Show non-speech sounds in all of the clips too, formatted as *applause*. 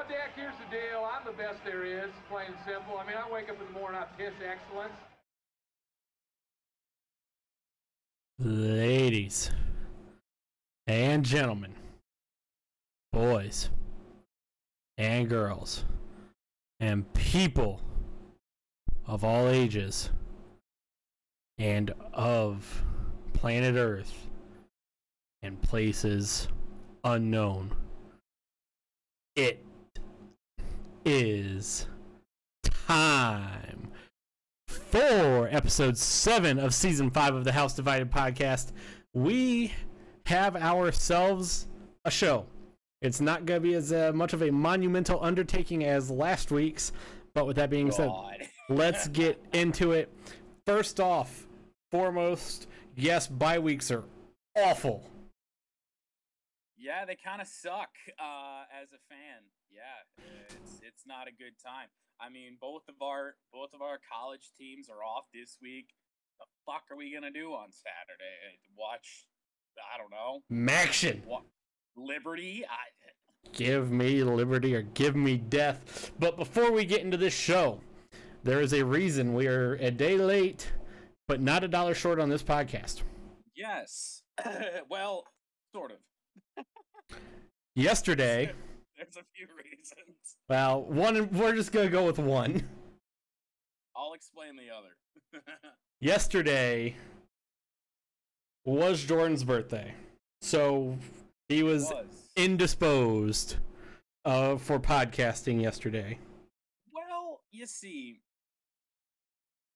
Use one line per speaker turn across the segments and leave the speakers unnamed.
Well, Dak, here's the deal. I'm the best there is, plain and simple. I mean, I wake up in the morning, I piss excellence.
Ladies and gentlemen, boys and girls, and people of all ages and of planet Earth and places unknown. It is time for episode 7 of season 5 of the House Divided podcast. We have ourselves a show. It's not going to be as uh, much of a monumental undertaking as last week's, but with that being said, *laughs* let's get into it. First off, foremost, yes, bye weeks are awful.
Yeah, they kind of suck uh, as a fan. Yeah, uh, it's it's not a good time. I mean, both of our both of our college teams are off this week. The fuck are we gonna do on Saturday? Uh, watch? I don't know.
Maction.
What Liberty? I
Give me liberty or give me death. But before we get into this show, there is a reason we are a day late, but not a dollar short on this podcast.
yes. *coughs* well, sort of.
Yesterday, *laughs*
There's a few reasons.
well, one we're just gonna go with one.
I'll explain the other. *laughs*
Yesterday was Jordan's birthday, so he was
Was.
indisposed uh, for podcasting yesterday.
Well, you see,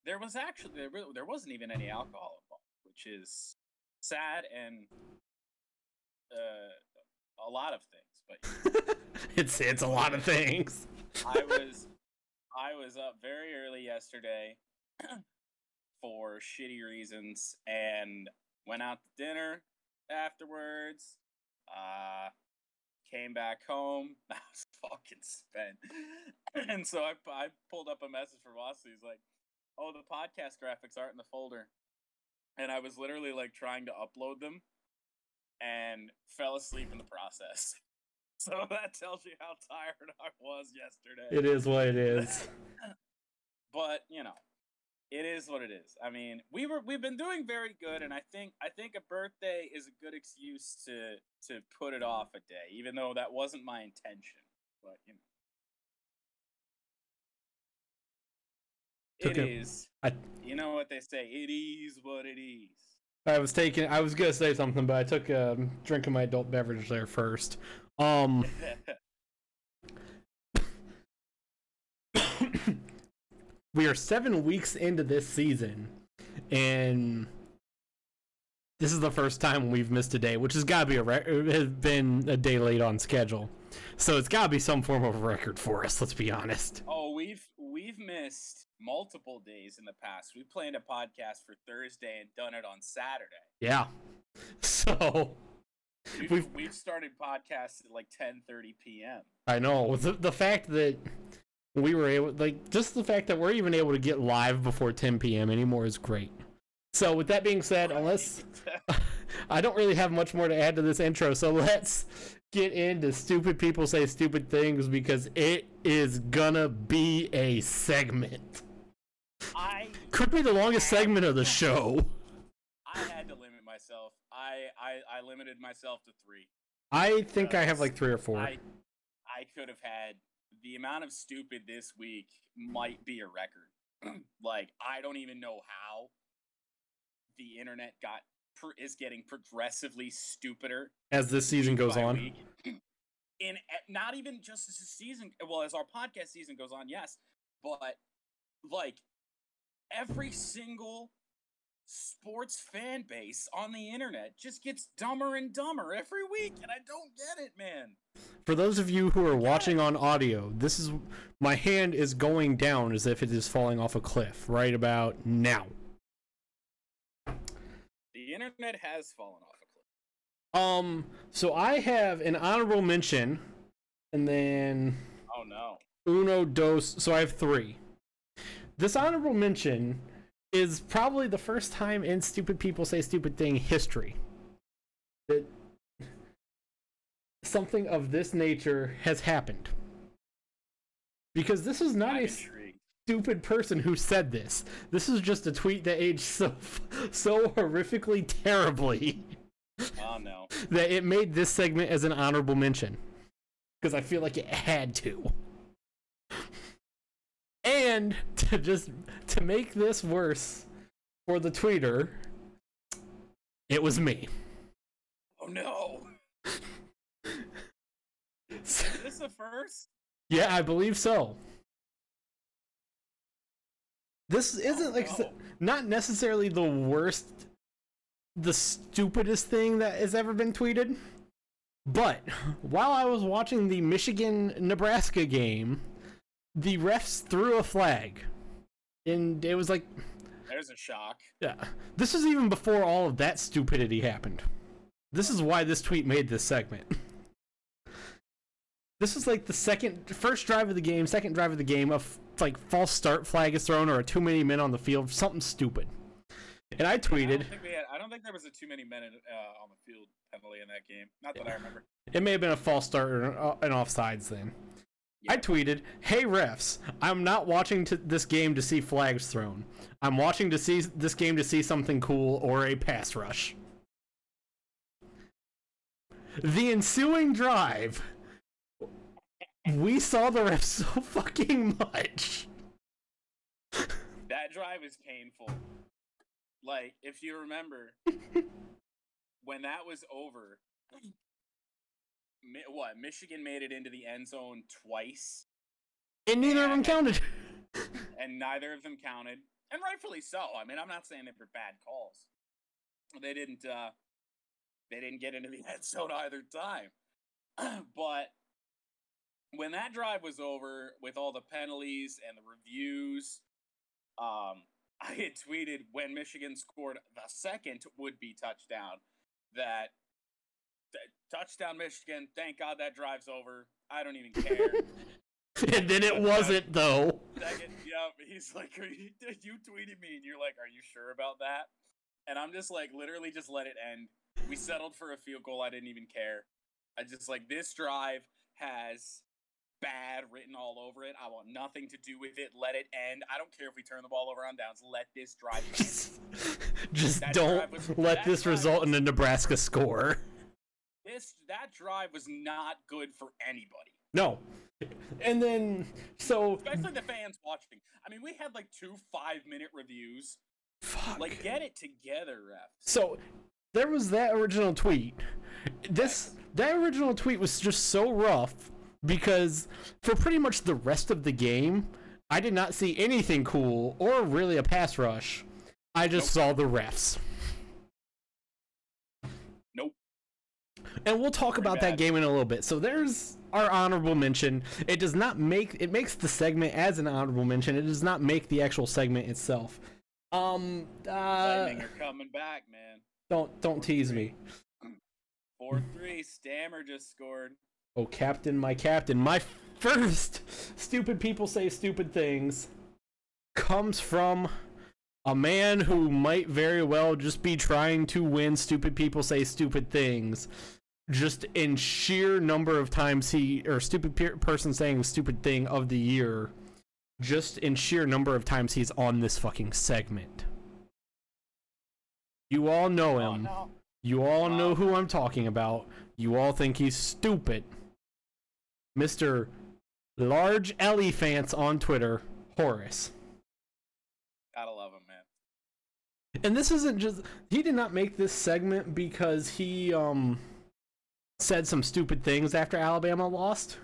there was actually there, there wasn't even any alcohol involved, which is sad and uh, a lot of things. But *laughs*
it's it's a lot of things.
I *laughs* was I was up very early yesterday *clears throat* for shitty reasons and went out to dinner afterwards. Uh came back home. *laughs* I was fucking spent. *clears throat* and so I, I pulled up a message from Austin. He's like, "Oh, the podcast graphics aren't in the folder." And I was literally like trying to upload them and fell asleep in the process. *laughs* So that tells you how tired I was yesterday.
It is what it is. *laughs*
but you know it is what it is. I mean we were we've been doing very good and i think i think a birthday is a good excuse to to put it off a day even though that wasn't my intention but you know. It
a-
is.
I
you know what they say it is what it is
I was taking. I was gonna say something, but I took a drink of my adult beverage there first. Um, *coughs* we are seven weeks into this season, and this is the first time we've missed a day, which has got to be a rec- has been a day late on schedule. So it's got to be some form of record for us. Let's be honest.
oh we've we've missed multiple days in the past we planned a podcast for thursday and done it on saturday
Yeah. *laughs* So
We've,
We've-
we've, started podcasts at like 10:30 p.m.
I know the the fact that we were able, like, just the fact that we're even able to get live before 10 p.m. anymore is great. So with that being said, unless *laughs* *laughs* I don't really have much more to add to this intro, so let's get into stupid people say stupid things because it is gonna be a segment.
I
Could be the longest segment of the *laughs* show.
I had to limit myself. I I, I limited myself to three.
I think I have like three or four.
I I could have had the amount of stupid this week might be a record. *clears throat* like I don't even know how the internet got is getting progressively stupider
As this season goes on,
week. In e- eh, not even just as the season, well, as our podcast season goes on, yes, but like every single sports fan base on the internet just gets dumber and dumber every week, and I don't get it, man.
For those of you who are watching on audio, this is my hand is going down as if it is falling off a cliff right about now.
Internet has fallen off a cliff.
Um, so I have an honorable mention, and then
Oh no.
uno dos. So I have three. This honorable mention is probably the first time in Stupid People Say Stupid Thing history that something of this nature has happened. Because this is not
I'm
a. stupid person who said this. This is just a tweet that aged so *laughs* so horrifically terribly
Oh no. *laughs*
that it made this segment as an honorable mention because I feel like it had to. And to just to make this worse for the tweeter, it was me.
Oh no. *laughs* Is this the first?
Yeah, I believe so. This isn't like oh,
no.
not necessarily the worst, the stupidest thing that has ever been tweeted. But while I was watching the Michigan Nebraska game, the refs threw a flag. And it was like,
There's a shock.
yeah. This was even before all of that stupidity happened. This is why this tweet made this segment. This is like the second, first drive of the game, second drive of the game. A f- like false start flag is thrown or a too many men on the field, something stupid. And I
I
tweeted,
don't think had. I don't think there was a too many men in, uh, on the field penalty in that game. Not that I remember.
it may have been a false start or an, uh, an offsides thing. I tweeted, "Hey refs, I'm not watching this game to see flags thrown. I'm watching to see this game to see something cool or a pass rush." The ensuing drive, we saw the refs so *laughs* fucking much.
That drive is painful. Like, if you remember, *laughs* when that was over, Mi- what? Michigan made it into the end zone twice,
And neither of them counted. *laughs*
and neither of them counted, and rightfully so. I mean, I'm not saying they were bad calls. They didn't. uh They didn't get into the end zone either time. *clears throat* but when that drive was over, with all the penalties and the reviews, um, *laughs* I had tweeted when Michigan scored the second would-be touchdown that, that touchdown Michigan. Thank God that drive's over. I don't even care. *laughs*
and then it wasn't though.
Second, yeah, he's like, are you, *laughs* you tweeted me, and you're like, are you sure about that? And I'm just like, literally, just let it end. We settled for a field goal. I didn't even care. I just like this drive has bad written all over it. I want nothing to do with it. Let it end. I don't care if we turn the ball over on downs. Let this drive. *laughs*
Just
That
don't
drive was-
let this
drive
result in a Nebraska score. *laughs*
This that drive was not good for anybody,
No. And then so
especially the fans watching. I mean, we had like two five-minute reviews.
fuck.
Like, get it together, refs.
So there was that original tweet. This that original tweet was just so rough because for pretty much the rest of the game, I did not see anything cool or really a pass rush. I just saw the refs.
Nope.
And we'll talk
Pretty
about that game in a little bit. So there's our honorable mention. It does not make it makes the segment as an honorable mention. It does not make the actual segment itself. Um uh
Lightning are coming back, man.
don't don't tease me.
Four three. Stammer just scored.
Oh, Captain, my Captain, my first *laughs* stupid people say stupid things comes from a man who might very well just be trying to win stupid people say stupid things. Just in sheer number of times he, or stupid pe- person saying stupid thing of the year, just in sheer number of times he's on this fucking segment. You all know
Oh
him.
no.
You all know who I'm talking about. You all think he's stupid. Mr. Large Elephants on Twitter, Horace.
Gotta love him, man.
And this isn't just he did not make this segment because he um said some stupid things after Alabama lost.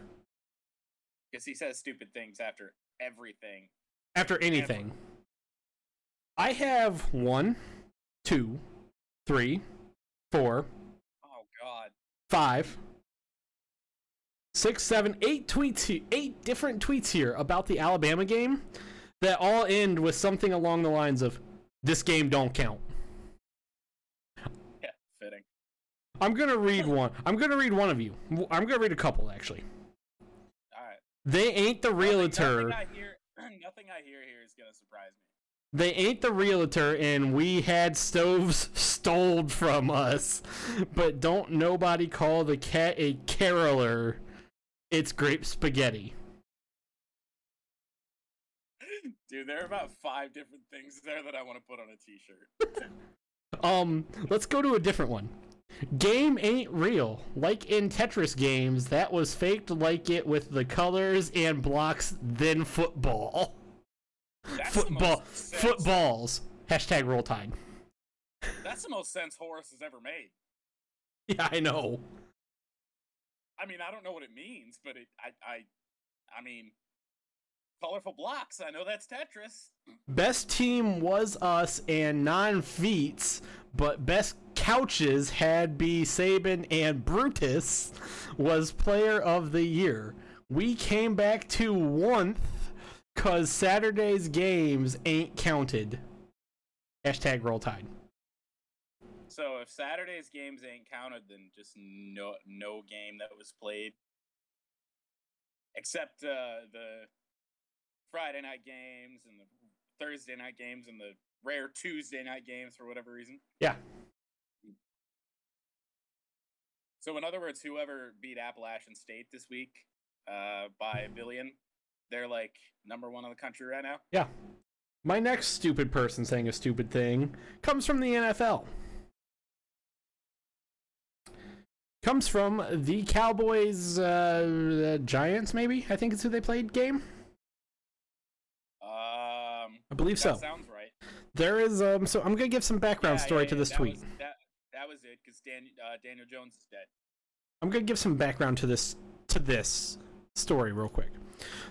Because he says stupid things after everything.
After anything. I have one, two, three, four,
Oh God.
five, six, seven, eight tweets, eight different tweets here about the Alabama game that all end with something along the lines of "This game don't count."
Yeah, fitting.
I'm gonna read *laughs* one. I'm gonna read one of you. I'm gonna read a couple actually.
All right.
They ain't the realtor.
Nothing, nothing I hear. *clears throat* nothing I hear here is gonna surprise me.
They ain't the realtor, and we had stoves *laughs* stole from us. But don't nobody call the cat a caroler. It's grape spaghetti.
Dude, there are about five different things there that I want to put on a T-shirt. *laughs*
Um, let's go to a different one. Game ain't real. Like in Tetris games, that was faked like it with the colors and blocks, then football.
That's
Football. Footballs. Hashtag roll tide.
That's the most sense Horace has ever made. *laughs*
Yeah, I know.
I mean, I don't know what it means, but it, I, I, I mean, colorful blocks. I know that's Tetris.
Best team was us and non feats, but best couches had be Saban and Brutus was player of the year. We came back to one cause Saturday's games ain't counted. Hashtag roll tide.
So if Saturday's games ain't counted, then just no no game that was played, except uh, the Friday night games and the Thursday night games and the rare Tuesday night games for whatever reason.
Yeah.
So in other words, whoever beat Appalachian State this week uh, by a billion, they're like number one in the country right now.
Yeah. My next stupid person saying a stupid thing comes from the NFL. Comes from the Cowboys uh, Giants, maybe? I think it's who they played game.
Um,
I believe so.
sounds right.
There is um so I'm gonna give some background
Yeah,
story
yeah,
to this tweet.
Was, that, that was it, because Dan, uh, Daniel Jones is dead.
I'm gonna give some background to this to this story real quick.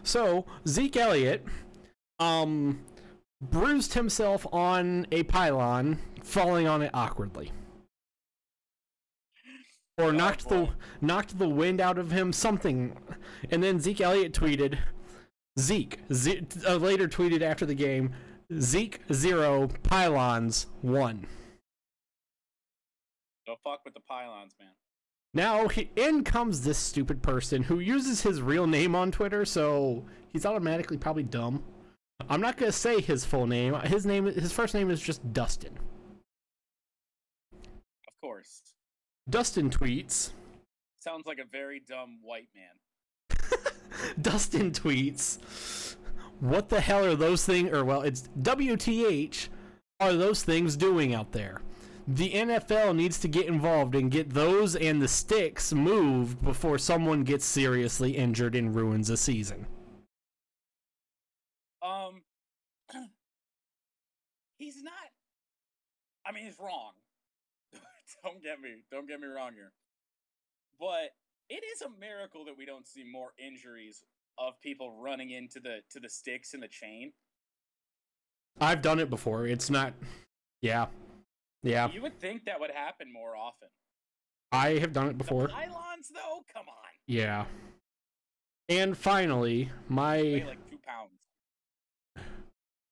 So Zeke Elliott, um, bruised himself on a pylon, falling on it awkwardly, or knocked the knocked the wind out of him, something, and then Zeke Elliott tweeted, Zeke Ze- uh, later tweeted after the game, Zeke zero, pylons one.
Don't fuck with the pylons, man.
Now, he, in comes this stupid person who uses his real name on Twitter, so he's automatically probably dumb. I'm not gonna say his full name. His name, his first name is just Dustin.
Of course.
Dustin tweets.
Sounds like a very dumb white man. *laughs*
Dustin tweets. What the hell are those things? Or well, it's WTH. Are those things doing out there? The NFL needs to get involved and get those and the sticks moved before someone gets seriously injured and ruins a season.
Um, *clears throat* he's not. I mean, he's wrong. *laughs* don't get me. Don't get me wrong here. But it is a miracle that we don't see more injuries of people running into the to the sticks and the chain.
I've done it before. It's not. Yeah. Yeah.
You would think that would happen more often.
I have done it
The
before.
pylons, though, come on,
Yeah. And finally,
weigh
my
like two pounds,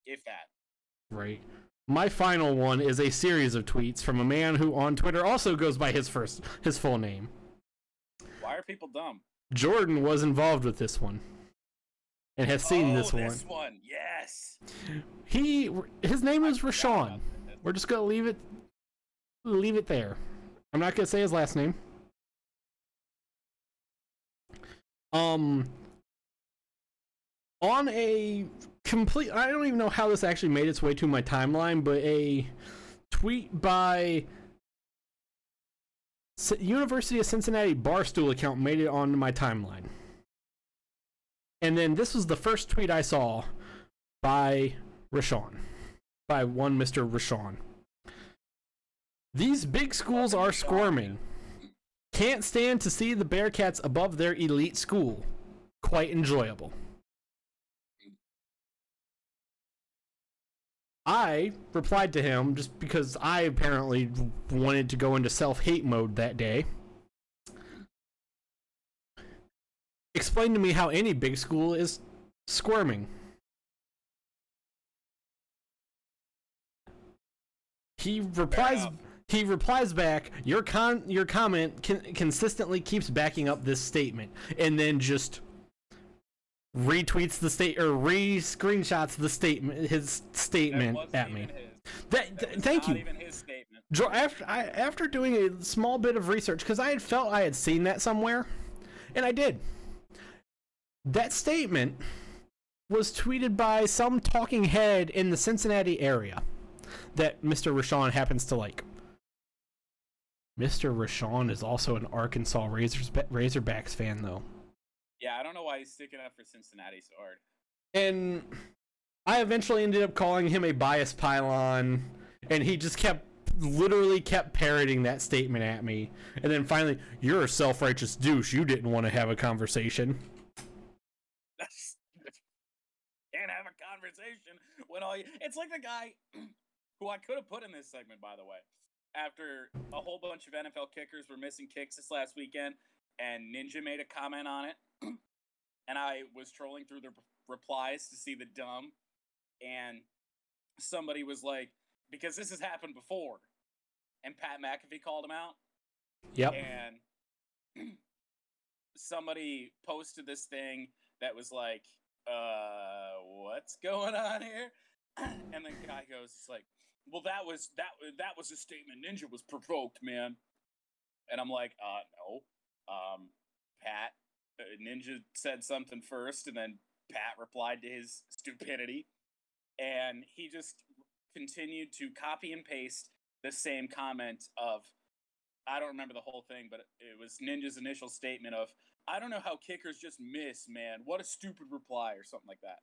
if that.
right. My final one is a series of tweets from a man who on Twitter also goes by his first his full name.
Why are people dumb?
Jordan was involved with this one. And has seen
oh,
this one.
This one, yes.
He his name is Rashawn. We're just gonna leave it leave it there. I'm not gonna say his last name. Um on a complete I don't even know how this actually made its way to my timeline, but a tweet by University of Cincinnati Barstool account made it onto my timeline. And then this was the first tweet I saw by Rashawn. By one Mr. Rashawn. These big schools are squirming. Can't stand to see the Bearcats above their elite school. Quite enjoyable. I replied to him just because I apparently wanted to go into self hate mode that day. Explain to me how any big school is squirming. He replies. He replies back. Your con your comment con- consistently keeps backing up this statement, and then just retweets the state or re screenshots the statement his statement at me. That,
That
thank you.
Even his statement.
Jo- after I, after doing a small bit of research because I had felt I had seen that somewhere, and I did. That statement was tweeted by some talking head in the Cincinnati area that Mr. Rashawn happens to like. Mr. Rashawn is also an Arkansas Razors, Razorbacks fan, though.
Yeah, I don't know why he's sticking up for Cincinnati so hard.
and I eventually ended up calling him a bias pylon, and he just kept literally kept parroting that statement at me. And then finally, you're a self-righteous douche. You didn't want to have a conversation.
Can't have a conversation when all you. It's like the guy *clears throat* who I could have put in this segment, by the way. After a whole bunch of NFL kickers were missing kicks this last weekend, and Ninja made a comment on it, *clears throat* and I was trolling through the replies to see the dumb, and somebody was like, "Because this has happened before," and Pat McAfee called him out.
Yep.
and *clears throat* somebody posted this thing that was like, uh, what's going on here? *clears throat* And the guy goes, it's like, well, that was that that was a statement. Ninja was provoked, man. And I'm like, uh, no. Um, Pat, uh, Ninja said something first, and then Pat replied to his stupidity, and he just continued to copy and paste the same comment of I don't remember the whole thing, but it was Ninja's initial statement of, I don't know how kickers just miss, man. What a stupid reply, or something like that.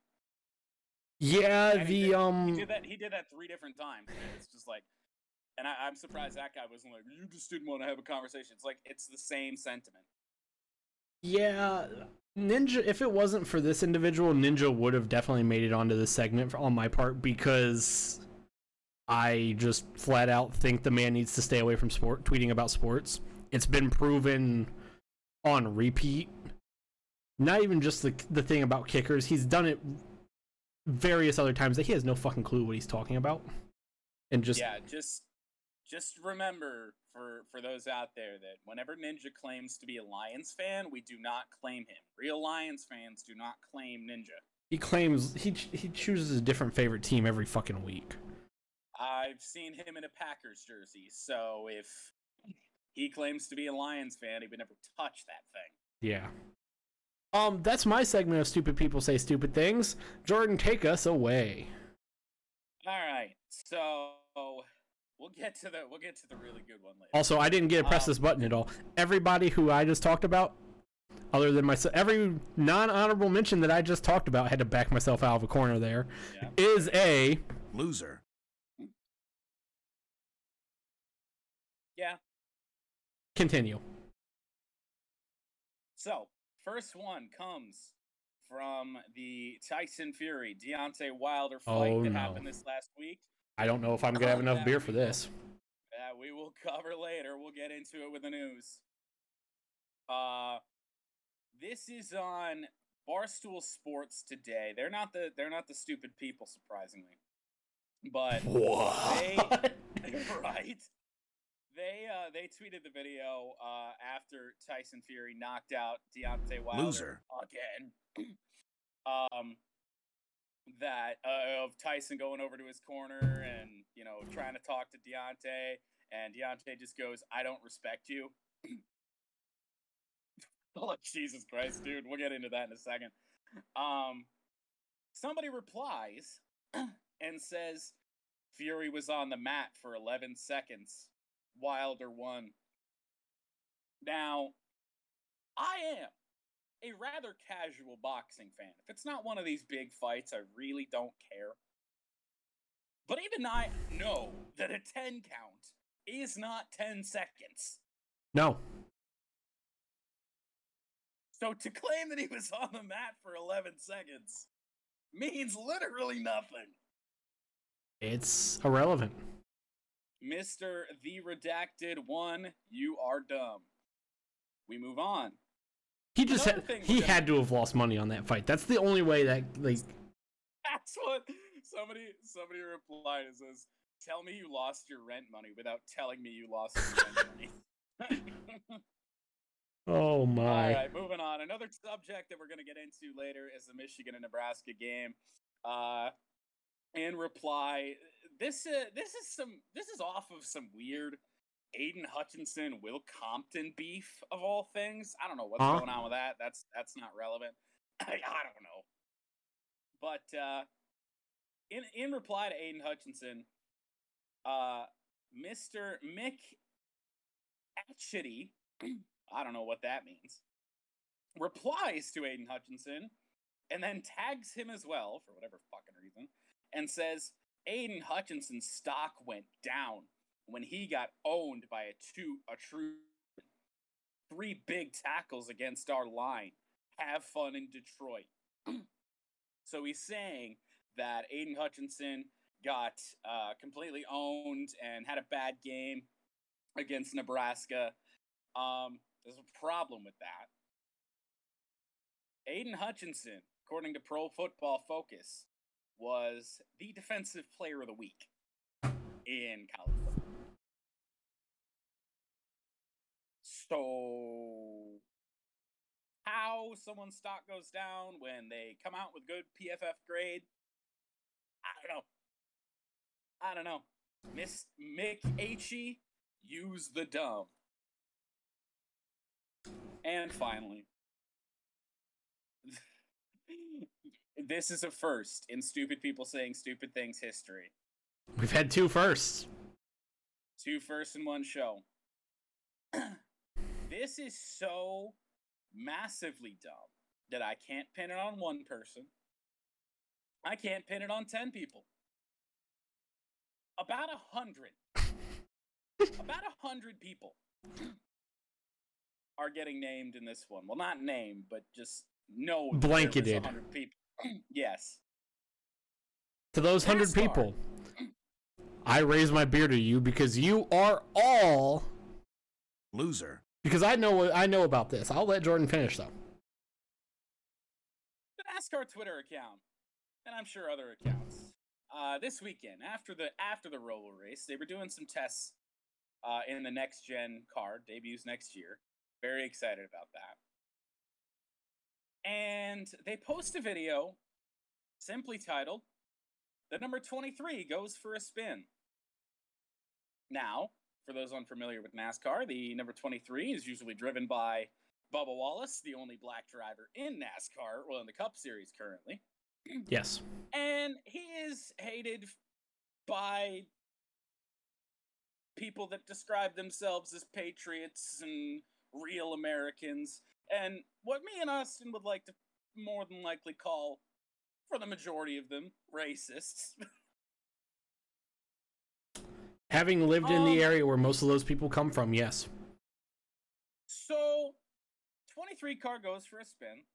Yeah,
And he
the
did-
um
He did that. He did that three different times. and It's just like, and I, I'm surprised that guy wasn't like, you just didn't want to have a conversation. It's like it's the same sentiment.
yeah, Ninja if it wasn't for this individual, Ninja would have definitely made it onto the segment for, on my part because I just flat out think the man needs to stay away from sport tweeting about sports. It's been proven on repeat. Not even just the the thing about kickers. He's done it various other times that he has no fucking clue what he's talking about. And just
yeah, just just remember for for those out there that whenever Ninja claims to be a Lions fan, we do not claim him. Real Lions fans do not claim Ninja.
he claims he he chooses a different favorite team every fucking week.
I've seen him in a Packers jersey, so if he claims to be a Lions fan, he would never touch that thing.
Yeah. Um, that's my segment of stupid people say stupid things. Jordan, take us away.
All right, so we'll get to the we'll get to the really good one later.
Also, I didn't get to press
Um,
this button at all. Everybody who I just talked about, other than myself, every non-honorable mention that I just talked about, had to back myself out of a corner. There
Yeah.
is a
Loser.
Yeah.
continue.
So first one comes from the Tyson Fury Deontay Wilder fight
Oh,
that
no.
happened this last week.
I don't know if I'm gonna have enough beer for this.
that we will *laughs* cover later. We'll get into it with the news. Uh this is on Barstool Sports today. They're not the they're not the stupid people, surprisingly. But *laughs*
What? *laughs*
right. They uh they tweeted the video uh after Tyson Fury knocked out Deontay Wilder
Loser.
again. *clears throat* um that uh, of Tyson going over to his corner and you know trying to talk to Deontay and Deontay just goes, "I don't respect you." *laughs* oh Jesus Christ, dude! We'll get into that in a second. Um, somebody replies *clears throat* and says, "Fury was on the mat for 11 seconds. Wilder won." Now, I am a rather casual boxing fan. If it's not one of these big fights, I really don't care. But even I know that a 10 count is not 10 seconds.
no.
So to claim that he was on the mat for 11 seconds means literally nothing.
It's irrelevant.
Mr. The Redacted One, you are dumb. We move on.
He just
Another
had, he had to have lost money on that fight. That's the only way that like
That's what somebody somebody replied and says, Tell me you lost your rent money without telling me you lost your rent money. *laughs*
oh
All
my.
right, moving on. Another subject that we're going to get into later is the Michigan and Nebraska game. Uh, in reply, this uh, this is some this is off of some weird Aidan Hutchinson Will Compton beef of all things. I don't know what's
Huh?
going on with that. That's that's not relevant. I, *laughs* I don't know. But uh, in in reply to Aidan Hutchinson, uh, Mr. Mick Atchity, *clears throat* I don't know what that means, replies to Aidan Hutchinson and then tags him as well for whatever fucking reason and says Aidan Hutchinson's stock went down when he got owned by a two a true three big tackles against our line. Have fun in Detroit. *clears throat* so he's saying that Aidan Hutchinson got uh, completely owned and had a bad game against Nebraska. Um, there's a problem with that. Aidan Hutchinson, according to Pro Football Focus, was the defensive player of the week in college So, how someone's stock goes down when they come out with good PFF grade, I don't know. I don't know. Miss Mick H. use the dumb. And finally, *laughs* this is a first in stupid people saying stupid things history.
We've had two firsts.
Two firsts in one show. *clears throat* this is so massively dumb that I can't pin it on one person. I can't pin it on 10 people. About a hundred. about a hundred people are getting named in this one. Well, not named, but just know that there was
Blanketed.
100 people. *clears throat* yes.
To those hundred
NASCAR.
people, I raise my beer to you because you are all
Loser.
Because I know what I know about this. I'll let Jordan finish though.
the NASCAR Twitter account, and I'm sure other accounts. Uh, this weekend, after the after the Roval race, they were doing some tests uh, in the next gen car debuts next year. Very excited about that. And they post a video simply titled "The number 23 goes for a spin." Now, for those unfamiliar with NASCAR, the number 23 is usually driven by Bubba Wallace, the only black driver in NASCAR, well, in the Cup Series currently. *clears throat*
Yes.
And he is hated by people that describe themselves as patriots and real Americans, and what me and Austin would like to more than likely call, for the majority of them, racists. *laughs*
Having lived in
Um,
the area where most of those people come from, yes.
So, 23 car goes for a spin,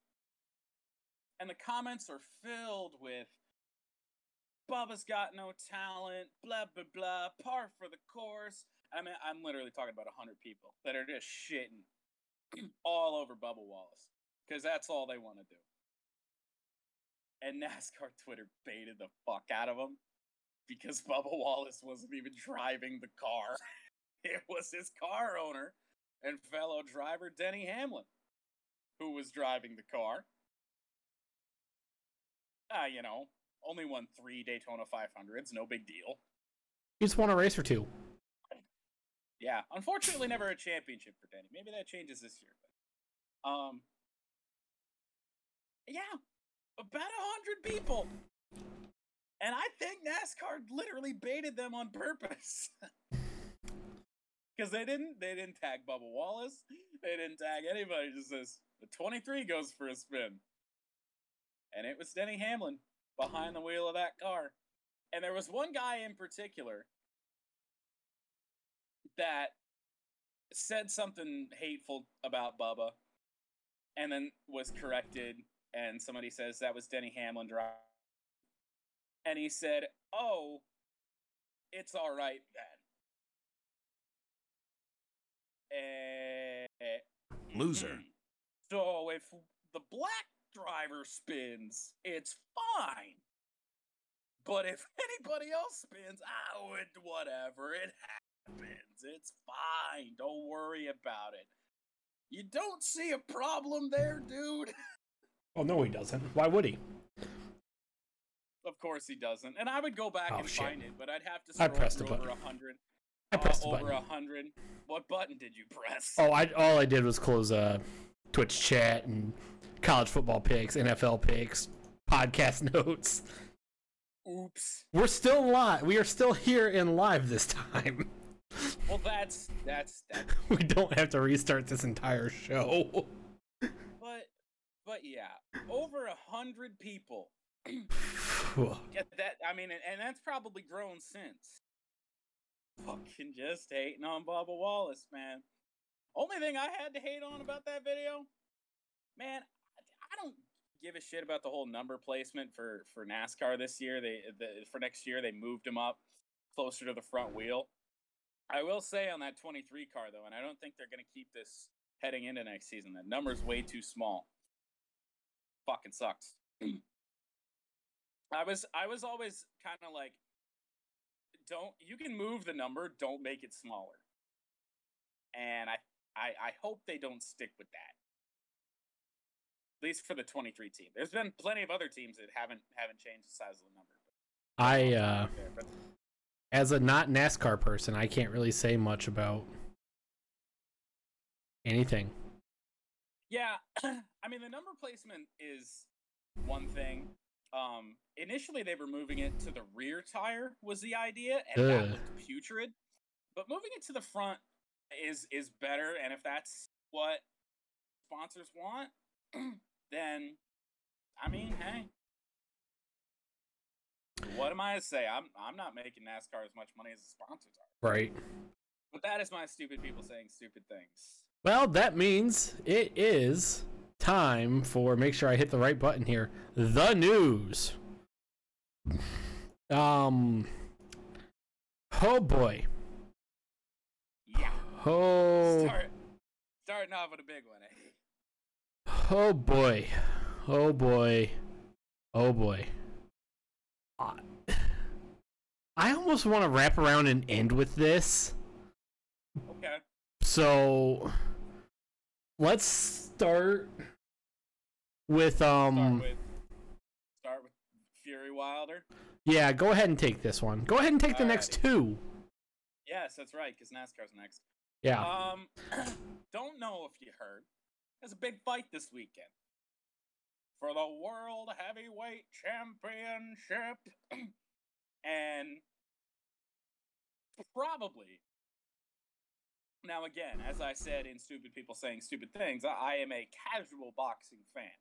and the comments are filled with Bubba's got no talent, blah, blah, blah, par for the course. I mean, I'm literally talking about 100 people that are just shitting *clears throat* all over Bubba Wallace because that's all they want to do. And NASCAR Twitter baited the fuck out of them because *laughs* Bubba Wallace wasn't even driving the car. *laughs* it was his car owner and fellow driver Denny Hamlin, who was driving the car. Ah, you know, only won three Daytona 500s, no big deal.
He just won a race or two.
Yeah, unfortunately, never a championship for Denny. Maybe that changes this year. But, um, yeah, about a hundred people, and I think NASCAR literally baited them on purpose. *laughs* Because they didn't, they didn't tag Bubba Wallace, they didn't tag anybody. Just says the 23 goes for a spin, and it was Denny Hamlin behind the wheel of that car. And there was one guy in particular that said something hateful about Bubba and then was corrected and somebody says that was Denny Hamlin driving. And he said, "Oh, it's all right then. Eh,
Loser.
hmm. So if the black driver spins, it's fine. But if *laughs* anybody else spins, oh, it, whatever, it happens. It's fine. Don't worry about it. You don't see a problem there, dude? *laughs*
Oh no, he doesn't. Why would he?
Of course he doesn't. And I would go back
Oh,
and
shit.
find it, but I'd have to
I
scroll
pressed the
through over a hundred.
I
uh,
pressed the
over
button.
a hundred. What button did you press?
Oh, I all I did was close uh, Twitch chat and college football picks, NFL picks, podcast *laughs* notes.
Oops.
We're still live. We are still here in live this time.
Well, that's that's that. *laughs*
we don't have to restart this entire show.
But but yeah, over a hundred people. Get that? I mean, and, that's probably grown since. Fucking just hating on Bubba Wallace, man. Only thing I had to hate on about that video, man, I- don't give a shit about the whole number placement for for NASCAR this year. They the, for next year they moved him up closer to the front wheel. I will say on that 23 car though, and I don't think they're going to keep this heading into next season. That number's way too small. Fucking sucks. *clears throat* I was I was always kind of like don't you can move the number, don't make it smaller. And I I I hope they don't stick with that. At least for the 23 team. There's been plenty of other teams that haven't haven't changed the size of the number.
I, uh, as a not NASCAR person, I can't really say much about anything.
Yeah, *clears throat* I mean the number placement is one thing. Um, initially they were moving it to the rear tire was the idea, and that looked putrid. But moving it to the front is is better, and if that's what sponsors want, *clears throat* then I mean, hey, what am I to say? I'm I'm not making NASCAR as much money as the sponsors are.
Right.
But that is my stupid people saying stupid things.
Well, that means it is time for make sure I hit the right button here. The news. Um Oh boy.
Yeah,
Oh
start starting off with a big one. Eh?
Oh boy. Oh boy. Oh boy. I- I almost want to wrap around and end with this.
Okay.
So let's start with
Start
um
with start with Fury Wilder.
yeah, go ahead and take this one. Go ahead and take the next two.
Yes, that's right, because NASCAR's next.
Yeah.
Um, *clears throat* don't know if you heard. There's a big fight this weekend for the World Heavyweight Championship, *clears throat* and probably. Now, again, as I said in Stupid People Saying Stupid Things, I, I am a casual boxing fan.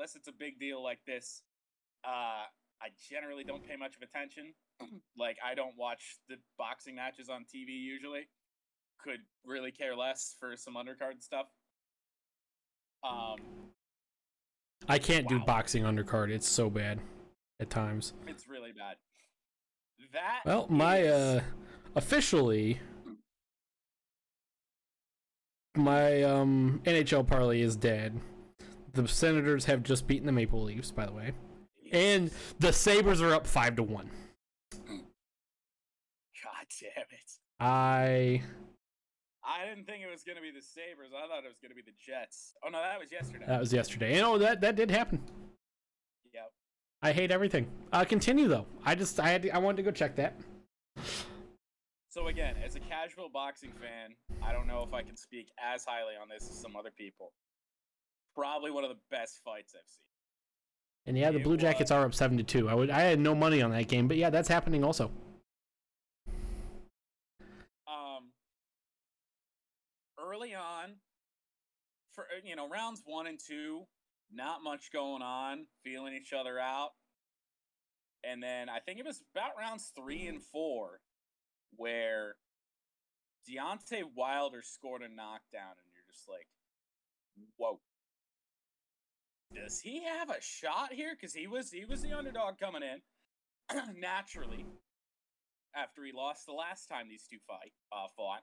Unless it's a big deal like this, uh, I generally don't pay much of attention. *clears throat* like, I don't watch the boxing matches on TV usually could really care less for some undercard stuff. Um,
I can't do boxing undercard. It's so bad at times.
it's really bad. That
Well, my
is-
uh officially my um NHL parlay is dead. The Senators have just beaten the Maple Leafs, by the way. And the Sabres are up 5 to 1.
God damn it!
I
I didn't think it was gonna be the Sabres. I thought it was gonna be the Jets. Oh no, that was yesterday.
that was yesterday. And oh, that that did happen.
yep.
I hate everything. Uh continue though. I just I had to, I wanted to go check that.
So again, as a casual boxing fan, I don't know if I can speak as highly on this as some other people. Probably one of the best fights I've seen.
And yeah, the
It
Blue Jackets
was-
are up 7 to 2. I would I had no money on that game, but yeah, that's happening also.
um early on for you know rounds 1 and 2 not much going on feeling each other out and then i think it was about rounds 3 and 4 where Deontay Wilder scored a knockdown and you're just like whoa does he have a shot here cuz he was he was the underdog coming in *clears throat* naturally after he lost the last time these two fight uh, fought.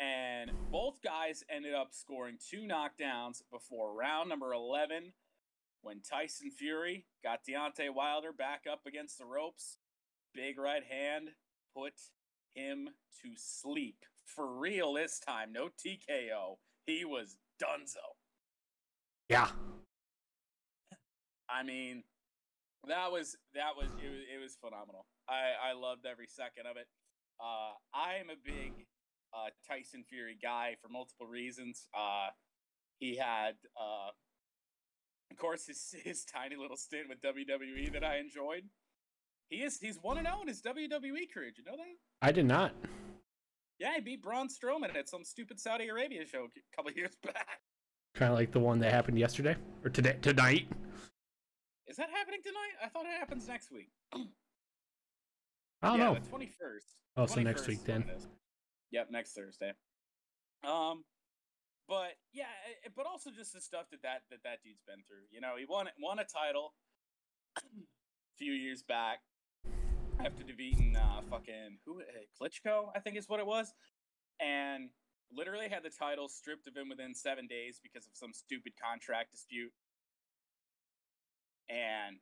And both guys ended up scoring two knockdowns before round number 11 when Tyson Fury got Deontay Wilder back up against the ropes. Big right hand put him to sleep. For real this time. No TKO. He was dunzo.
Yeah.
I mean, that was that was it was, it was phenomenal. I I loved every second of it. Uh, I am a big uh, Tyson Fury guy for multiple reasons. Uh, he had, uh, of course, his his tiny little stint with WWE that I enjoyed. He is he's one and zero in his WWE career. Did you know that?
I did not.
Yeah, he beat Braun Strowman at some stupid Saudi Arabia show a couple *laughs* years back.
Kind of like the one that happened yesterday or today tonight.
Is that happening tonight? I thought it happens next week. *clears throat*
I don't
yeah,
know.
the twenty first.
Oh, so next week then.
Yep, next Thursday. Um, but yeah, but also just the stuff that that that, that dude's been through. You know, he won won a title a *clears throat* few years back after defeating uh, fucking who uh, Klitschko, I think is what it was, and literally had the title stripped of him within seven days because of some stupid contract dispute, and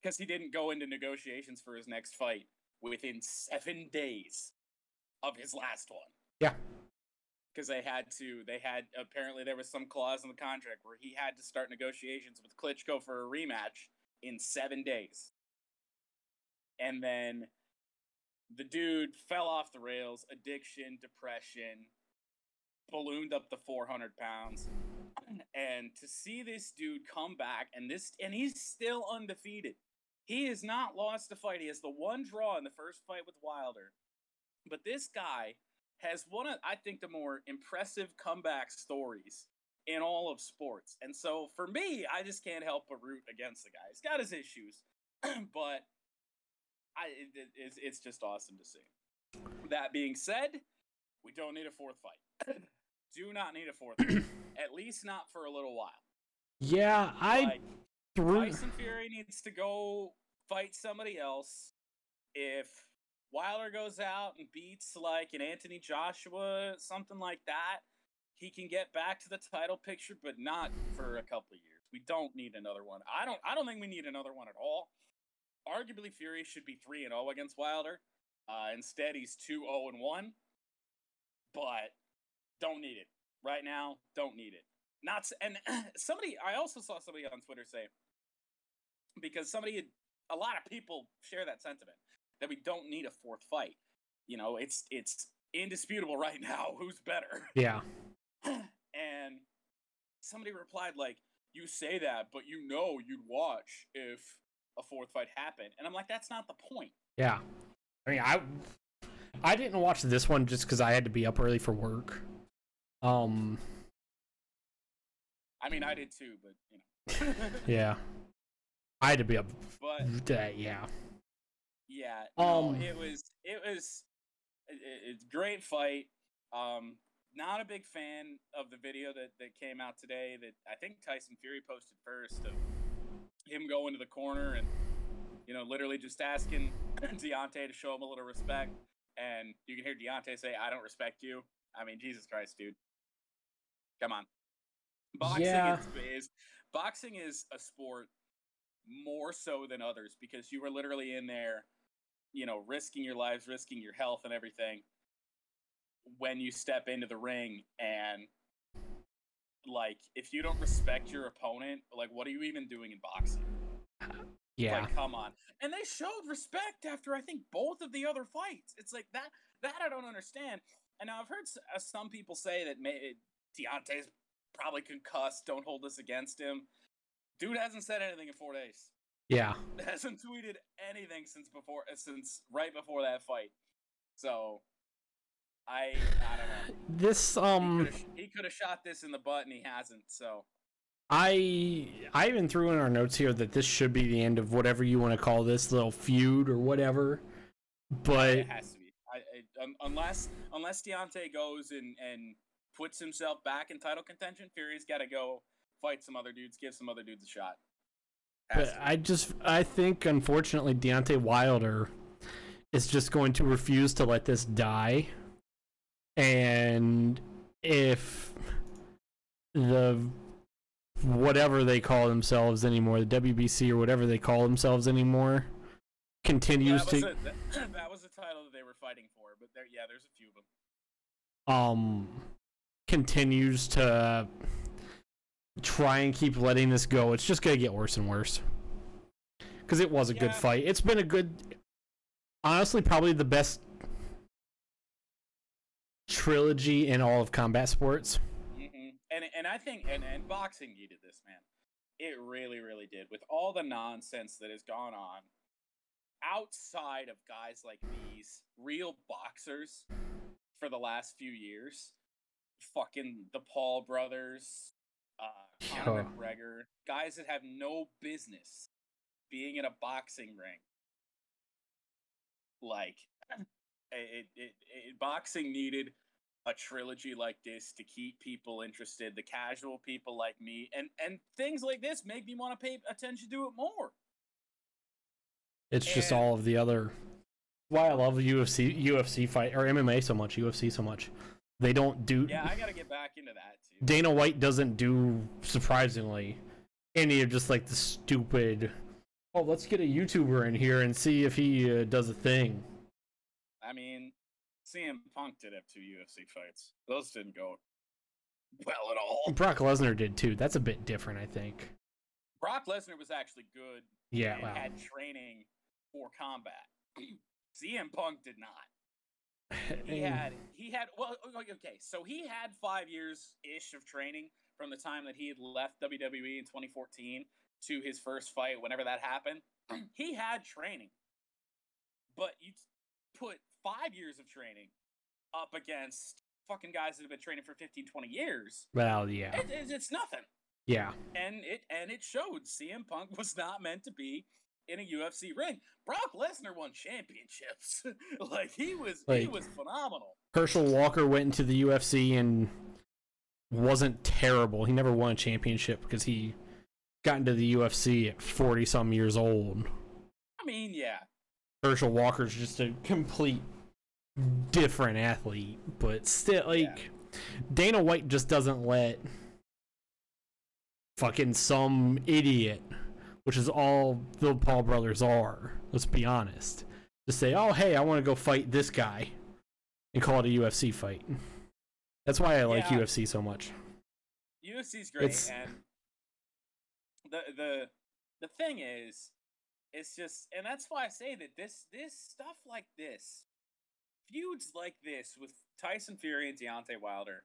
because he didn't go into negotiations for his next fight within seven days of his last one.
Yeah.
Because they had to, they had apparently there was some clause in the contract where he had to start negotiations with Klitschko for a rematch in seven days. And then the dude fell off the rails, addiction, depression, ballooned up to 400 pounds. And to see this dude come back and this, and he's still undefeated. He has not lost a fight. He has the one draw in the first fight with Wilder. But this guy has one of, I think, the more impressive comeback stories in all of sports. And so for me, I just can't help but root against the guy. He's got his issues, *clears throat* but I, it, it's, it's just awesome to see. That being said, we don't need a fourth fight. Do not need a fourth. *clears throat* At least not for a little while.
Yeah, I
Like,
threw.
Tyson Fury needs to go fight somebody else. If Wilder goes out and beats like an Anthony Joshua, something like that, he can get back to the title picture, but not for a couple of years. We don't need another one. I don't. I don't think we need another one at all. Arguably, Fury should be three and zero against Wilder. Uh, instead, he's two zero and one. But don't need it right now. Don't need it. Not and *clears throat* somebody. I also saw somebody on Twitter say because somebody had a lot of people share that sentiment that we don't need a fourth fight. You know, it's it's indisputable right *laughs* now who's better.
Yeah. *clears throat*
and somebody replied like, "You say that, but you know you'd watch if a fourth fight happened." And I'm like, "That's not the point."
Yeah. I mean, I I didn't watch this one just because I had to be up early for work. Um.
I mean, I did too, but you know. *laughs* *laughs*
Yeah. I had to be up.
But
That, yeah.
Yeah, no,
Um,
it was it was it, it- it's great fight. Um, not a big fan of the video that that came out today. That I think Tyson Fury posted first of him going to the corner and you know literally just asking *clears throat* Deontay to show him a little respect, and you can hear Deontay say, "I don't respect you." I mean, Jesus Christ, dude, come on. Boxing
Yeah.
is, is boxing is a sport more so than others because you were literally in there you know, risking your lives, risking your health and everything when you step into the ring and like if you don't respect your opponent, like what are you even doing in boxing?
Yeah.
Like come on. And they showed respect after I think both of the other fights. It's like that that I don't understand. And now I've heard uh, some people say that may, Deontay's probably concussed, don't hold this against him. Dude hasn't said anything in 4 days
Yeah. *laughs*
hasn't tweeted anything since before since right before that fight. So I I don't know.
This um
He could have shot this in the butt and he hasn't. So
I I even threw in our notes here that this should be the end of whatever you want to call this little feud or whatever. But
it has to be. I, I, un, unless unless Deontay goes and and puts himself back in title contention, Fury's got to go fight some other dudes, give some other dudes a shot.
But. I just I think unfortunately Deontay Wilder is just going to refuse to let this die. And if the whatever they call themselves anymore, the WBC or whatever they call themselves anymore, continues
that was,
to
a, that, *clears throat* that was the title that they were fighting for, but there, yeah, there's a few of them.
um continues to try and keep letting this go, it's just gonna get worse and worse. Because it was a good fight. It's been a good, honestly, probably the best trilogy in all of combat sports.
hmm And and I think and and boxing did this, man. It really, really did. With all the nonsense that has gone on outside of guys like these, real boxers for the last few years, fucking the Paul brothers, uh, Conor
Yeah.
McGregor, guys that have no business being in a boxing ring. Like, *clears throat* it, it, it, boxing needed a trilogy like this to keep people interested, the casual people like me, and and things like this make me want to pay attention to it more.
It's just all of the other. Why I love UFC UFC fight or MMA so much, UFC so much. They don't do.
Yeah, I got to get back into that too.
Dana White doesn't do surprisingly any of just like the stupid. Oh, let's get a YouTuber in here and see if he uh, does a thing.
I mean, CM Punk did have two UFC fights. Those didn't go well at all.
Brock Lesnar did too. That's a bit different, I think.
Brock Lesnar was actually good
Yeah,
and
wow.
had training for combat. *clears throat* CM Punk did not. He had he had well okay, so he had five years ish of training from the time that he had left WWE in 2014 to his first fight, whenever that happened. *clears throat* he had training, but you put five years of training up against fucking guys that have been training for 15, 20 years.
Well, yeah,
It, it's- it's nothing,
yeah.
and it and it showed. CM Punk *laughs* was not meant to be in a UFC ring. Brock Lesnar won championships. *laughs* like he was he was phenomenal.
Herschel Walker went into the UFC and wasn't terrible. He never won a championship because he got into the UFC at 40 some years old.
I mean, yeah.
Herschel Walker's just a complete different athlete, but still, like, Dana White just doesn't let fucking some idiot, which is all the Paul brothers are, let's be honest, just say, oh, hey, I want to go fight this guy and call it a UFC fight. That's why I like
Yeah.
UFC so much.
UFC's great,
It's-
and the the the thing is, it's just, and that's why I say that this this stuff like this, feuds like this with Tyson Fury and Deontay Wilder,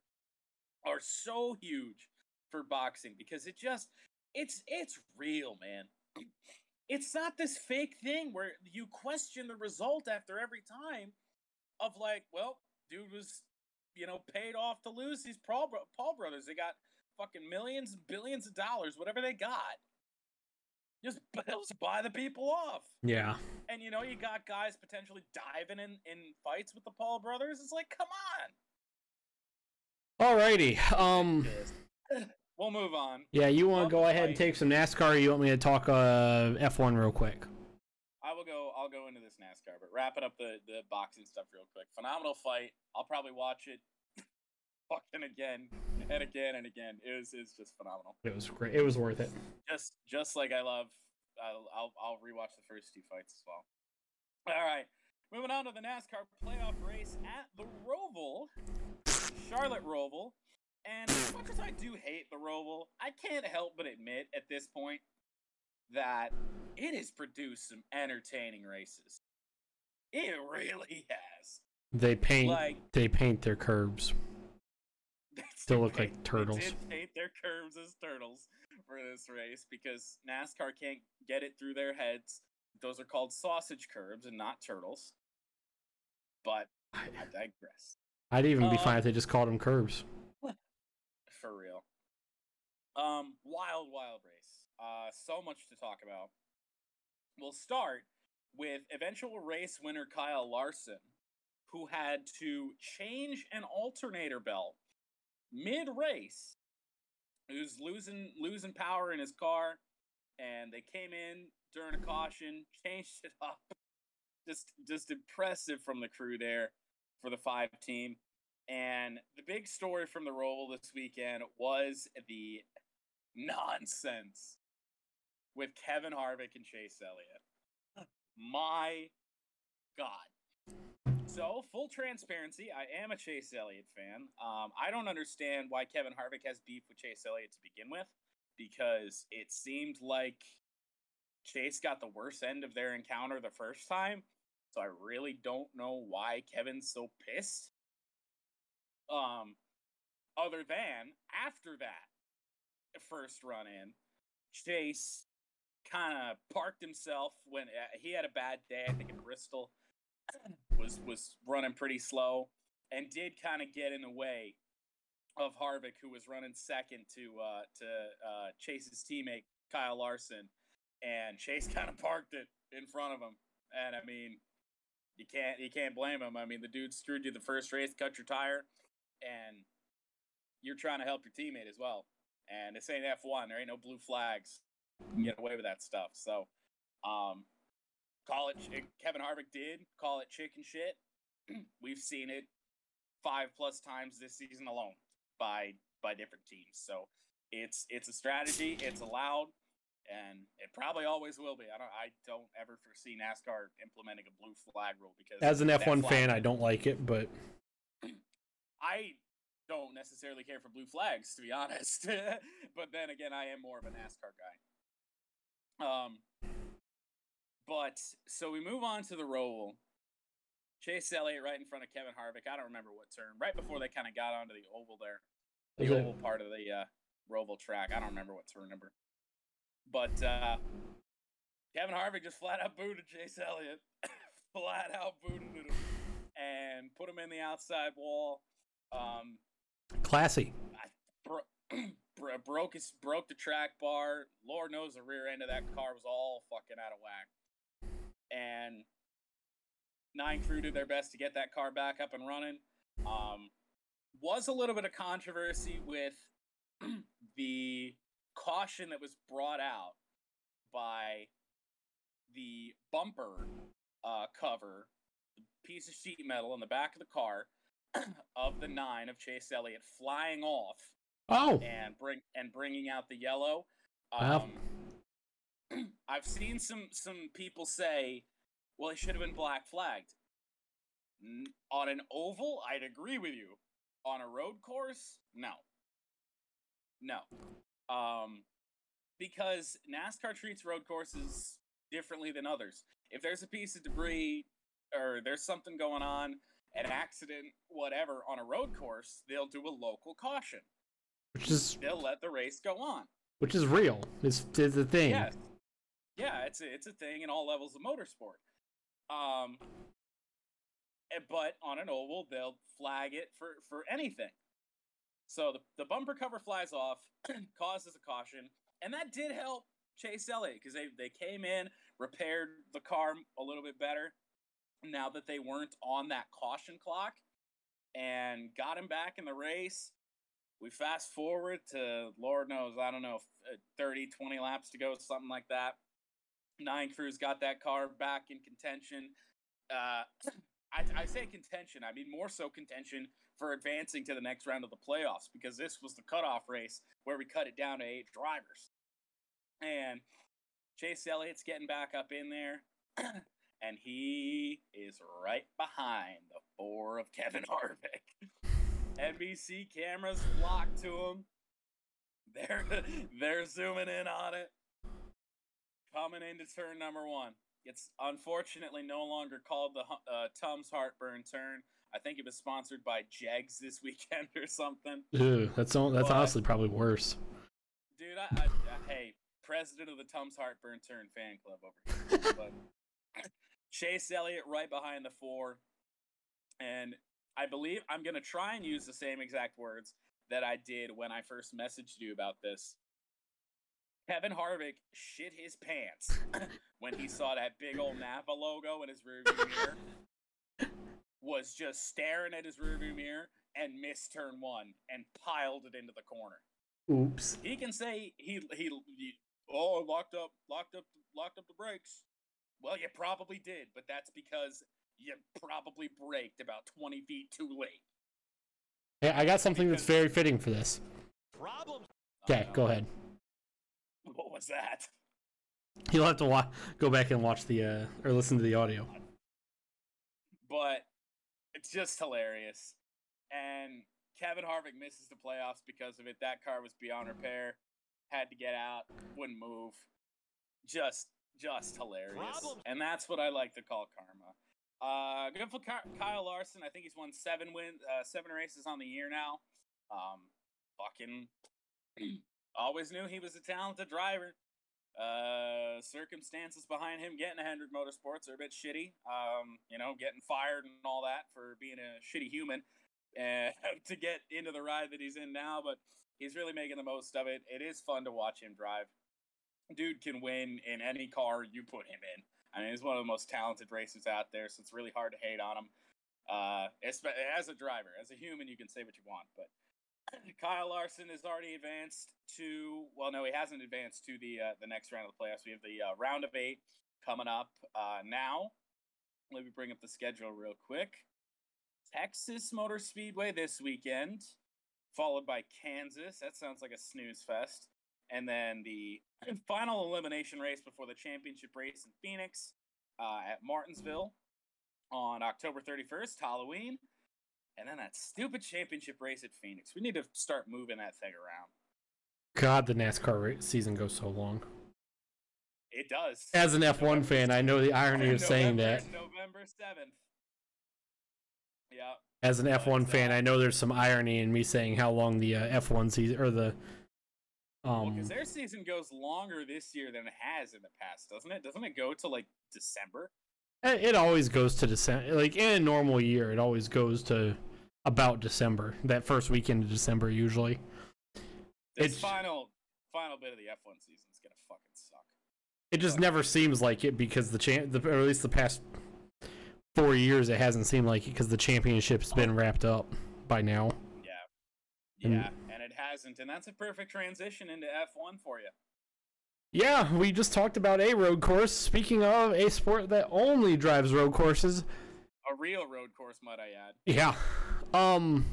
are so huge for boxing because it just it's it's real, man. It's not this fake thing where you question the result after every time of like, well, dude was you know paid off to lose these Paul, bro- Paul brothers. They got fucking millions, and billions of dollars, whatever they got. Just, *laughs* just buy the people off.
Yeah.
And you know, you got guys potentially diving in, in fights with the Paul brothers. It's like, come on.
Alrighty. Um. *laughs*
We'll move on.
Yeah, you want to go ahead and take some NASCAR? Or you want me to talk uh F1 real quick?
I will go. I'll go into this NASCAR, but wrapping up the the boxing stuff real quick. Phenomenal fight. I'll probably watch it *laughs* fucking again and again and again. It was it's just phenomenal.
It was great. It was worth it.
Just just like I love. I'll I'll, I'll rewatch the first two fights as well. All right, moving on to the NASCAR playoff race at the Roval, Charlotte Roval. And as much as I do hate the Roval, I can't help but admit at this point that it has produced some entertaining races. It really has.
They paint.
Like
They paint their curbs. *laughs*
they
Still look like turtles.
They did paint their curves as turtles for this race because NASCAR can't get it through their heads. Those are called sausage curbs and not turtles. But I digress.
I'd even be fine
Um,
if they just called them curbs.
For real. Um, wild, wild race. Uh, so much to talk about. We'll start with eventual race winner Kyle Larson, who had to change an alternator belt mid race. Was losing losing power in his car, and they came in during a caution, *laughs* changed it up, just just impressive from the crew there for the five team. And the big story from the Roval this weekend was the nonsense with Kevin Harvick and Chase Elliott. My God. So, full transparency, I am a Chase Elliott fan. Um, I don't understand why Kevin Harvick has beef with Chase Elliott to begin with, because it seemed like Chase got the worst end of their encounter the first time. So I really don't know why Kevin's so pissed. Um, other than after that first run in, Chase kind of parked himself when uh, he had a bad day. I think in Bristol *clears throat* was was running pretty slow and did kind of get in the way of Harvick, who was running second to uh, to uh, Chase's teammate Kyle Larson, and Chase *laughs* kind of parked it in front of him. And I mean, you can't you can't blame him. I mean, the dude screwed you the first race, cut your tire, and you're trying to help your teammate as well. And this ain't F1. There ain't no blue flags. You can get away with that stuff. So, um, call it. Kevin Harvick did call it chicken shit. *clears throat* We've seen it five plus times this season alone by by different teams. So it's it's a strategy. It's allowed and it probably always will be. I don't I don't ever foresee NASCAR implementing a blue flag rule because
as an F1 fan, I don't like it, but
I don't necessarily care for blue flags to be honest. *laughs* but then again, I am more of a NASCAR guy. Um but so we move on to the Roval. Chase Elliott right in front of Kevin Harvick. I don't remember what turn. Right before they kind of got onto the oval there. The
Okay.
oval part of the uh Roval track. I don't remember what turn number. But uh, Kevin Harvick just flat out booted Chase Elliott, *coughs* flat out booted him, and put him in the outside wall. Um,
classy.
bro- *clears throat* bro- broke his broke the track bar. Lord knows the rear end of that car was all fucking out of whack. And nine crew did their best to get that car back up and running. Um, was a little bit of controversy with *clears throat* the caution that was brought out by the bumper uh, cover, the piece of sheet metal on the back of the car *coughs* of the nine of Chase Elliott flying off
Oh,
and bring and bringing out the yellow.
Wow.
Um, *clears throat* I've seen some some people say, "Well, it should have been black flagged." N- on an oval, I'd agree with you. On a road course, no, no, um, because NASCAR treats road courses differently than others. If there's a piece of debris or there's something going on, an accident, whatever, on a road course, they'll do a local caution
which is
they'll let the race go on.
which is real. It's, it's a thing.
Yes. Yeah, it's a, it's a thing in all levels of motorsport. Um, eh, but on an oval, they'll flag it for, for anything. So the, the bumper cover flies off, *clears throat* causes a caution, and that did help Chase Elliott because they, they came in, repaired the car a little bit better now that they weren't on that caution clock and got him back in the race. We fast forward to, Lord knows, I don't know, uh, 30, 20 laps to go, something like that. Nine Crews got that car back in contention. Uh, I, I say contention, I mean more so contention for advancing to the next round of the playoffs because this was the cutoff race where we cut it down to eight drivers. And Chase Elliott's getting back up in there, *clears throat* and he is right behind the four of Kevin Harvick. NBC cameras flock to him. They're *laughs* they're zooming in on it. Coming into turn number one. It's unfortunately no longer called the uh, Tums Heartburn turn. I think it was sponsored by Jegs this weekend or something.
Ugh, that's all- that's
But-
honestly probably worse.
Dude, I, I, I hey, president of the Tums Heartburn Turn fan club over here. *laughs* but Chase Elliott right behind the four, and I believe I'm gonna try and use the same exact words that I did when I first messaged you about this. Kevin Harvick shit his pants *laughs* when he saw that big old Napa logo in his rearview mirror. Was just staring at his rearview mirror and missed turn one and piled it into the corner
Oops.
he can say he he, he oh locked up locked up locked up the brakes Well, you probably did, but that's because you probably braked about 20 feet too late.
Hey, I got something that's very fitting for this.
Problems.
Okay, go ahead. *laughs*
What was that?
You'll have to wa- go back and watch the uh, or listen to the audio.
But it's just hilarious. And Kevin Harvick misses the playoffs because of it. That car was beyond repair. Had to get out. Wouldn't move. Just, just hilarious.
Problems.
And that's what I like to call karma. Uh, good for Kyle Larson. I think he's won seven wins, uh, seven races on the year now. Um, fucking, *clears throat* always knew he was a talented driver. Uh, circumstances behind him getting a Hendrick Motorsports are a bit shitty. Um, you know, getting fired and all that for being a shitty human, uh, *laughs* to get into the ride that he's in now. But he's really making the most of it. It is fun to watch him drive. Dude can win in any car you put him in. I mean, he's one of the most talented racers out there, so it's really hard to hate on him. Uh, as a driver, as a human, you can say what you want, but *clears throat* Kyle Larson has already advanced to. Well, no, he hasn't advanced to the uh, the next round of the playoffs. We have the uh, round of eight coming up uh, now. Let me bring up the schedule real quick. Texas Motor Speedway this weekend, followed by Kansas. That sounds like a snooze fest. And then the *clears throat* final elimination race before the championship race in Phoenix uh, at Martinsville on October 31st, Halloween. And then that stupid championship race at Phoenix. We need to start moving that thing around.
God, the NASCAR season goes so long.
It does.
As an F1 fan, I know the irony of saying that.
November 7th. Yeah.
As an F1 fan, I know there's some irony in me saying how long the uh, F1 season or the um
because their season goes longer this year than it has in the past, doesn't it? Doesn't it go to like December?
it always goes to December. Like in a normal year, it always goes to about December. That first weekend of December usually.
This
It's-
final final bit of the F1 season is gonna fucking suck.
It just never seems like it because the champ, the, or at least the past four years, it hasn't seemed like it because the championship's been wrapped up by now.
Yeah. Yeah, and hasn't, and that's a perfect transition into F1 for you.
Yeah, we just talked about a road course. Speaking of a sport that only drives road courses,
A real road course, might I add.
yeah. Um,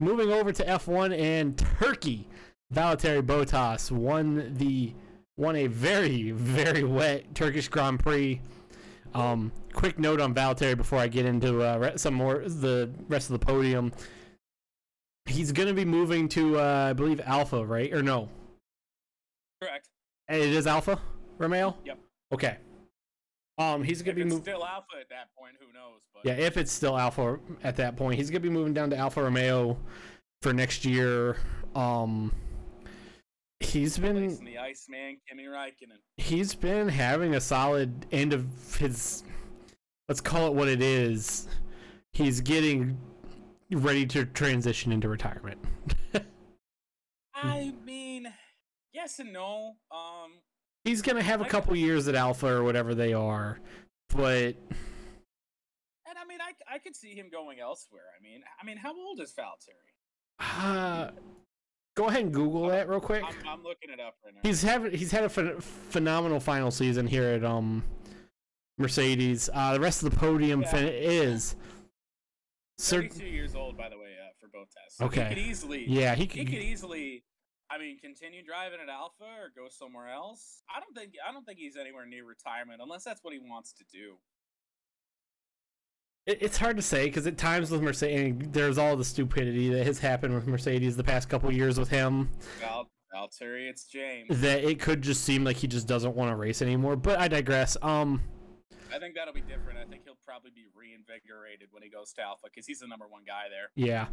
moving over to F1 and Turkey, Valtteri Bottas won the won a very very wet Turkish Grand Prix. Um, quick note on Valtteri before I get into uh, some more the rest of the podium. He's gonna be moving to uh, I believe Alfa, right? Or no?
Correct.
And It is Alfa Romeo.
Yep.
Okay. Um, he's gonna be
it's
moving.
still alpha at that point, who knows? But
Yeah, if it's still Alfa at that point, he's gonna be moving down to Alfa Romeo for next year. Um, he's been
the Iceman, Kimi Räikkönen.
he's been having a solid end of his. Let's call it what it is. He's getting ready to transition into retirement. *laughs*
I mean, yes and no. Um,
he's gonna have a couple years at Alfa or whatever they are, but
and I mean, I, I could see him going elsewhere. I mean, I mean, how old is Valtteri?
uh, go ahead and Google that real quick.
I'm, I'm looking it up right now.
He's having he's had a phen- phenomenal final season here at um Mercedes. Uh, the rest of the podium
Yeah.
fin- is.
32 years old, by the way, uh, for Bottas. So
Okay.
He could easily.
Yeah, he
He
could.
could easily. I mean, continue driving at Alfa or go somewhere else. I don't think. I don't think he's anywhere near retirement unless that's what he wants to do.
it- It's hard to say because at times with Mercedes, there's all the stupidity that has happened with Mercedes the past couple years with him.
Val, Valtteri, it's James.
That it could just seem like he just doesn't want to race anymore. But I digress. Um,
I think that'll be different. I think he'll probably be reinvigorated when he goes to Alfa because he's the number one guy there.
yeah.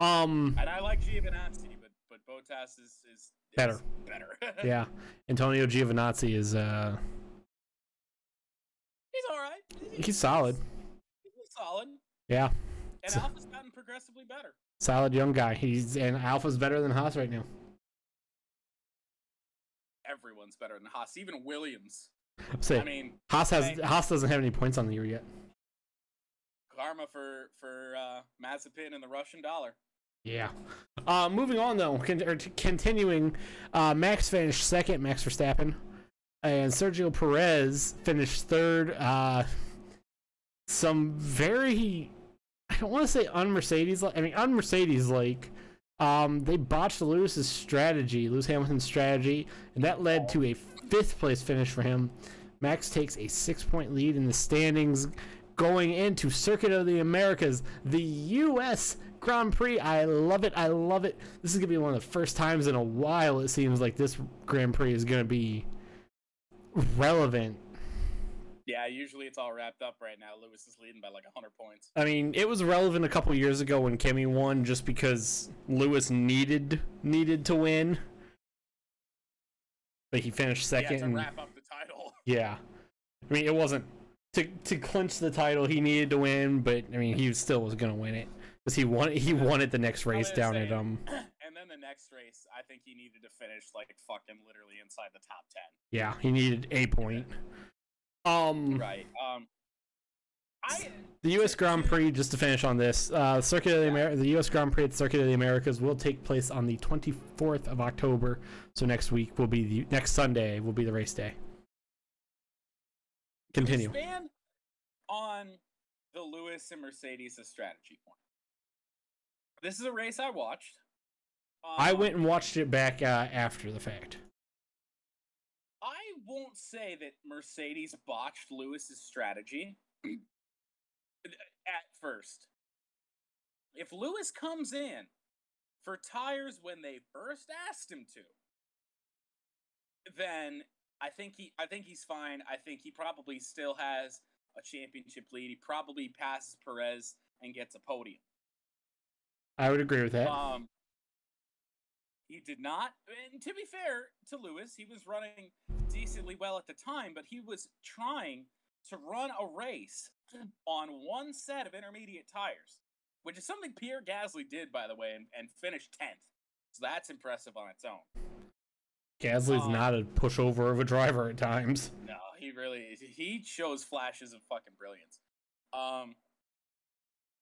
Um,
And I like Giovinazzi, but but Bottas is is, is
Better.
Better. *laughs*
yeah. Antonio Giovinazzi is uh,
he's all right.
he's solid.
He's solid.
Yeah,
And
So-
Alfa's gotten progressively better.
solid young guy. He's and Alfa's better than Haas right now.
Everyone's better than Haas, even Williams.
Say,
I mean,
Haas has Haas doesn't have any points on the year yet.
karma for for uh, Mazepin and the Russian dollar.
Yeah. Uh, moving on though, con- or t- continuing, uh, Max finished second. Max Verstappen and Sergio Perez finished third. Uh, some very, I don't want to say un Mercedes. Like I mean, un Mercedes like. Um, they botched Lewis's strategy, Lewis Hamilton's strategy, and that led to a fifth place finish for him. Max takes a six point lead in the standings going into Circuit of the Americas, the U.S. Grand Prix. I love it. I love it. This is going to be one of the first times in a while it seems like this Grand Prix is going to be relevant.
Yeah, usually it's all wrapped up right now. Lewis is leading by like 100 points.
I mean, it was relevant a couple years ago when Kimi won just because Lewis needed needed to win. He finished second.
Yeah, to wrap up the title. *laughs*
Yeah. I mean, it wasn't to to clinch the title. He needed to win, but I mean, he still was gonna win it because he won. He *laughs* wanted the next race down at um. *clears throat*
And then the next race, I think he needed to finish like fucking literally inside the top ten.
Yeah, he needed a point. Um.
Right. Um. I
the U.S. Grand Prix, just to finish on this, uh, Circuit of the Amer- the U.S. Grand Prix at Circuit of the Americas will take place on the 24th of October. So next week will be the next Sunday will be the race day. Continue.
Expand on the Lewis and Mercedes strategy point. This is a race I watched. Um,
I went and watched it back uh, after the fact.
I won't say that Mercedes botched Lewis's strategy at first. If Lewis comes in for tires when they first asked him to, then I think he I think he's fine. I think he probably still has a championship lead. He probably passes Perez and gets a podium.
I would agree with that.
Um, he did not. And to be fair to Lewis, he was running decently well at the time, but he was trying to run a race on one set of intermediate tires, which is something Pierre Gasly did, by the way, and, and finished 10th. So that's impressive on its own.
Gasly's
Um,
not a pushover of a driver at times.
No, he really is. He shows flashes of fucking brilliance. Um,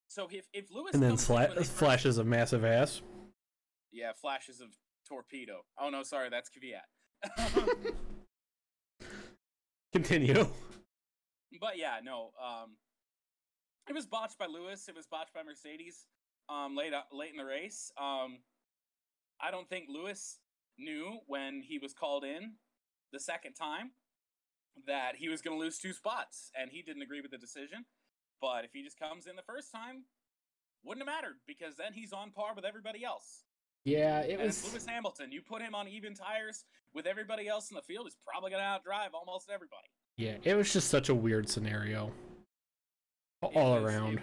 so if if Lewis
And then sla- flashes a massive ass.
yeah, flashes of torpedo. Oh no, sorry, that's Kvyat. *laughs*
Continue.
But yeah, no. Um, it was botched by Lewis. It was botched by Mercedes. Um, late uh, late in the race. Um, I don't think Lewis knew when he was called in the second time that he was going to lose two spots, and he didn't agree with the decision. But if he just comes in the first time, wouldn't have mattered because then he's on par with everybody else.
Yeah, it
And
was.
Lewis Hamilton. You put him on even tires with everybody else in the field, he's probably going to outdrive almost everybody.
Yeah, it was just such a weird scenario. All around.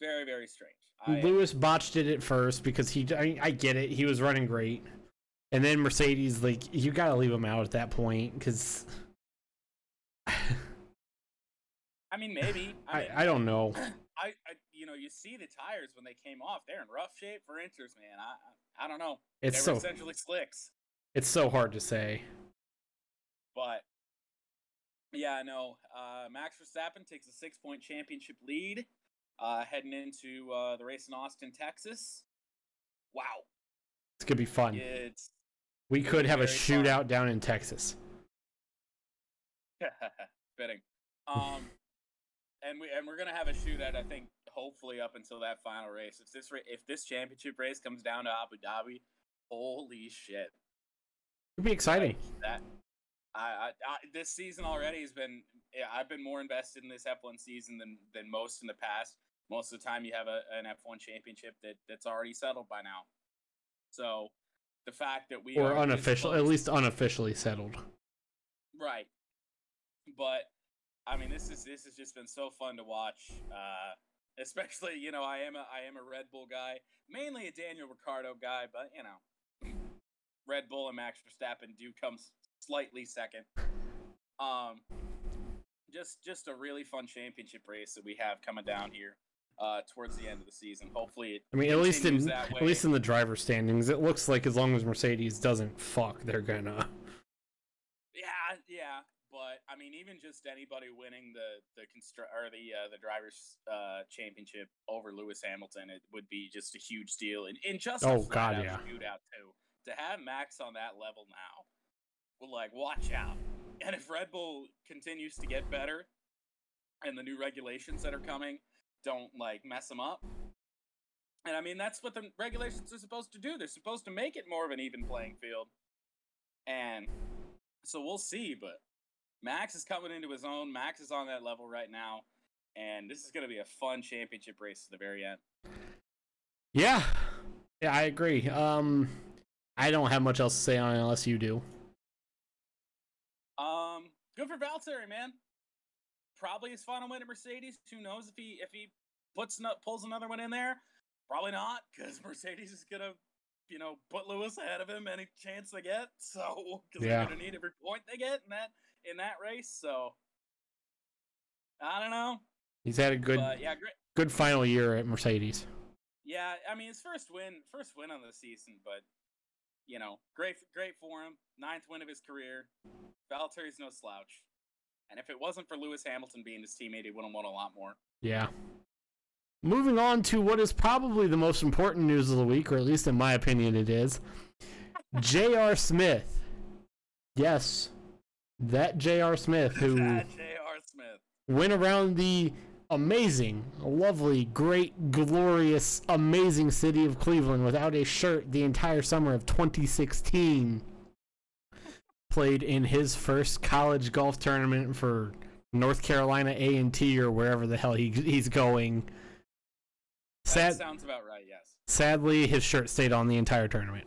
very, very strange. I,
Lewis botched it at first because he. I, mean, I get it. He was running great, and then Mercedes, like you got to leave him out at that point because *sighs*
I mean, maybe. I,
I,
mean,
I don't know.
I, I, you know, you see the tires when they came off. They're in rough shape for inters, man. I, I, I don't know.
It's
they
so
essentially slicks,
it's so hard to say.
but yeah, no. Uh, Max Verstappen takes a six-point championship lead, uh, heading into uh, the race in Austin, Texas. Wow,
It's gonna be fun.
it's
we could have a
very fun.
shootout down in Texas. *laughs*
fitting. Um, *laughs* and we and we're gonna have a shootout. I think hopefully up until that final race. If this if this championship race comes down to Abu Dhabi, holy shit!
It'd be exciting.
Like, that I, I, I this season already has been. Yeah, I've been more invested in this F1 season than than most in the past. Most of the time, you have a, an F1 championship that that's already settled by now. So the fact that we
Or unofficial, at least unofficially settled.
Right. But I mean this is this has just been so fun to watch. Uh especially, you know, I am a I am a Red Bull guy, mainly a Daniel Ricciardo guy, but you know, Red Bull and Max Verstappen do come s- slightly second. Um just just a really fun championship race that we have coming down here uh towards the end of the season. Hopefully
I mean, at least in at least in the driver standings, it looks like as long as Mercedes doesn't fuck, they're gonna.
Yeah, yeah, but I mean, even just anybody winning the the constru- or the uh, the drivers' uh, championship over Lewis Hamilton, it would be just a huge deal. And, and just
Oh, God, yeah.
shootout too. To have Max on that level now, like watch out, and if Red Bull continues to get better, and the new regulations that are coming don't like mess them up. And I mean, that's what the regulations are supposed to do. They're supposed to make it more of an even playing field. And so we'll see, but Max is coming into his own. Max is on that level right now. And this is going to be a fun championship race to the very end.
Yeah. Yeah, I agree. Um I don't have much else to say on it unless you do.
Valtteri, man. Probably his final win at Mercedes. Who knows if he if he puts pulls another one in there? Probably not, because *laughs* Mercedes is gonna, you know, put Lewis ahead of him any chance they get. *laughs* So because
Yeah.
they're gonna need every point they get in that in that race. So I don't know,
He's had a good
but yeah, great.
good final year at Mercedes.
Yeah, I mean his first win, first win on the season, but you know, great, great for him. Ninth win of his career. Valtteri's no slouch. And if it wasn't for Lewis Hamilton being his teammate, he would have won a lot more.
Yeah. Moving on to what is probably the most important news of the week, or at least in my opinion it is. J.R. Smith. Yes. That J.R. Smith who *laughs*
J.R. Smith.
went around the amazing, lovely, great, glorious, amazing city of Cleveland without a shirt the entire summer of 2016. Played in his first college golf tournament for North Carolina A&T or wherever the hell he he's going.
That
Sad,
sounds about right. Yes.
sadly, his shirt stayed on the entire tournament.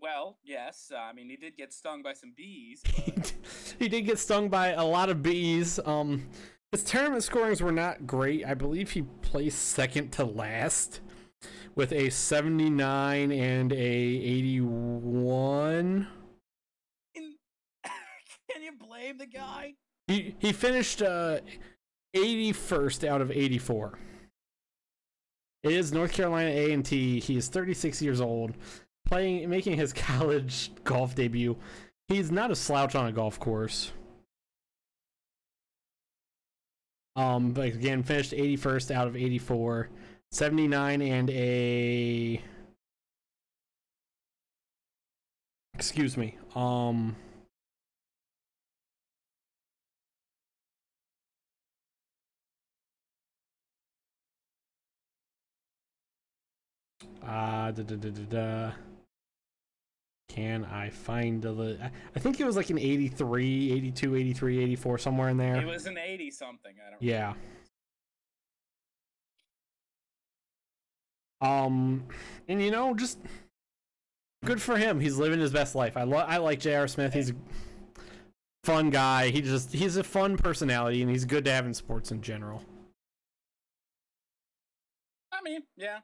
Well, yes. Uh, I mean, he did get stung by some bees. *laughs* But
he did get stung by a lot of bees. Um, his tournament scorings were not great. I believe he placed second to last with a 79 and a 81. *laughs*
can you blame the guy?
He he finished uh 81st out of 84. It is North Carolina A&T. He is 36 years old, playing making his *laughs* college golf debut. He's not a slouch on a golf course. Um, but again, finished 81st out of 84, 79 and a excuse me. Um Uh, da, da, da, da, da. Can I find the. I- I think it was like an 83, 82, 83, 84, somewhere in there.
It was an 80 something. I don't
Yeah. Um, and you know, just good for him. He's living his best life. I lo- I like J.R. Smith. He's a fun guy. He just he's a fun personality, and he's good to have in sports in general.
I mean, yeah.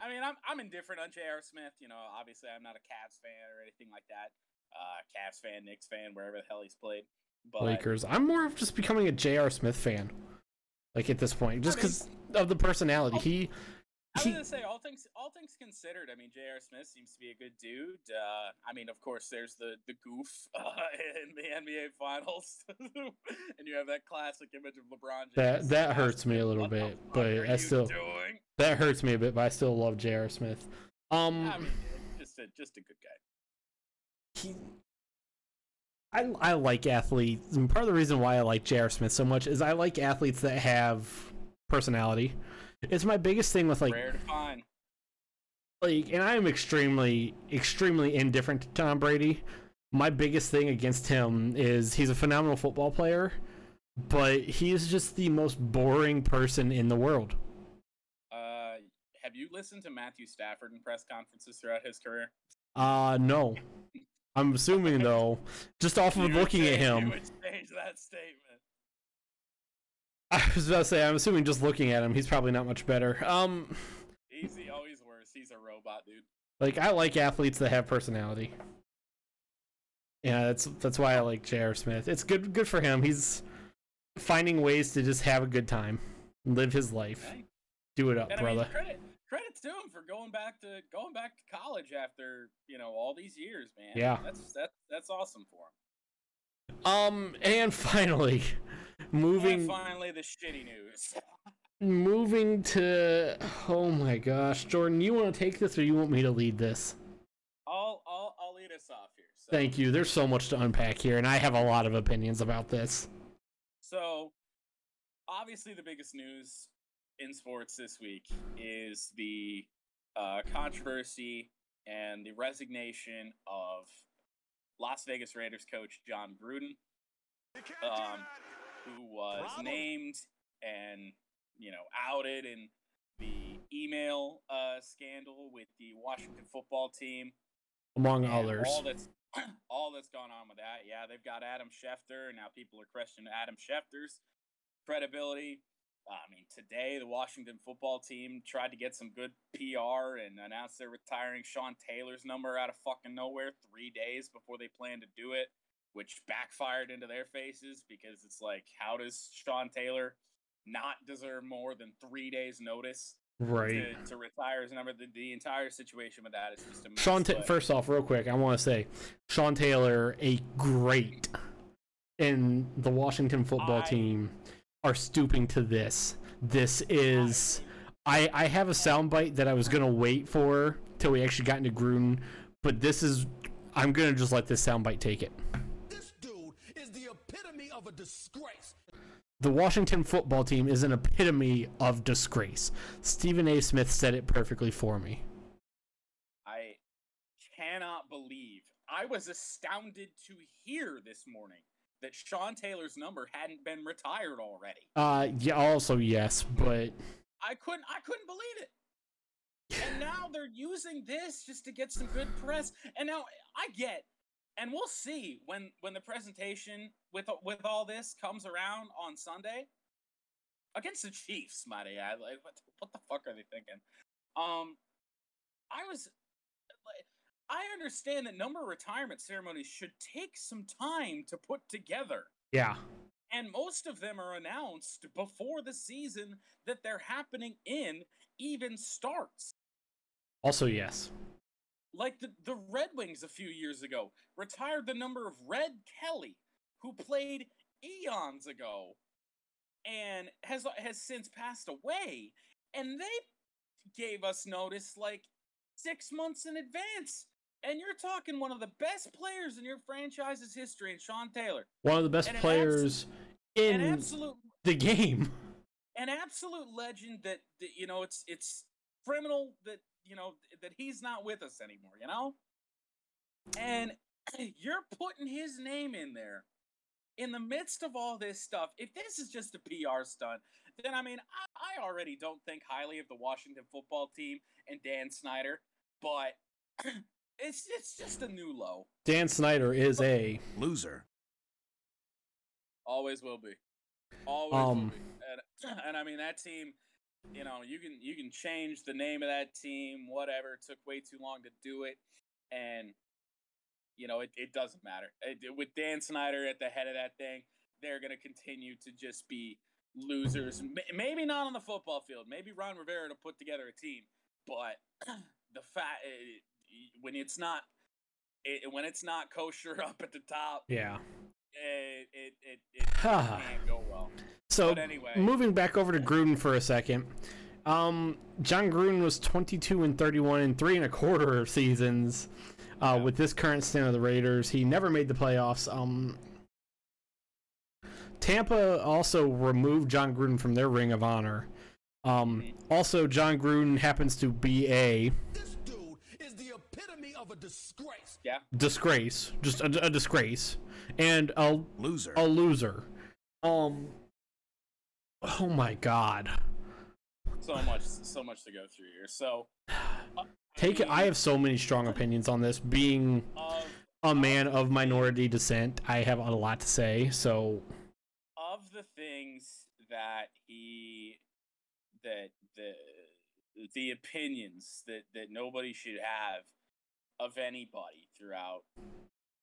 I mean, I'm I'm indifferent on J.R. Smith. You know, obviously, I'm not a Cavs fan or anything like that. Uh, Cavs fan, Knicks fan, wherever the hell he's played. But
Lakers. I'm more of just becoming a J.R. Smith fan. Like at this point, just
I mean-
because of the personality. He
I was
he
gonna say all things all things considered. I mean, J.R. Smith seems to be a good dude. Uh, I mean, of course, there's the the goof *laughs* uh, in the NBA Finals, *laughs* and you have that classic image of LeBron.
That-
James.
that hurts me a little bit, but I still-
doing.
that hurts me a bit, but I still love J.R. Smith. Um,
I mean, just a just a good guy.
he I, I like athletes and part of the reason why I like J.R. Smith so much is I like athletes that have personality. It's my biggest thing with like
Rare to find.
like and I am extremely extremely indifferent to Tom Brady. My biggest thing against him is he's a phenomenal football player, but he is just the most boring person in the world.
Uh, have you listened to Matthew Stafford in press conferences throughout his career?
Uh no. *laughs* I'm assuming though, just off
You
of
would
looking at
change- You
him,
would change that statement. *laughs*
I was about to say, I'm assuming just looking at him, he's probably not much better. Um,
Easy, always worse. He's a robot, dude.
like I like athletes that have personality. Yeah, that's that's why I like J.R. Smith. It's good good for him. He's finding ways to just have a good time, live his life, do it up,
And I
brother.
mean, credit credit to him for going back to going back to college after you know all these years, man.
Yeah.
that's that's that's awesome for him.
Um, and *laughs* finally,
And
moving
finally, the shitty news.
moving to oh my gosh, Jordan, you want to take this or you want me to lead this?
I'll I'll I'll, I'll lead us off here. So,
Thank you. There's so much to unpack here, and I have a lot of opinions about this.
So, obviously, the biggest news in sports this week is the uh, controversy and the resignation of Las Vegas Raiders coach Jon Gruden, um, who was named and you know outed in the email uh, scandal with the Washington football team.
Among
And
others.
All that's *clears throat* all that's gone on with that. Yeah, they've got Adam Schefter, and now people are questioning Adam Schefter's credibility. I mean, today the Washington football team tried to get some good PR and announced they're retiring Sean Taylor's number out of fucking nowhere three days before they planned to do it, which backfired into their faces because it's like, how does Sean Taylor not deserve more than three days' notice
Right.
to, to retire his number? The, the entire situation with that is just a mess.
Sean, Ta- first off, real quick, I want to say Sean Taylor, a great, in the Washington football
I-
team are stooping to this. This is. I, I have a soundbite that I was gonna wait for till we actually got into Gruden, but this is I'm gonna just let this soundbite take it.
This dude is the epitome of a disgrace.
The Washington football team is an epitome of disgrace. Stephen A. Smith said it perfectly for me.
I cannot believe I was astounded to hear this morning that Sean Taylor's number hadn't been retired already.
Uh, yeah. Also, yes, but
I couldn't I couldn't believe it. And now they're using this just to get some good press. And now I get and we'll see when when the presentation with with all this comes around on Sunday against the Chiefs, might I add. Like, what, what the fuck are they thinking? Um, I was I understand that number retirement ceremonies should take some time to put together.
yeah.
And most of them are announced before the season that they're happening in even starts.
Also, yes.
Like the, the Red Wings a few years ago retired the number of Red Kelly, who played eons ago and has has since passed away. And they gave us notice like six months in advance. And you're talking one of the best players in your franchise's history, and Sean Taylor.
One of the best players in
absolute
the game. *laughs*
an absolute legend that, that you know it's it's criminal that you know that he's not with us anymore you know and *clears throat* you're putting his name in there in the midst of all this stuff if this is just a pr stunt then i mean i, I already don't think highly of the washington football team and dan snyder but *clears throat* it's it's just a new low
Dan Snyder is a
Loser.
Always will be. Always will
Um,
be. And, *clears throat* and I mean that team, you know, you can you can change the name of that team, whatever. It took way too long to do it, and you know it, it doesn't matter. It, with Dan Snyder at the head of that thing, they're gonna continue to just be losers. M- Maybe not on the football field. Maybe Ron Rivera to put together a team, but *clears throat* the fact when it's not it, when it's not kosher *laughs* up at the top,
yeah.
it it it, it *sighs* can't go well.
So
But anyway.
moving back over to Gruden for a second. Um, Jon Gruden was 22 and 31 in three and a quarter seasons. Uh,
Yeah.
With this current stint of the Raiders, he never made the playoffs. Um, Tampa also removed Jon Gruden from their ring of honor. Um, also, Jon Gruden happens to be a
of a disgrace.
Yeah.
disgrace, just a, a disgrace, and a
Loser.
a loser. Um. Oh my God.
So much so much to go through here. So uh,
Take it. I have so many strong opinions on this. Being
of
a man of minority descent, I have a lot to say. So
of the things that he that the the opinions that that nobody should have of anybody throughout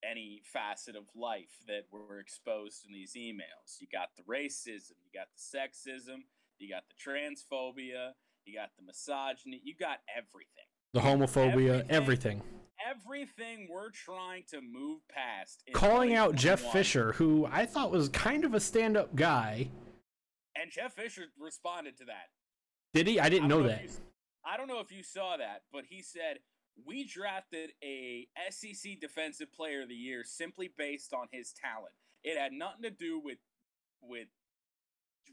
any facet of life that were exposed in these emails. You got the racism, you got the sexism, you got the transphobia, you got the misogyny, you got everything.
the homophobia,
Everything.
everything.
Everything we're trying to move past.
Calling out Jeff Fisher, who I thought was kind of a stand-up guy.
And Jeff Fisher responded to that.
Did he? I didn't
I don't
know that.
you I don't know if you saw that, but he said, we drafted a SEC Defensive Player of the Year simply based on his talent. It had nothing to do with with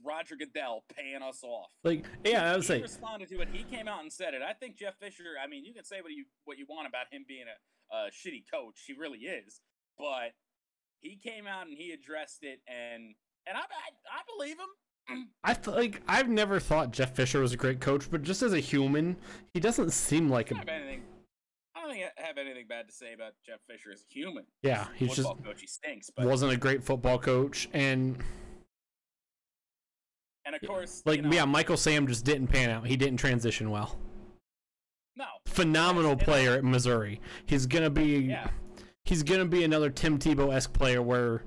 Roger Goodell paying us off.
Like, yeah, I would
he
say,
responded to it. He came out and said it. I think Jeff Fisher. I mean, you can say what you what you want about him being a, a shitty coach. He really is. But he came out and he addressed it, and and I I, I believe him. *clears throat*
I th- like I've never thought Jeff Fisher was a great coach, but just as a human, he doesn't seem like a
anything. I don't have anything bad to say about Jeff Fisher as a human.
yeah. He's just
Football coach, he stinks. But
wasn't a great football coach, and
and of course,
like
you know,
yeah, Michael Sam just didn't pan out. He didn't transition well.
no,
Phenomenal
And
player at Missouri. He's gonna be
yeah,
he's gonna be another Tim Tebow esque player where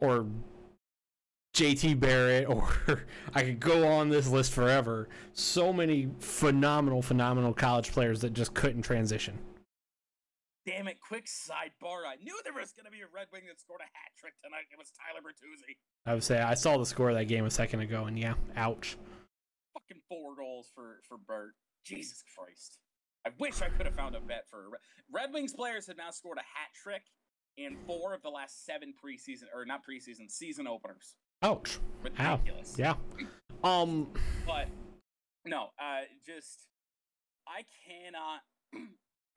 or JT Barrett or *laughs* I could go on this list forever. So many phenomenal, phenomenal college players that just couldn't transition.
Damn it! Quick sidebar. I knew there was gonna be a Red Wing that scored a hat trick tonight. It was Tyler Bertuzzi.
I would say I saw the score of that game a second ago, and yeah, ouch.
Fucking four goals for for Bert. Jesus Christ! I wish I could have found a bet for a Red, Red Wings players have now scored a hat trick in four of the last seven preseason or not preseason season openers.
Ouch. Ow.
Ridiculous.
Yeah. Um
But no, uh, just I cannot. *clears throat*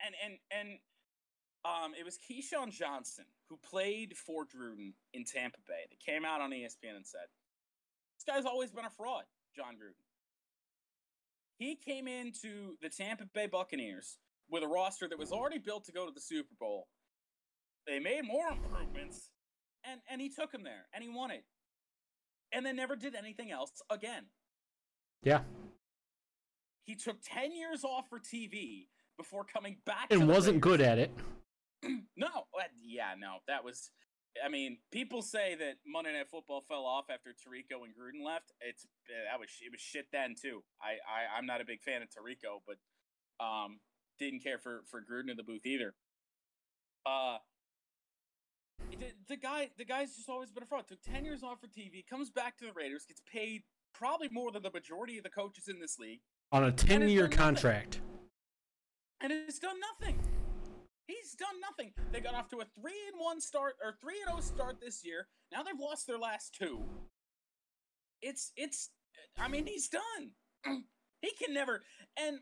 And and and um, it was Keyshawn Johnson who played for Gruden in Tampa Bay. That came out on ESPN and said, "This guy's always been a fraud." Jon Gruden. He came into the Tampa Bay Buccaneers with a roster that was already built to go to the Super Bowl. They made more improvements, and and he took him there, and he won it, and then never did anything else again.
yeah.
He took 10 years off for TV before coming back to
And wasn't good at it. *clears throat*
No, uh, yeah, no, that was. I mean, people say that Monday Night Football fell off after Tirico and Gruden left. It's uh, that was it was shit then too. I, I I'm not a big fan of Tirico, but um didn't care for for Gruden in the booth either. Uh, the, the guy the guy's just always been a fraud. Took ten years off for TV, comes back to the Raiders, gets paid probably more than the majority of the coaches in this league.
On a 10 year
done nothing.
contract.
and it's done nothing. He's done nothing. They got off to a three and one start or three and zero start this year. Now they've lost their last two. It's it's. I mean, he's done. *clears throat* he can never. And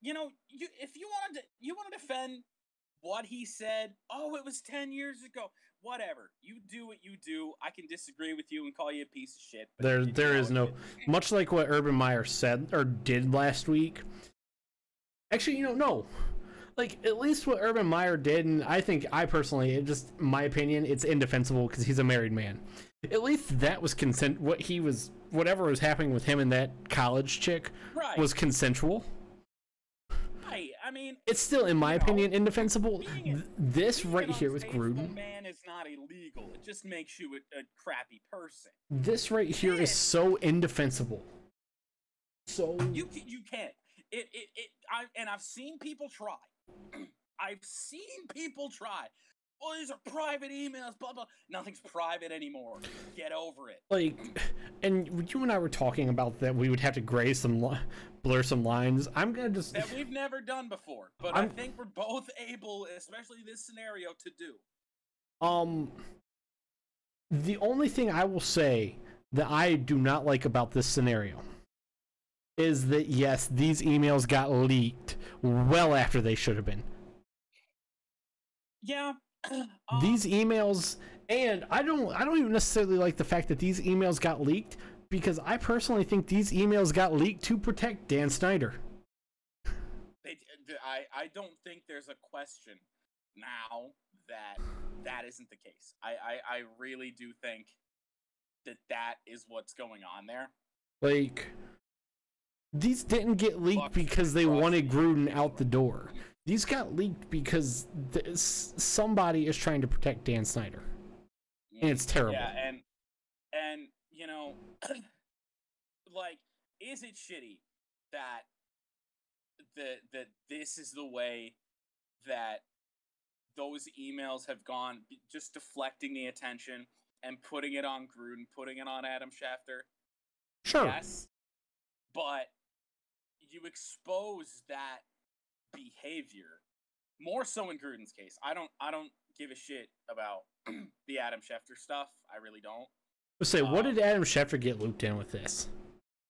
you know, you if you wanted to, you want to defend what he said. Oh, it was ten years ago. Whatever. You do what you do. I can disagree with you and call you a piece of shit.
There there is no
it-
much like what Urban Meyer said or did last week. Actually, you know, no. Like at least what Urban Meyer did, and I think I personally, it just my opinion, it's indefensible because he's a married man. At least that was consent. What he was, whatever was happening with him and that college chick,
Right.
was consensual.
right. I mean,
It's still, in my
You know,
opinion, indefensible.
being
This
Being
right here with Gruden,
man is not illegal. It just makes you a, a crappy person.
this right here is so indefensible. So
You you can't. It it it. I and I've seen people try. I've seen people try. Well, these are private emails. Blah blah. Nothing's private anymore. Get over it.
like *sighs* and you and I were talking about that we would have to gray some blur some lines. I'm gonna just
That we've never done before, but i
I'm-
think we're both able, especially this scenario, to do.
um the only thing I will say that I do not like about this scenario is that yes, these emails got leaked well after they should have been.
Yeah. *clears throat* um,
these emails and I don't I don't even necessarily like the fact that these emails got leaked because I personally think these emails got leaked to protect Dan Snyder.
They, I, I don't think there's a question now that that isn't the case. I, I, I really do think that that is what's going on there.
Like these didn't get leaked because they wanted. Gruden out the door. These got leaked because th- s- somebody is trying to protect Dan Snyder. And it's terrible.
Yeah, and and you know, *clears throat* like, is it shitty that that that this is the way that those emails have gone, just deflecting the attention and putting it on Gruden, putting it on Adam Schefter?
Sure.
Yes, but you expose that behavior more so in Gruden's case. I don't I don't give a shit about *clears throat* the Adam Schefter stuff. I really don't.
Let's say, what
Um,
did Adam Schefter get looped in with this?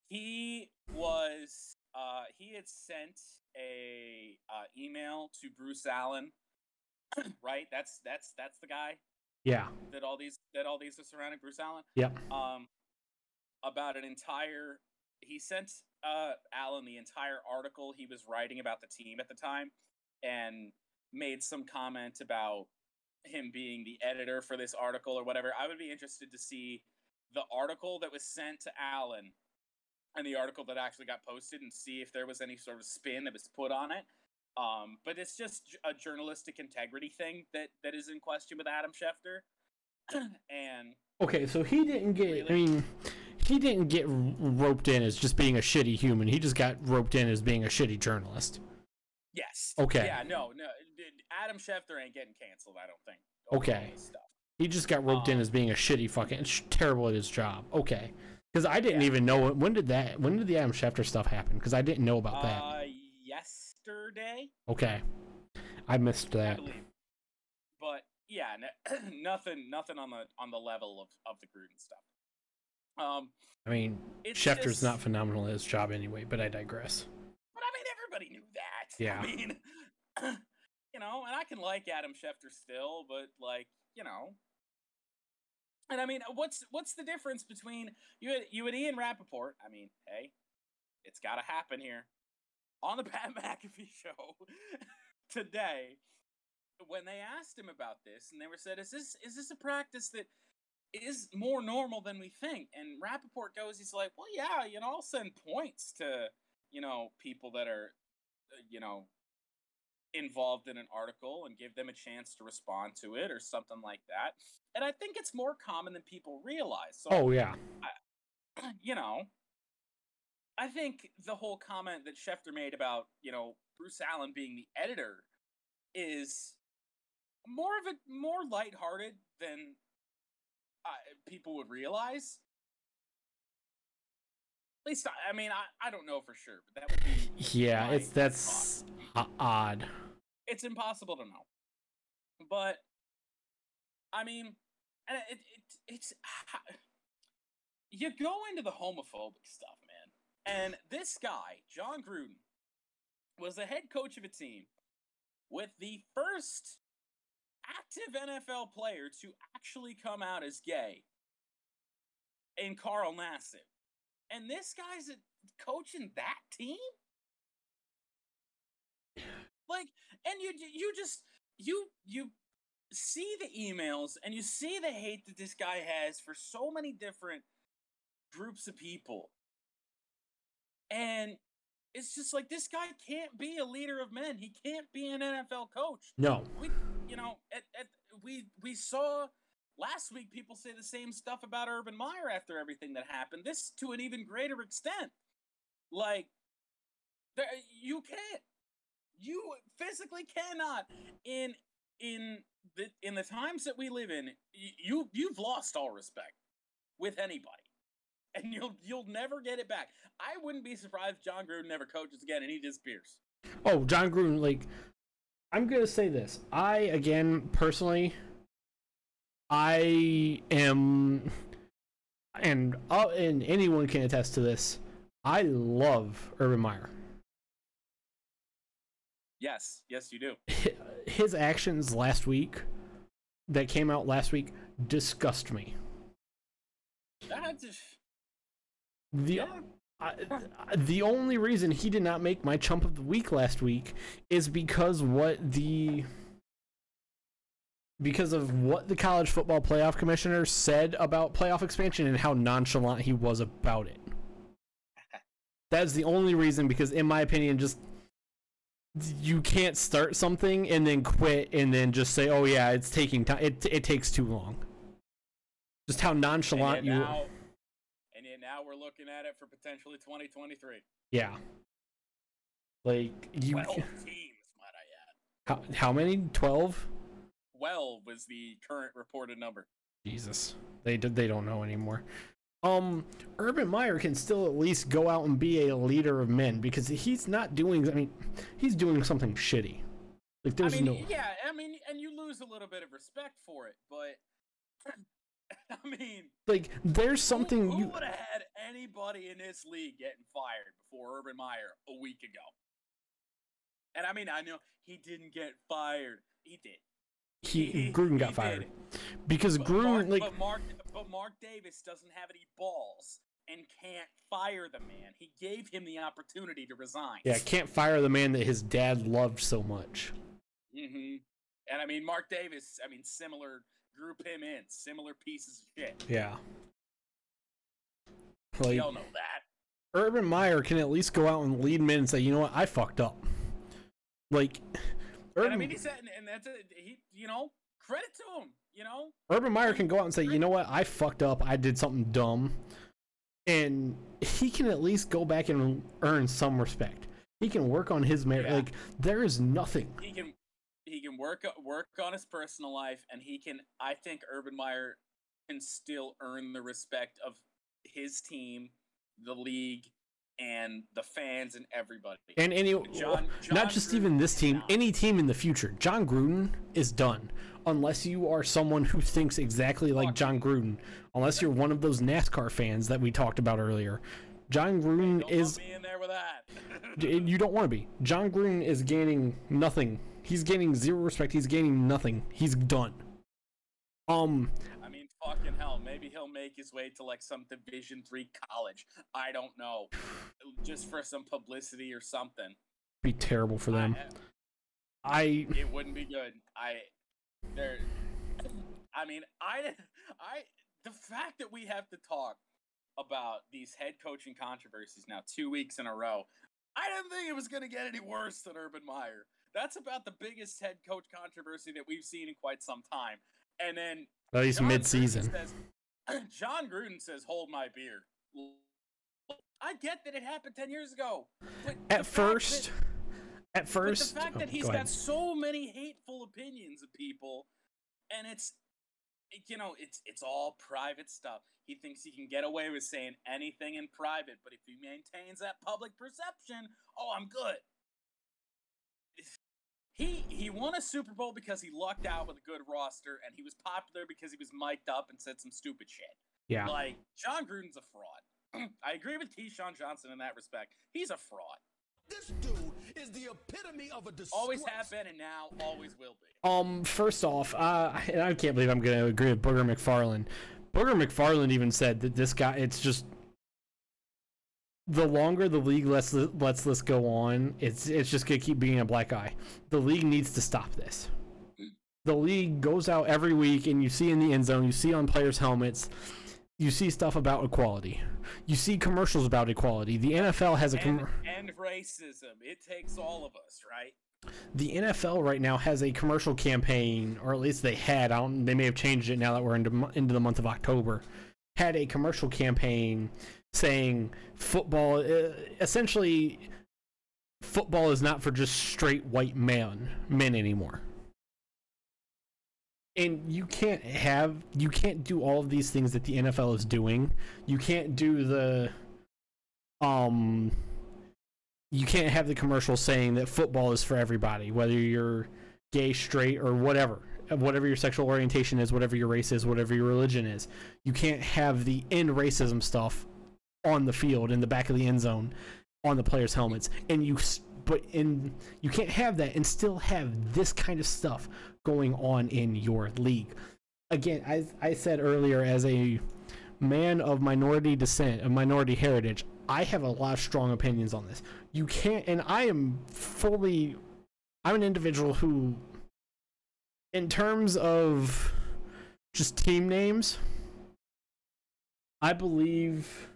He was uh he had sent a uh, email to Bruce Allen. *clears throat* right? That's that's that's the guy
Yeah.
that all these that all these are surrounding Bruce Allen.
Yep.
Um about an entire he sent uh Allen the entire article he was writing about the team at the time and made some comment about him being the editor for this article or whatever. I would be interested to see the article that was sent to Allen and the article that actually got posted and see if there was any sort of spin that was put on it. Um, but it's just a journalistic integrity thing that that is in question with Adam Schefter. *clears throat* and
Okay, so he didn't get. I mean, he didn't get roped in as just being a shitty human. He just got roped in as being a shitty journalist.
yes,
Okay.
yeah, no, no, Adam Schefter ain't getting canceled. I don't think.
Okay.
Stuff.
He just got roped in
Um,
as being a shitty fucking sh- terrible at his job. Okay, because I didn't
Yeah.
even know. When did that? When did the Adam Schefter stuff happen? Because I didn't know about that.
Uh, yesterday,
Okay, I missed
I
that.
believe. But yeah, *clears throat* nothing, nothing on the on the level of of the Gruden stuff. Um,
I mean, Schefter's
just-
not phenomenal at his job anyway. But I digress.
But I mean, everybody knew that. *laughs*
Yeah.
I mean, *clears throat* you know, and I can like Adam Schefter still, but like, you know. And I mean, what's what's the difference between you and you and Ian Rapoport? I mean, hey, it's got to happen here on the *laughs* Pat McAfee show *laughs* today. When they asked him about this, and they were said, "Is this is this a practice that is more normal than we think?" And Rapoport goes, he's like, "Well, yeah, you know, I'll send points to you know people that are uh, you know involved in an article and give them a chance to respond to it or something like that. And i think it's more common than people realize. So
Oh yeah, *clears throat*
you know i think the whole comment that schefter made about you know bruce allen being the editor is more of a more lighthearted than uh, people would realize at least I, I mean I, I don't know for sure but that would be
yeah. It's that's odd.
it's impossible to know. But I mean, and it, it it's you go into the homophobic stuff, man. And this guy, Jon Gruden, was the head coach of a team with the first active NFL player to actually come out as gay in Carl Nassib. And this guy's coaching that team? Like, and you you just you you see the emails and you see the hate that this guy has for so many different groups of people. And it's just like this guy can't be a leader of men. He can't be an NFL coach.
No.
We you know, at, at we we saw last week people say the same stuff about Urban Meyer after everything that happened. This to an even greater extent. Like there, you can't you physically cannot in in the in the times that we live in you you've lost all respect with anybody and you'll you'll never get it back i wouldn't be surprised if jon gruden never coaches again and he disappears
Oh, Jon Gruden, like, I'm gonna say this. I again personally, I am, and uh, and anyone can attest to this. I love Urban Meyer.
yes yes you do
His actions last week, that came out last week, disgust me.
That just-
The
Yeah.
I, the only reason he did not make my chump of the week last week is because what the because of what the college football playoff commissioner said about playoff expansion and how nonchalant he was about it. That's the only reason because in my opinion just you can't start something and then quit and then just say oh yeah it's taking time it it takes too long. Just how nonchalant you
now and now we're looking at it for potentially 2023
Yeah. Like you
12 teams might i add
how, how many? 12?
12 was the current reported number
Jesus. They did. they don't know anymore. Um Urban Meyer can still at least go out and be a leader of men because he's not doing I mean, he's doing something shitty. Like there's
I mean,
no
yeah, I mean, and you lose a little bit of respect for it, but *laughs* I mean,
like there's something
who, who
you
would have had anybody in this league getting fired before Urban Meyer a week ago? And I mean, I know he didn't get fired. He did.
he
he-
Gruden
he
got
did
fired
it.
because
But
Gruden
Mark,
like
but Mark, but Mark Davis doesn't have any balls and can't fire the man. He gave him the opportunity to resign.
yeah can't fire the man that his dad loved so much.
Mm-hmm. And I mean, Mark Davis. I mean, similar. Group him in. Similar pieces of shit.
Yeah. Like, We
all know that.
Urban Meyer can at least go out and lead men and say, you know what, I fucked up. Like
And
Urban,
I mean, he said, and, and that's a, he. You know, credit to him. You know,
Urban Meyer can go out and say, you know what, I fucked up. I did something dumb, and he can at least go back and earn some respect. He can work on his merit.
Yeah.
Like there is nothing.
he can he can work uh, work on his personal life, and he can. I think Urban Meyer can still earn the respect of his team, the league, and the fans and everybody.
And any,
John- John
not just
Gruden
even this team, any team in the future. Jon Gruden is done. Unless you are someone who thinks exactly like Jon Gruden. Unless you're one of those NASCAR fans that we talked about earlier. Jon Gruden is
lump me in there with that. *laughs*
You don't want to be. Jon Gruden is gaining nothing. He's gaining zero respect. He's gaining nothing. He's done. Um,
I mean, fucking hell. Maybe he'll make his way to like some Division three college. I don't know, just for some publicity or something.
be terrible for them.
I-
I
it wouldn't be good. I there. I mean, I I the fact that we have to talk about these head coaching controversies now two weeks in a row. I didn't think it was going to get any worse than Urban Meyer. That's about the biggest head coach controversy that we've seen in quite some time. And then
at least
John
mid-season.
says- *clears throat* Jon Gruden says, "Hold my beer." I get that it happened ten years ago.
At first,
that-
at first,
the fact
oh,
that he's
go
got so many hateful opinions of people, and it's, it- you know, it's it's all private stuff. He thinks he can get away with saying anything in private, but if he maintains that public perception, oh, I'm good. He he won a Super Bowl because he lucked out with a good roster, and he was popular because he was mic'd up and said some stupid shit.
yeah,
Like Jon Gruden's a fraud. *clears throat* I agree with Keyshawn Johnson in that respect. He's a fraud.
This dude is the epitome of a disgrace.
Always have been, and now always will be.
Um, first off, uh, I can't believe I'm gonna agree with Booger McFarland. Booger McFarland even said that this guy, it's just the longer the league lets lets this go on, it's it's just gonna keep being a black eye. The league needs to stop this. The league goes out every week, and you see in the end zone, you see on players' helmets, you see stuff about equality. You see commercials about equality. The NFL has a
And,
com-
and racism. It takes all of us, right?
the NFL right now has a commercial campaign, or at least they had. I don't. They may have changed it now that we're into into the month of October. Had a commercial campaign saying football, uh, essentially, football is not for just straight white men men anymore. And you can't have you can't do all of these things that the NFL is doing. You can't do the um you can't have the commercial saying that football is for everybody, whether you're gay, straight, or whatever, whatever your sexual orientation is, whatever your race is, whatever your religion is. You can't have the end racism stuff on the field in the back of the end zone on the players' helmets, and you but in you can't have that and still have this kind of stuff going on in your league. Again, as I said earlier, as a man of minority descent, of minority heritage, I have a lot of strong opinions on this. You can't, and I am fully, I'm an individual who, in terms of just team names, I believe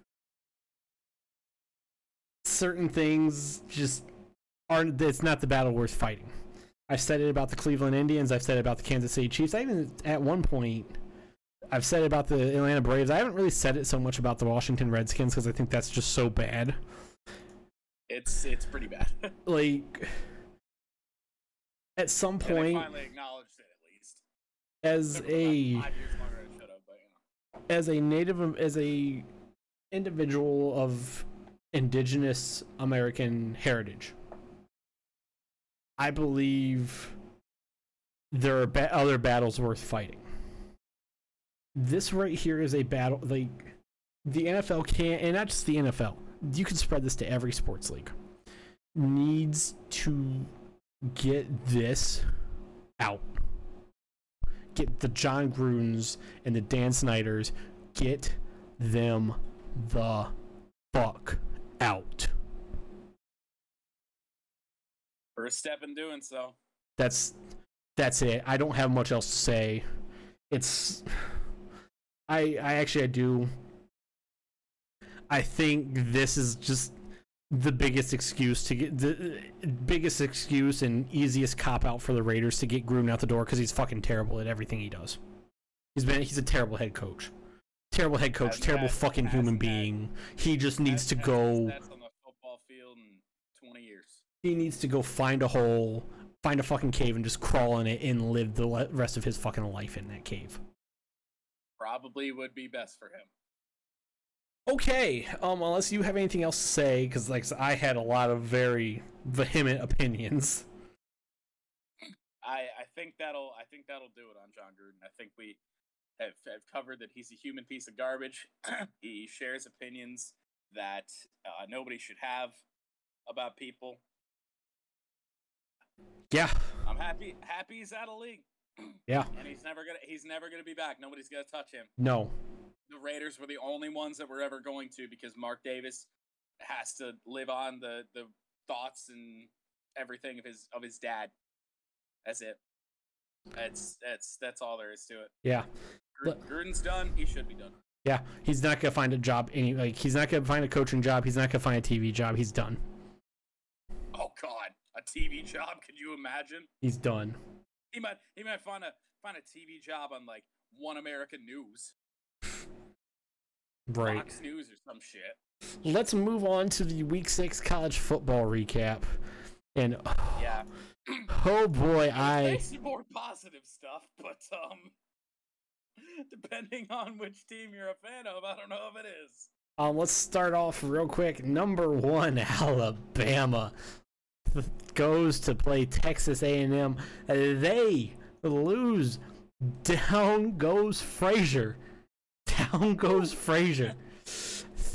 certain things just aren't, it's not the battle worth fighting. I've said it about the Cleveland Indians, I've said it about the Kansas City Chiefs. I even, at one point, I've said it about the Atlanta Braves. I haven't really said it so much about the Washington Redskins because I think that's just so bad.
It's it's pretty bad. *laughs*
Like, at some point,
finally acknowledged it at least.
as a
longer than I should have, but you know.
as a native as a individual of indigenous American heritage, I believe there are ba- other battles worth fighting. This right here is a battle like the NFL can't, and not just the NFL. You can spread this to every sports league. Needs to get this out. Get the Jon Grudens and the Dan Snyders. Get them the fuck out.
First step in doing so.
That's that's it. I don't have much else to say. It's I I actually I do I think this is just the biggest excuse to get the biggest excuse and easiest cop out for the Raiders to get Gruden out the door because he's fucking terrible at everything he does. He's been he's a terrible head coach, terrible head coach, terrible fucking human
hasn't
being. He just needs to
Hasn't had his
go.
on the football field in 20 years.
He needs to go find a hole, find a fucking cave, and just crawl in it and live the le- rest of his fucking life in that cave.
Probably would be best for him.
Okay, um, unless you have anything else to say, because like I had a lot of very vehement opinions.
I, I think that'll I think that'll do it on Jon Gruden. I think we have, have covered that he's a human piece of garbage. *clears throat* he shares opinions that uh, nobody should have about people.
Yeah,
I'm happy happy he's out of league, *clears throat*
yeah,
and he's never gonna he's never gonna be back. Nobody's gonna touch him.
no,
The Raiders were the only ones that were ever going to because Mark Davis has to live on the the thoughts and everything of his of his dad. That's it. That's that's that's all there is to it.
yeah,
Gru- Gruden's done. He should be done.
yeah. He's not gonna find a job. Any like he's not gonna find a coaching job. He's not gonna find a TV job. He's done.
Oh God, a TV job? Could you imagine?
He's done.
He might he might find a find a TV job on like One American News,
Right.
Fox News, or some shit.
Let's move on to the Week Six college football recap. And *sighs*
Yeah, *clears throat*
oh boy, I
some more positive stuff, but um, *laughs* depending on which team you're a fan of, I don't know if it is.
Um, let's start off real quick. Number one, *laughs* Alabama *laughs* goes to play Texas A&M. They lose. Down goes Frazier. Down goes Frazier.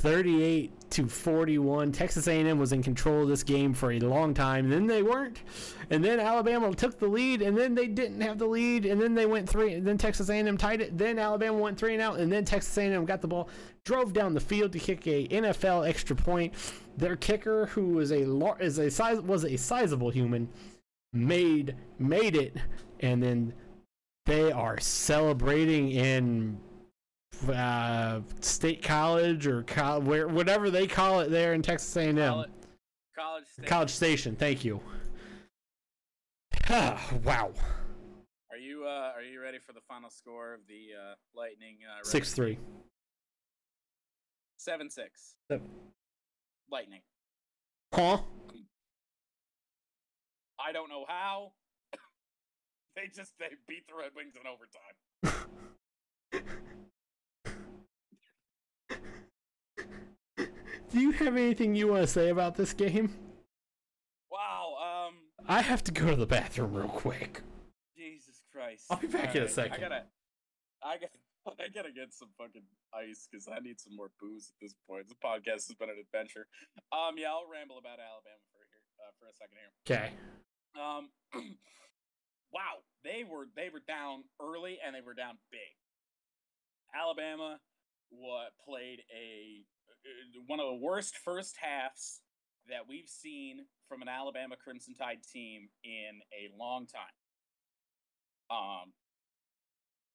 38 to 41. Texas A&M was in control of this game for a long time. Then they weren't. And then Alabama took the lead, and then they didn't have the lead, and then they went three. And then Texas A&M tied it. Then Alabama went three and out, and then Texas A&M got the ball, drove down the field to kick a NFL extra point. Their kicker, who was a lar- is a size was a sizable human, made made it, and then they are celebrating in uh, state college or co- where whatever they call it there in Texas A&M.
College, college, Station.
College Station. Thank you. *sighs* wow.
Are you uh are you ready for the final score of the uh Lightning? Uh,
Six three.
seven six.
Seven.
Lightning.
Huh?
I don't know how. *coughs* they just they beat the Red Wings in overtime. *laughs*
Do you have anything you want to say about this game?
Wow. Um.
I have to go to the bathroom real quick.
Jesus Christ.
I'll be back in a second.
I gotta. I gotta. *laughs* I gotta get some fucking ice because I need some more booze at this point. This podcast has been an adventure. Um. Yeah, I'll ramble about Alabama for here uh, for a second here.
Okay.
Um, *clears throat* wow, they were they were down early and they were down big. Alabama what played a one of the worst first halves that we've seen from an Alabama Crimson Tide team in a long time. Um,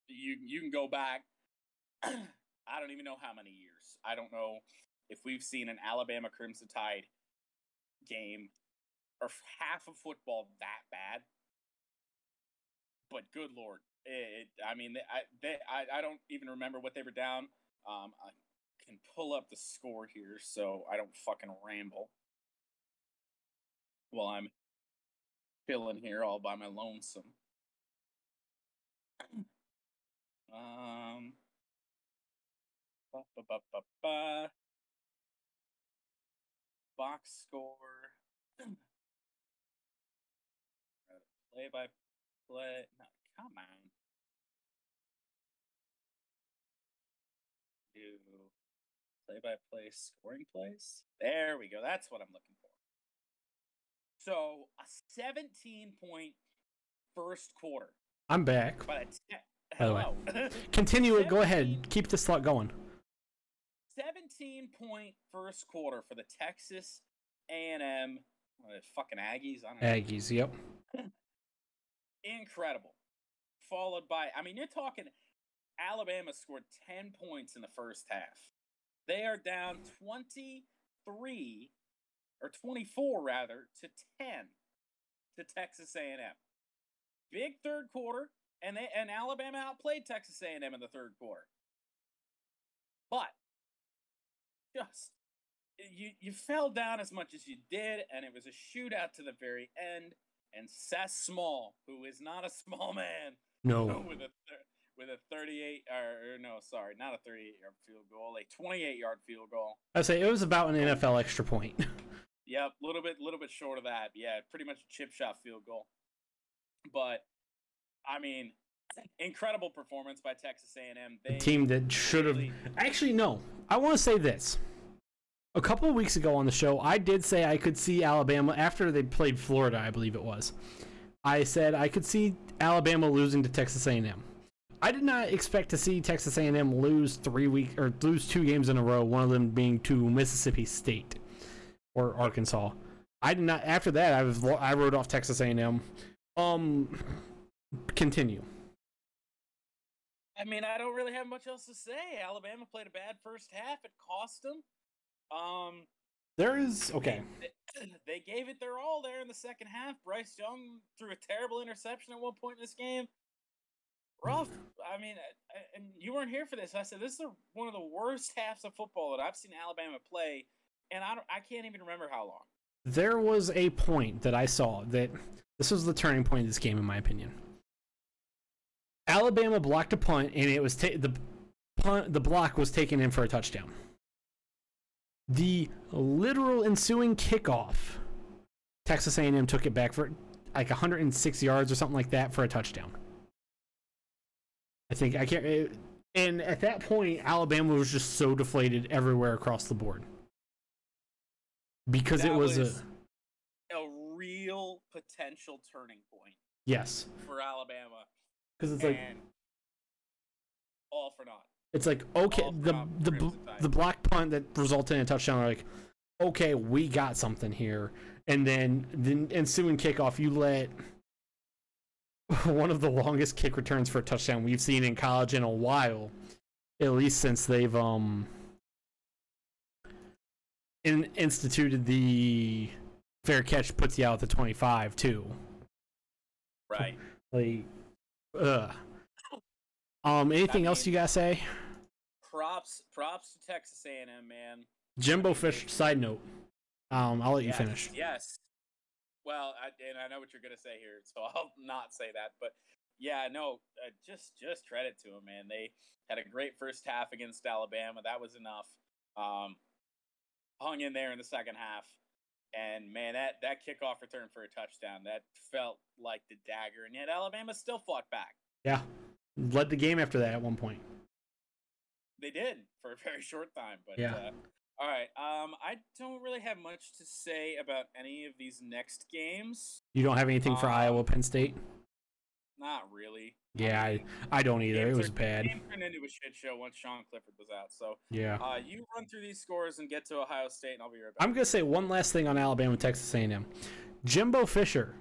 you you can go back. *clears throat* I don't even know how many years. I don't know if we've seen an Alabama Crimson Tide game or half of football that bad. But good lord, it, I mean, I, they, I, I don't even remember what they were down. Um, I can pull up the score here so I don't fucking ramble while I'm chilling here all by my lonesome. *clears throat* Um, ba, ba, ba, box score. *clears throat* Play by play. No, come on. Play by play scoring plays. There we go. That's what I'm looking for. So a 17 point first quarter.
I'm back.
But
By the way. *laughs* Continue it. Go ahead. Keep this thought going.
17 point first quarter for the Texas A&M fucking Aggies. I don't know.
Aggies. Yep. *laughs*
Incredible. Followed by, I mean, you're talking Alabama scored 10 points in the first half. They are down 23 or 24 rather to 10 to Texas A&M. Big third quarter and they and Alabama outplayed Texas A&M in the third quarter. But just you you fell down as much as you did and it was a shootout to the very end and Seth Small, who is not a small man,
No.
with a with a 38 or, or no, sorry, not a 38 yard field goal, a 28 yard field goal.
I say it was about an NFL extra point. *laughs*
Yep, a little bit, little bit short of that. Yeah, pretty much a chip shot field goal. But I mean, incredible performance by Texas A&M. They
A team that should have.
really-
Actually, no. I want to say this. A couple of weeks ago on the show, I did say I could see Alabama after they played Florida. I believe it was. I said I could see Alabama losing to Texas A&M. I did not expect to see Texas A&M lose three week or lose two games in a row. One of them being to Mississippi State or Arkansas. I did not. After that, I was I wrote off Texas A&M. Um, continue.
I mean, I don't really have much else to say. Alabama played a bad first half. It cost them. Um,
There is okay.
They, they *clears throat* gave it their all there in the second half. Bryce Young threw a terrible interception at one point in this game. Rough. I mean, I- I- and you weren't here for this. I said this is the- one of the worst halves of football that I've seen Alabama play, and I don't, I can't even remember how long.
there was a point that I saw that this was the turning point of this game, in my opinion. Alabama blocked a punt, and it was ta- the punt. The block was taken in for a touchdown. The literal ensuing kickoff, Texas A&M took it back for like 106 yards or something like that for a touchdown. I think I can't. It, and at that point, Alabama was just so deflated everywhere across the board because it was,
was-
a
A real potential turning point
yes
for Alabama,
because it's like
all for naught.
it's like okay the the
Crimson
bl-
Tide.
the block punt that resulted in a touchdown like okay we got something here and then the ensuing kickoff you let *laughs* one of the longest kick returns for a touchdown we've seen in college in a while at least since they've um in, instituted the fair catch puts you out at the 25 too
Right.
like ugh um anything else
mean-
you gotta say
Props, props to Texas A&M, man.
Jimbo Fish. Side note. Um, I'll let you finish.
Yes. Well, I, and I know what you're gonna say here, *laughs* so I'll not say that. But yeah, no, uh, just just credit to them, man. They had a great first half against Alabama. That was enough. Um, hung in there in the second half, and man, that that kickoff return for a touchdown that felt like the dagger, and yet Alabama still fought back.
Yeah, led the game after that at one point.
They did for a very *laughs* short time, but
Yeah.
uh, all right. Um, I don't really have much to say about any of these next games.
You don't have anything for
Um,
Iowa, Penn State?
Not really.
Yeah, I, I don't either. It was
are-
bad.
Game turned into a shit show once Sean Clifford was out. So
Yeah.
uh, you run through these scores and get to Ohio State, and I'll be right back.
I'm gonna say one last thing on Alabama, Texas A&M. Jimbo Fisher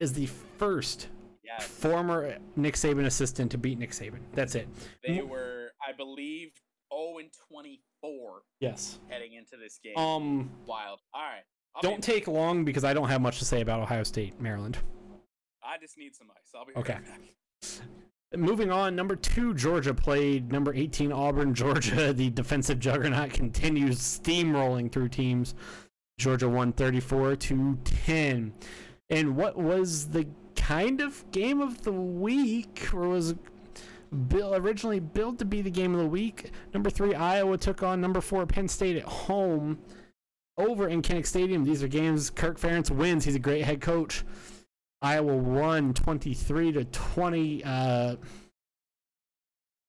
is the first
yes,
former Nick Saban assistant to beat Nick Saban. That's it.
they were, I believe, 0 and 24
Yes.
heading into this game.
Um,
Wild. All right. I'll
don't take long because I don't have much to say about Ohio State, Maryland.
I just need some ice. I'll be
Okay.
right back.
Moving on, number two, Georgia played number 18, Auburn. *laughs* Georgia, the defensive juggernaut, continues steamrolling through teams. Georgia won 34 to 10. And what was the kind of game of the week, or was bill originally billed to be the game of the week? Number three, Iowa took on number four, Penn State at home over in Kinnick Stadium. These are games Kirk Ferentz wins. He's a great head coach. Iowa won 23 to 20. Uh,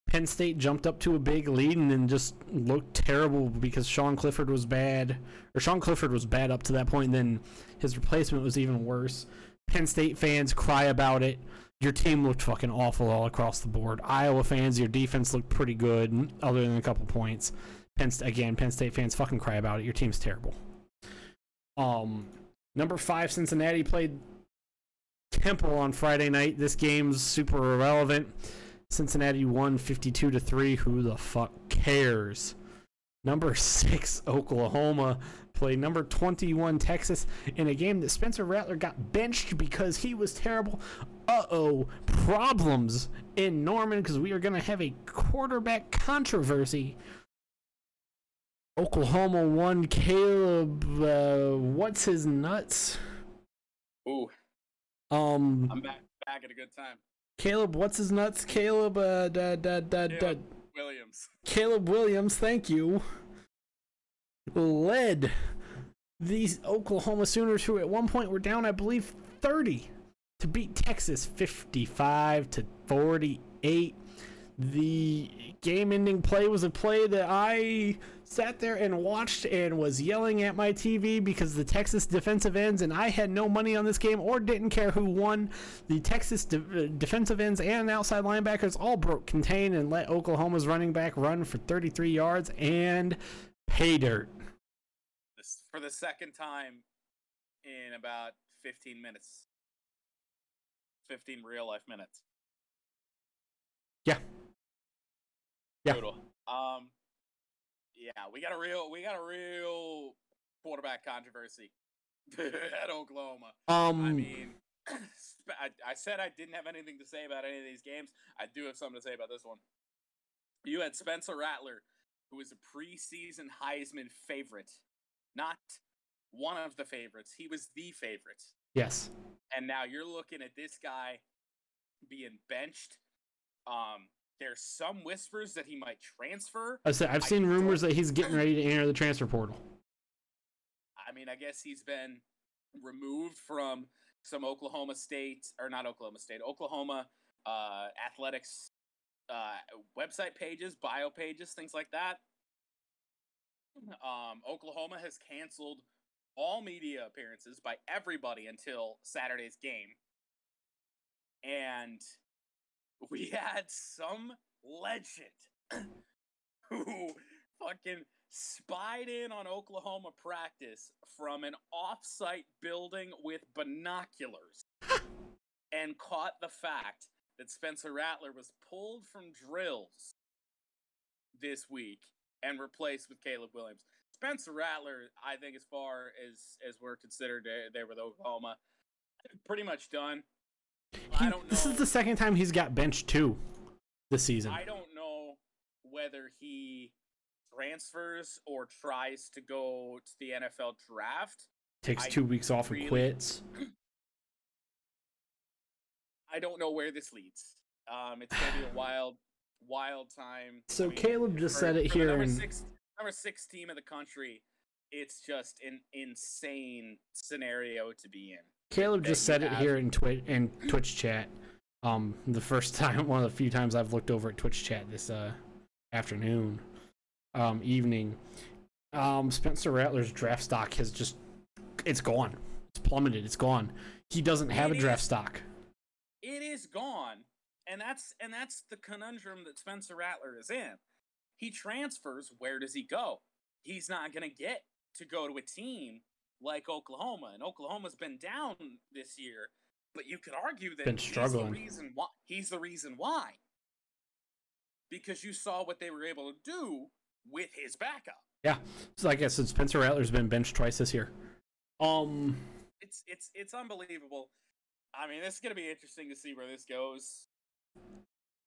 Penn State jumped up to a big lead and then just looked terrible because Sean Clifford was bad, or Sean Clifford was bad up to that point, and then his replacement was even worse. Penn State fans cry about it. Your team looked fucking awful all across the board. Iowa fans, your defense looked pretty good, other than a couple points. Penn again, Penn State fans fucking cry about it. Your team's terrible. Um, number five Cincinnati played Temple on Friday night. This game's super irrelevant. Cincinnati won 52 to 3. Who the fuck cares? Number 6 *laughs* Oklahoma played number 21 Texas in a game that Spencer Rattler got benched because he was terrible. Uh-oh, problems in Norman because we are going to have a quarterback controversy. Oklahoma won Caleb uh, what's his nuts?
Ooh.
Um
I'm back back at a good time.
Caleb, what's his nuts? Caleb, uh, da, da, da, da,
Williams. *laughs*
Caleb Williams, thank you. Led these Oklahoma Sooners, who at one point were down, I believe, 30 to beat Texas 55 to 48. The game ending play was a play that I sat there and watched and was yelling at my TV because the Texas defensive ends and I had no money on this game or didn't care who won. The Texas de- uh, defensive ends and outside linebackers all broke contain and let Oklahoma's running back run for 33 yards and pay dirt.
For the second time in about 15 minutes. 15 real life minutes.
Yeah. Yeah.
Brutal. Um yeah, we got a real we got a real quarterback controversy *laughs* at Oklahoma.
Um
I mean, *clears throat* I, I said I didn't have anything to say about any of these games. I do have something to say about this one. You had Spencer Rattler, who was a preseason Heisman favorite, not one of the favorites. He was the favorite.
Yes.
And now you're looking at this guy being benched. Um, there's some whispers that he might transfer.
I said I've
I
seen rumors that he's getting ready to enter the transfer portal.
I mean, I guess he's been removed from some Oklahoma State or not Oklahoma State, Oklahoma uh, athletics uh, website pages, bio pages, things like that. Um, Oklahoma has canceled all media appearances by everybody until Saturday's game, and *laughs* we had some legend *clears throat* who fucking spied in on Oklahoma practice from an off-site building with binoculars *laughs* and caught the fact that Spencer Rattler was pulled from drills this week and replaced with Caleb Williams. Spencer Rattler, I think, as far as as we're considered there, there with Oklahoma, pretty much done.
He- this is the second time he's got benched too this season.
I don't know whether he transfers or tries to go to the NFL draft.
Takes
I
two weeks off and quits.
I don't know where this leads. Um, it's gonna be a *sighs* wild, wild time.
So
I mean,
Caleb just
for-
said it here
Number
in-
six, number six team in the country. It's just an insane scenario to be in.
Caleb just said it here in Twitch in Twitch chat. Um, the first *laughs* time, one of the few times I've looked over at Twitch chat this uh afternoon, um, evening. Um, Spencer Rattler's draft stock has just it's gone. It's plummeted. It's gone. He doesn't have a draft
is-
stock.
It is gone, and that's and that's the conundrum that Spencer Rattler is in. He transfers. Where does he go? He's not gonna get to go to a team like Oklahoma, and Oklahoma's been down this year. But you could argue that
Been
he's
struggling.
the reason why. He's the reason why. Because you saw what they were able to do with his backup.
Yeah. So like I said, Spencer Rattler's been benched twice this year. Um,
It's it's it's unbelievable. I mean, this is gonna be interesting to see where this goes.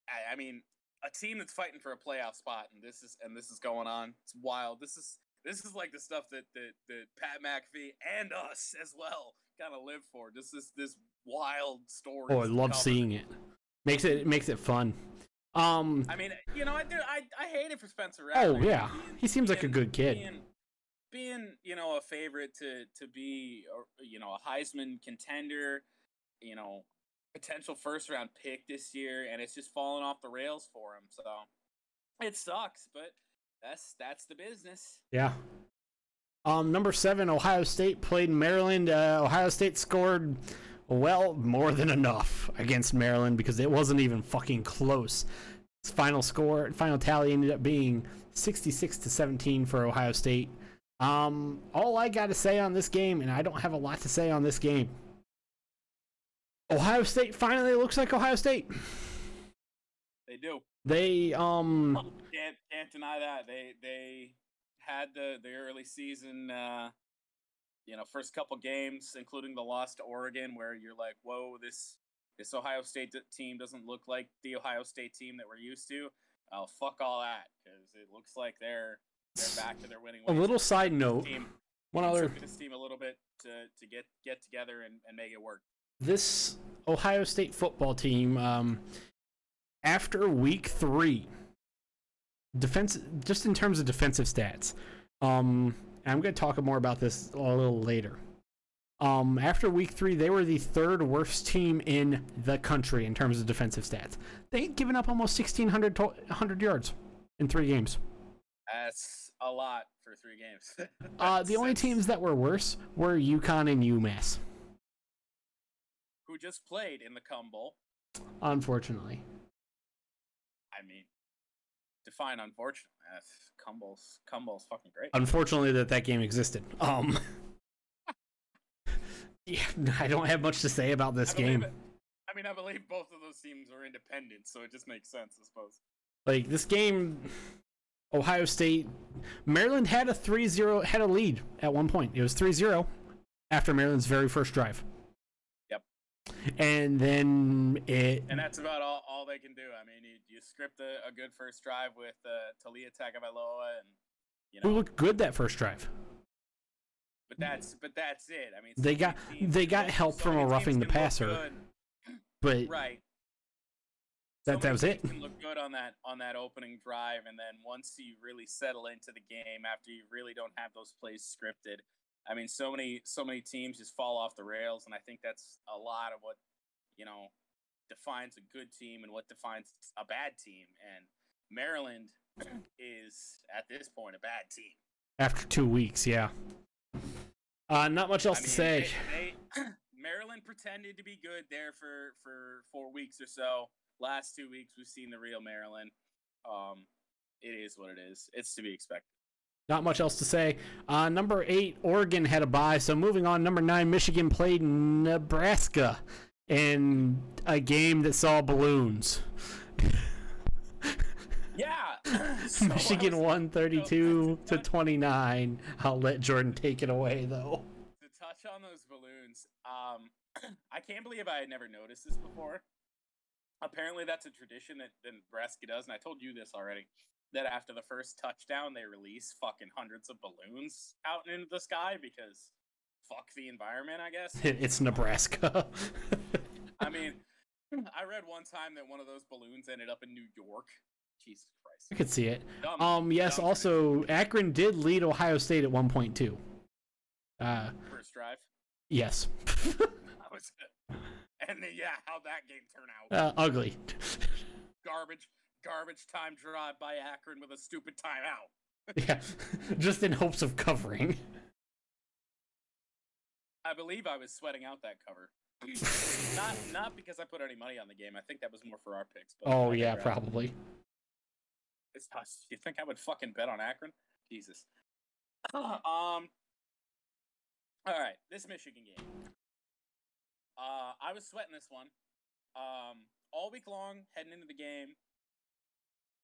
I, I mean, a team that's fighting for a playoff spot, and this is and this is going on. It's wild. This is this is like the stuff that that, that Pat McAfee and us as well kind of live for. Just this this wild story.
oh, I love seeing it. Makes it makes it fun. Um,
I mean, you know, I do. I I hate it for Spencer Rattler.
oh yeah,
Being-
he seems like a good kid.
Being, being, you know, a favorite to to be, you know, a Heisman contender, you know, potential first round pick this year, and it's just falling off the rails for him. So it sucks, but that's that's the business.
Yeah. Um, number seven, Ohio State played Maryland. Uh, Ohio State scored well more than enough against Maryland because it wasn't even fucking close. Its Final score, final tally ended up being 66 to 17 for Ohio State. Um, all I got to say on this game, and I don't have a lot to say on this game. Ohio State finally looks like Ohio State.
They do.
They um *laughs*
can't can't deny that they they had the the early season uh you know first couple games including the loss to Oregon where you're like whoa this this Ohio State team doesn't look like the Ohio State team that we're used to. Oh fuck all that because it looks like they're they're back to their winning
a little side note.
Team,
One other
this team a little bit to to get get together and, and make it work.
This Ohio State football team, um, after week three, defense just in terms of defensive stats, um, I'm going to talk more about this a little later. Um, after week three, they were the third worst team in the country in terms of defensive stats. They had given up almost 1,600 to- 100 yards in three games.
That's a lot for three games. *laughs*
Uh, the only teams that were worse were UConn and UMass,
who just played in the Cum Bowl.
unfortunately.
I mean, define unfortunate. Uh, Cum Bowl's Cum Bowl's fucking great.
unfortunately that that game existed. Um, *laughs* yeah, I don't have much to say about this
I
game.
it. I mean, I believe both of those teams are independent, so it just makes sense, I suppose.
Like this game, Ohio State, Maryland had a 3-0 had a lead at one point. It was 3-0 after Maryland's very first drive. And then it
And that's about all, all they can do. I mean, you, you script a, a good first drive with uh, Taulia Tagovailoa, and you
we
know,
looked good that first drive.
but that's but that's it. I mean,
They got- they got help from a roughing the passer. But
Right.
That- that was it.
Can look good on that on that opening drive, and then once you really settle into the game, after you really don't have those plays scripted, I mean, so many so many teams just fall off the rails, and I think that's a lot of what you know defines a good team and what defines a bad team. And Maryland *clears throat* is at this point a bad team.
after two weeks, yeah. Uh, not much else
I
to say.
They, they, *clears throat* Maryland pretended to be good there for for four weeks or so. Last two weeks, we've seen the real Maryland. Um, it is what it is. It's to be expected.
Not much else to say. Uh, number eight, Oregon had a bye. So moving on, number nine, Michigan played Nebraska in a game that saw balloons. *laughs*
Yeah, *laughs* So
Michigan
was-
won 32
so
to 29. I'll let Jordan take it away though.
to touch on those balloons, um, *clears throat* I can't believe I had never noticed this before. Apparently, that's a tradition that, that Nebraska does, and I told you this already. That after the first touchdown, they release fucking hundreds of balloons out into the sky because fuck the environment, I guess. *laughs*
It's Nebraska. *laughs*
I mean, I read one time that one of those balloons ended up in New York. Jesus Christ.
I could see it.
Dumb,
Um, yes.
dumb
Also, Akron did lead Ohio State at one point too. Uh,
first drive.
yes. *laughs*
That was it. And then, yeah, how'd that game turn out?
uh, ugly.
garbage, garbage time drive by Akron with a stupid timeout. *laughs*
yeah. *laughs* Just in hopes of covering.
I believe I was sweating out that cover. not not because I put any money on the game. I think that was more for our picks. But
Oh yeah, probably.
It's not, you think I would fucking bet on Akron? Jesus. *sighs* um. All right, this Michigan game. Uh, I was sweating this one. Um, all week long, heading into the game,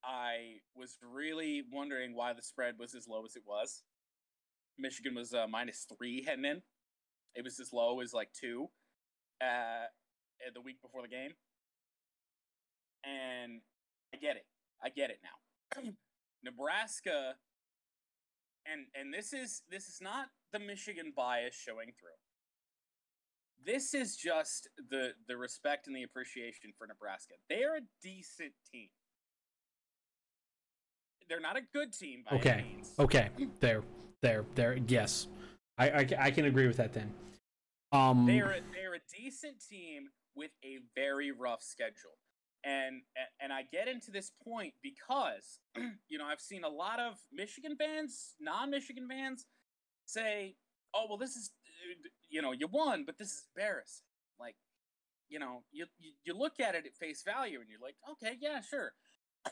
I was really wondering why the spread was as low as it was. Michigan was uh, minus three heading in. It was as low as like two uh, the week before the game. And I get it. I get it now. *clears throat* Nebraska and and this is this is not the Michigan bias showing through. This is just the the respect and the appreciation for Nebraska. They are a decent team. They're not a good team by
Okay.
any means.
Okay. There. There. There. Yes. I, I, I can agree with that then. Um,
They're a, they're a decent team with a very rough schedule. And and I get into this point because *clears throat* you know I've seen a lot of Michigan fans, non-Michigan fans, say, "Oh well, this is you know you won, but this is embarrassing." Like, you know, you, you look at it at face value and you're like, "Okay, yeah, sure." *clears throat*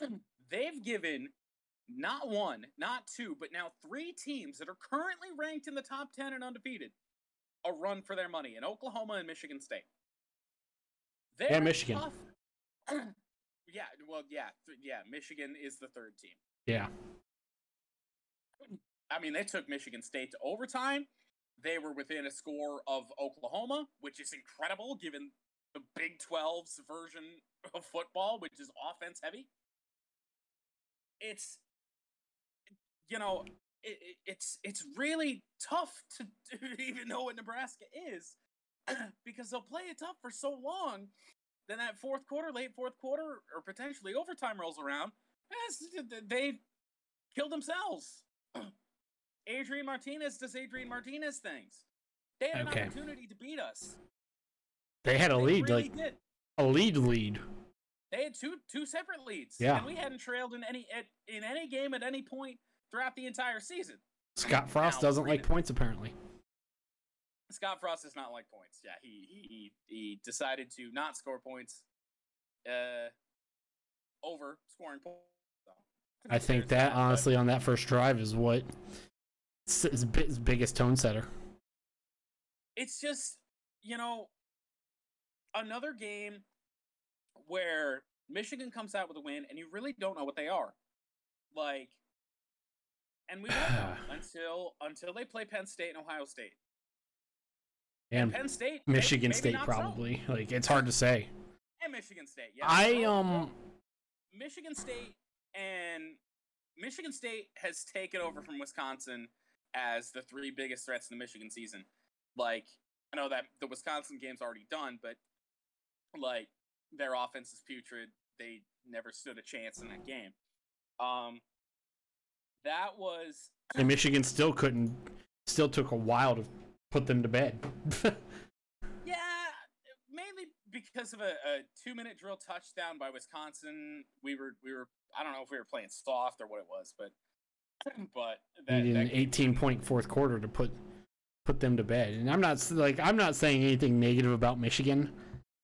They've given not one, not two, but now three teams that are currently ranked in the top ten and undefeated a run for their money in Oklahoma and Michigan State. They're
Michigan.
tough- *clears throat* yeah, well, yeah, th- yeah. Michigan is the third team.
yeah.
I mean, they took Michigan State to overtime. They were within a score of Oklahoma, which is incredible given the Big 12's version of football, which is offense heavy. It's, you know, it, it- it's it's really tough to, *laughs* to even know what Nebraska is *clears throat* because they'll play it tough for so long. Then that fourth quarter, late fourth quarter, or potentially overtime rolls around, they kill themselves. *clears throat* Adrian Martinez does Adrian Martinez things. They had
Okay.
an opportunity to beat us.
They had a
They
lead,
really
like
did.
a lead lead.
They had two two separate leads.
Yeah.
and we hadn't trailed in any at, in any game at any point throughout the entire season.
Scott Frost
Now,
doesn't like points apparently.
Scott Frost does not like points. Yeah, he he he decided to not score points, uh, over scoring points. So,
I think that honestly on that first drive is what his biggest tone setter.
it's just you know another game where Michigan comes out with a win and you really don't know what they are. Like and we won't *sighs* until until they play Penn State and Ohio State.
And
Penn State
Michigan
maybe
State
not so.
probably. Like it's hard to say.
And Michigan State. Yeah.
I um
Michigan State and Michigan State has taken over from Wisconsin as the three biggest threats in the Michigan season. Like, I know that the Wisconsin game's already done, but like their offense is putrid. They never stood a chance in that game. Um, that was
and Michigan still couldn't still took a while to put them to bed. *laughs*
yeah, mainly because of a, a two minute drill touchdown by Wisconsin. We were we were I don't know if we were playing soft or what it was, but *clears throat* but that, that
an 18 point fourth quarter to put put them to bed. And I'm not like I'm not saying anything negative about Michigan.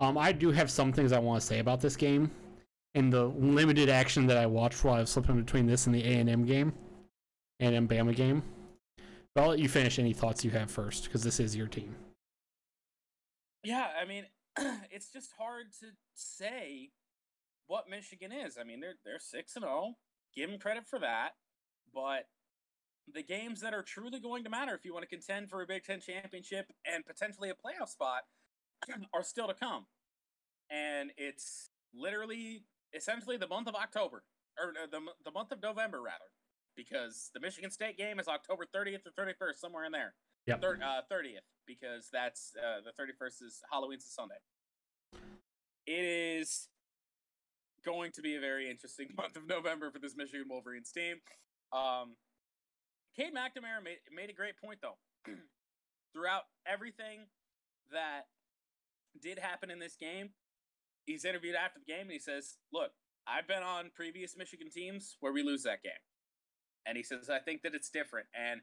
Um, I do have some things I want to say about this game, and the limited action that I watched while I was flipping between this and the A and M game, and Bama game. But I'll let you finish any thoughts you have first, because this is your team.
Yeah, I mean, *clears throat* it's just hard to say what Michigan is. I mean, they're they're six and zero. Give them credit for that, but the games that are truly going to matter if you want to contend for a Big Ten championship and potentially a playoff spot *clears throat* are still to come. And it's literally essentially the month of October or uh, the the month of November rather, because the Michigan State game is October 30th or 31st, somewhere in there.
Yep.
Thir- uh, 30th because that's uh, the 31st is Halloween's a Sunday. It is going to be a very interesting *laughs* month of November for this Michigan Wolverines team. Um, Cade McNamara made, made a great point though. *clears throat* Throughout everything that did happen in this game, he's interviewed after the game and he says, "Look, I've been on previous Michigan teams where we lose that game." And he says, "I think that it's different." And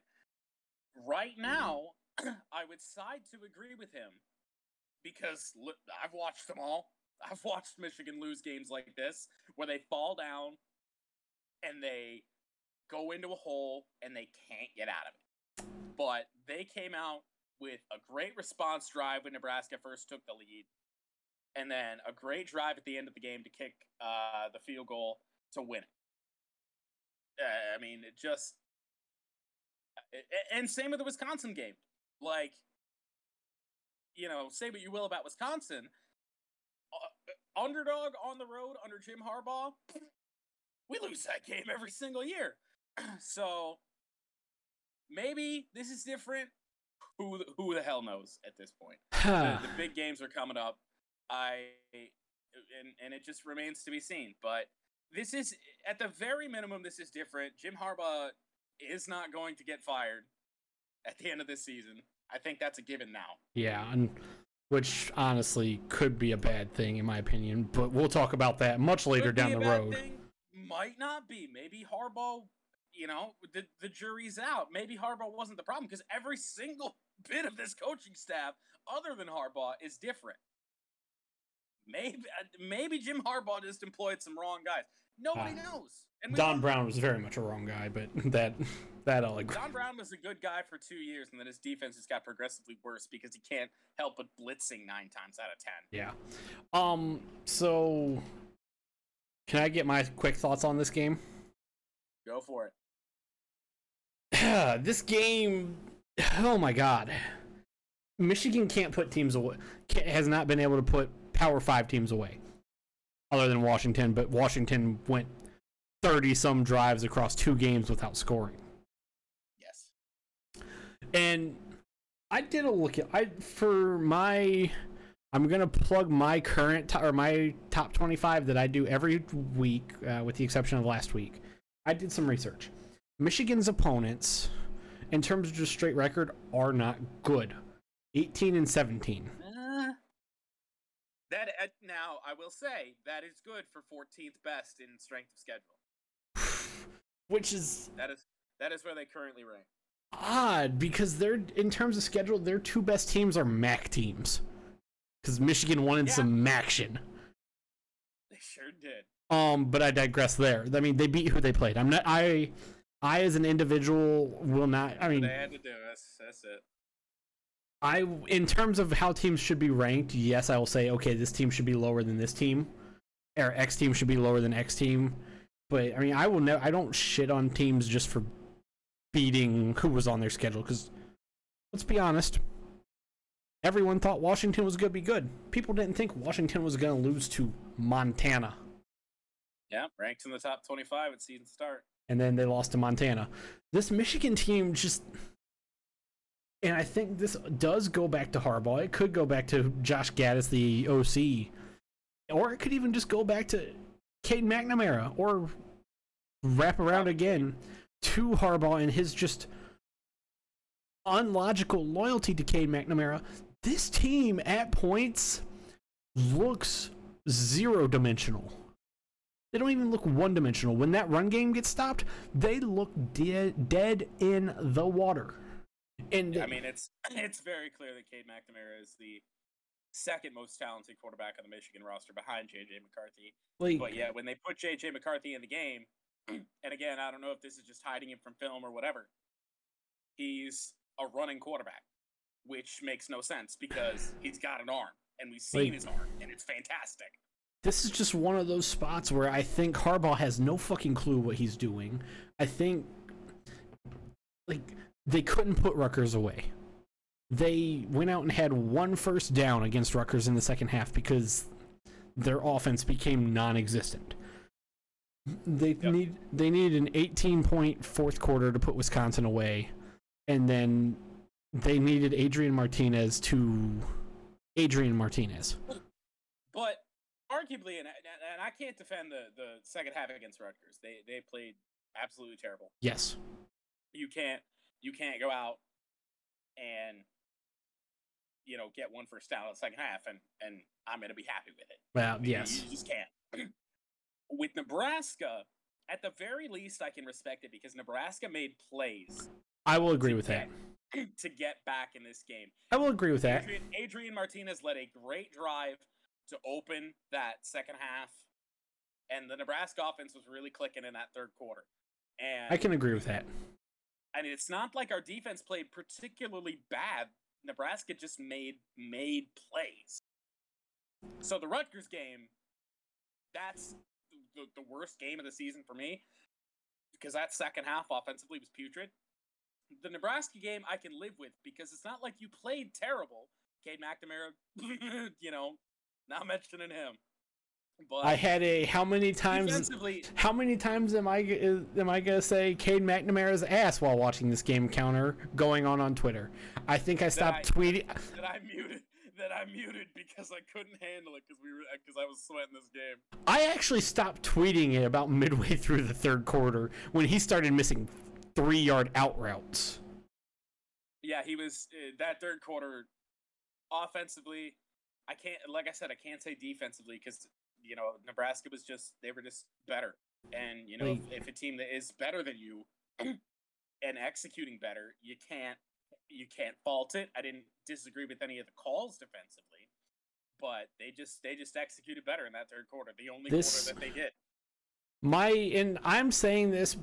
right now, *clears throat* I would side to agree with him because li- I've watched them all. *laughs* I've watched Michigan lose games like this where they fall down and they go into a hole and they can't get out of it. But they came out with a great response drive when Nebraska first took the lead, and then a great drive at the end of the game to kick uh, the field goal to win it. Uh, I mean, it just and same with the Wisconsin game. Like, you know, say what you will about Wisconsin, uh, underdog on the road under Jim Harbaugh, we lose that game every single year. *clears throat* so maybe this is different. Who the- who the hell knows at this point? *sighs* the, the big games are coming up. I and and it just remains to be seen. But this is at the very minimum, this is different. Jim Harbaugh is not going to get fired at the end of this season. I think that's a given now.
Yeah, and which honestly could be a bad thing in my opinion, but we'll talk about that much later down the road.
thing, might not be. Maybe Harbaugh, you know, the, the jury's out. Maybe Harbaugh wasn't the problem because every single *laughs* bit of this coaching staff, other than Harbaugh, is different. Maybe uh, maybe Jim Harbaugh just employed some wrong guys. Nobody
Ah.
knows. And
Don Brown was very much a wrong guy, but *laughs* that that I'll agree.
Don Brown was a good guy for two years, and then his defense just got progressively worse because he can't help but blitzing nine times out of ten.
Yeah. Um. So, can I get my quick thoughts on this game?
Go for it. *sighs*
this game. *sighs* Oh my God. Michigan can't put teams away. Has not been able to put Power Five teams away, other than Washington. But Washington went thirty some drives across two games without scoring.
Yes.
and I did a look at I for my I'm gonna plug my current to, or my top 25 that I do every week, uh, with the exception of last week. I did some research. Michigan's opponents, in terms of just straight record, are not good. 18 and 17.
That uh, now I will say that is good for 14th best in strength of schedule. *sighs*
Which is
That is that is where they currently rank.
odd because they're in terms of schedule, their two best teams are MAC teams. Because Michigan wanted
Yeah.
some action.
They sure did.
Um, but I digress there. I mean, they beat who they played. I'm not. I, I as an individual will not. I mean,
they had to do this. That's it.
I in terms of how teams should be ranked. Yes, I will say okay, this team should be lower than this team, or X team should be lower than X team. But I mean, I will never. I don't shit on teams just for beating who was on their schedule. Because let's be honest, everyone thought Washington was going to be good. People didn't think Washington was going to lose to Montana.
Yeah, ranked in the top 25 at season start.
and then they lost to Montana. This Michigan team just and I think this does go back to Harbaugh. It could go back to Josh Gattis, the OC, or it could even just go back to Cade McNamara, or wrap around again to Harbaugh and his just unlogical loyalty to Cade McNamara. This team at points looks zero dimensional. They don't even look one dimensional. When that run game gets stopped, they look de- dead in the water. And
I mean, it's *clears throat* it's very clear that Cade McNamara is the second most talented quarterback on the Michigan roster behind JJ McCarthy.
like,
But yeah, when they put JJ McCarthy in the game, *clears throat* and again, I don't know if this is just hiding him from film or whatever, he's a running quarterback, which makes no sense because he's got an arm, and we've seen
Like-
his arm, and it's fantastic.
this is just one of those spots where I think Harbaugh has no fucking clue what he's doing. I think like they couldn't put Rutgers away. They went out and had one first down against Rutgers in the second half because their offense became non-existent. They
Yep.
need they needed an 18 point fourth quarter to put Wisconsin away, and then they needed Adrian Martinez to Adrian Martinez.
But arguably, and, and and I can't defend the, the second half against Rutgers. They they played absolutely terrible.
Yes.
You can't you can't go out and you know get one first down in the second half and and I'm gonna be happy with it.
Well,
You-
yes.
you just can't. *clears throat* with Nebraska, at the very least, I can respect it because Nebraska made plays
I will agree with that. *clears throat*
to get back in this game.
I will agree with that.
Adrian, Adrian Martinez led a great drive to open that second half, and the Nebraska offense was really clicking in that third quarter. And
I can agree with that.
Mean, it's not like our defense played particularly bad. Nebraska just made made plays. So the Rutgers game, that's the, the worst game of the season for me because that second half offensively was putrid. The Nebraska game I can live with because it's not like you played terrible. Cade McNamara, *laughs* you know, not mentioning him. But
I had a how many times how many times am I am I gonna say Cade McNamara's ass while watching this game counter going on on Twitter? I think I stopped
I-
tweeting.
that I muted that I muted because I couldn't handle it because we were because I was sweating this game.
I actually stopped tweeting it about midway *laughs* through the third quarter when he started missing three yard out routes.
Yeah, yeah, he was uh, that third quarter offensively. I can't, like I said, I can't say defensively because you know Nebraska was just they were just better, and you know if, if a team that is better than you *clears throat* and executing better, you can't you can't fault it. I didn't disagree with any of the calls defensively, but they just they just executed better in that third quarter. The only
This-
quarter that they did.
My and I'm saying this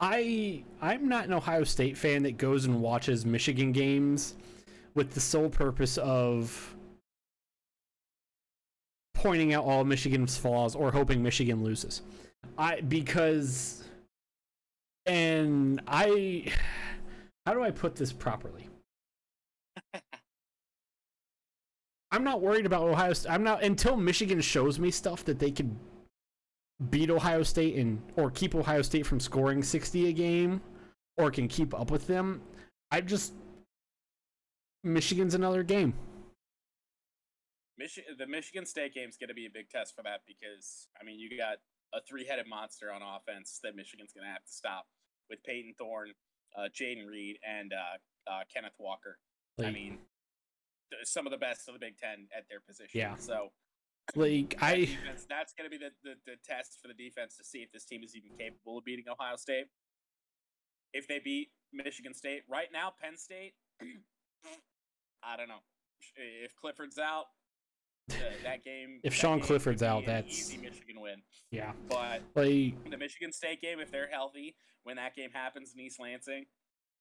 I I'm not an Ohio State fan that goes and watches Michigan games with the sole purpose of pointing out all Michigan's flaws or hoping Michigan loses. I because and I how do I put this properly? *laughs* I'm not worried about Ohio State. I'm not until Michigan shows me stuff that they could beat Ohio State and or keep Ohio State from scoring 60 a game or can keep up with them. I just Michigan's another game.
Michi- the Michigan State game is going to be a big test for that because I mean you got a three-headed monster on offense that Michigan's going to have to stop with Payton Thorne, uh, Jayden Reed, and uh, uh, Kenneth Walker. I mean, th- some of the best of the Big Ten at their position.
Yeah.
So
like I
defense, that's going to be the, the the test for the defense to see if this team is even capable of beating Ohio State. If they beat Michigan State right now, Penn State, *clears throat* I don't know. If Clifford's out, *laughs* that game.
If
that
Sean
game
Clifford's out, that's-
easy Michigan win.
yeah.
But
Like
the Michigan State game, if they're healthy, when that game happens in East Lansing,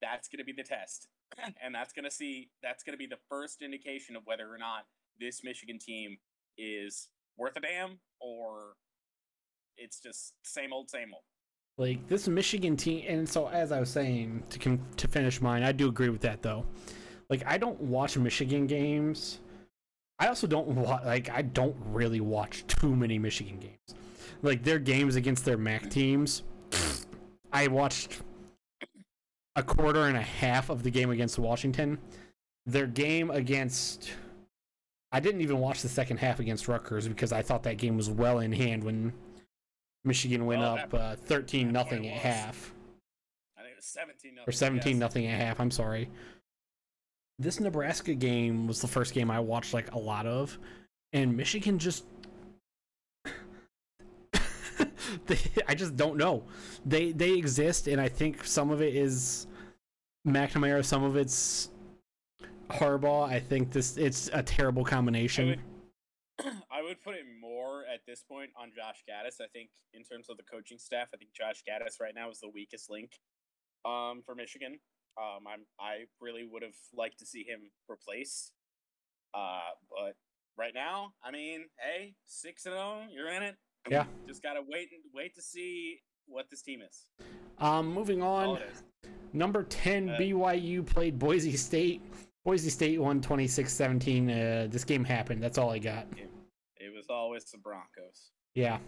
that's going to be the test, *clears throat* and that's going to see that's going to be the first indication of whether or not this Michigan team is worth a damn or it's just same old, same old.
like this Michigan team and so as I was saying to con- to finish mine, I do agree with that though. Like I don't watch Michigan games. I also don't *laughs* wa- like I don't really watch too many Michigan games. Like their games against their MAC teams, *sniffs* I watched a quarter and a half of the game against Washington. Their game against I didn't even watch the second half against Rutgers because I thought that game was well in hand when Michigan went
Oh,
up uh, 13
that's
nothing at half
I think it was seventeen nothing.
or 17 nothing at half. I'm sorry. This Nebraska game was the first game I watched like a lot of, and Michigan just. *laughs* they, I just don't know. They they exist, and I think some of it is McNamara, some of it's Harbaugh. I think this it's a terrible combination. *clears throat*
I would put it more at this point on Josh Gattis. I think in terms of the coaching staff, I think Josh Gattis right now is the weakest link um, for Michigan. Um, I'm I really would have liked to see him replace. Uh, but right now, I mean, hey, six and zero, you're in it.
Yeah.
Just gotta wait and wait to see what this team is.
Um, moving on. Number 10,
Uh,
BYU played Boise State. Boise State won 26 17. Uh, this game happened. That's all I got.
It was always the Broncos.
Yeah.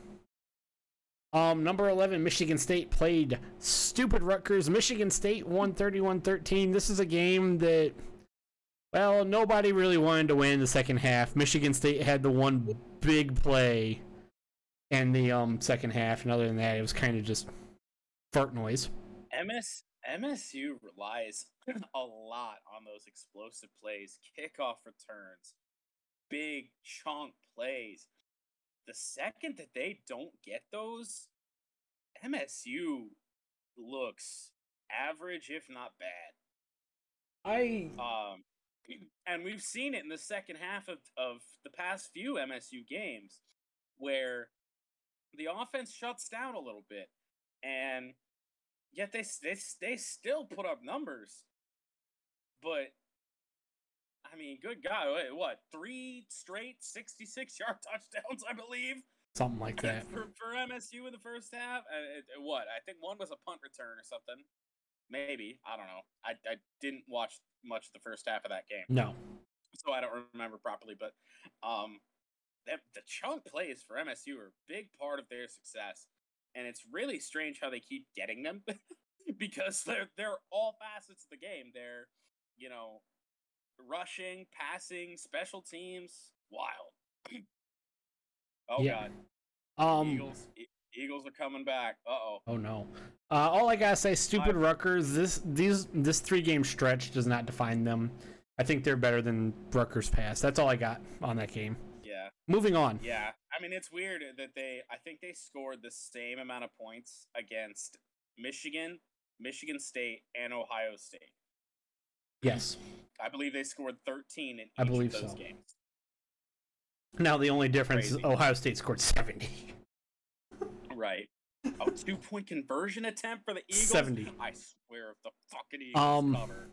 Um, number 11, Michigan State played stupid Rutgers. Michigan State won 31 13. This is a game that, well, nobody really wanted to win the second half. Michigan State had the one big play in the um, second half, and other than that, it was kind of just fart noise.
MS MSU relies *clears throat* a lot on those explosive plays, kickoff returns, big chunk plays. The second that they don't get those, MSU looks average, if not bad.
I
Um, *clears throat* and we've seen it in the second half of, of the past few MSU games where the offense shuts down a little bit, and yet they they, they still put up numbers. But I mean, good God, wait, what three straight sixty-six *laughs* yard touchdowns, I believe,
something like that.
for, for MSU in the first half. Uh, it- what I think one was a punt return or something. Maybe I don't know. I, I didn't watch much of the first half of that game,
No.
so I don't remember properly. But um, the, the chunk plays for MSU are a big part of their success, and it's really strange how they keep getting them *laughs* because they're they're all facets of the game. They're you know rushing, passing, special teams, wild. *clears throat* oh
Yeah.
God,
Um,
Eagles E- Eagles are coming back. Uh oh.
Oh no. Uh, all I gotta say, stupid
Five.
Rutgers. This these this three game stretch does not define them. I think they're better than Rutgers pass. That's all I got on that game.
Yeah.
Moving on.
Yeah. I mean, it's weird that they, I think they scored the same amount of points against Michigan, Michigan State, and Ohio State.
Yes.
I believe they scored 13 in each
I believe
of those
so.
games.
Now the only difference
Crazy.
is Ohio State scored seventy.
Right. A *laughs* two point conversion attempt for the Eagles.
70.
I swear, if the fucking Eagles
Um,
cover.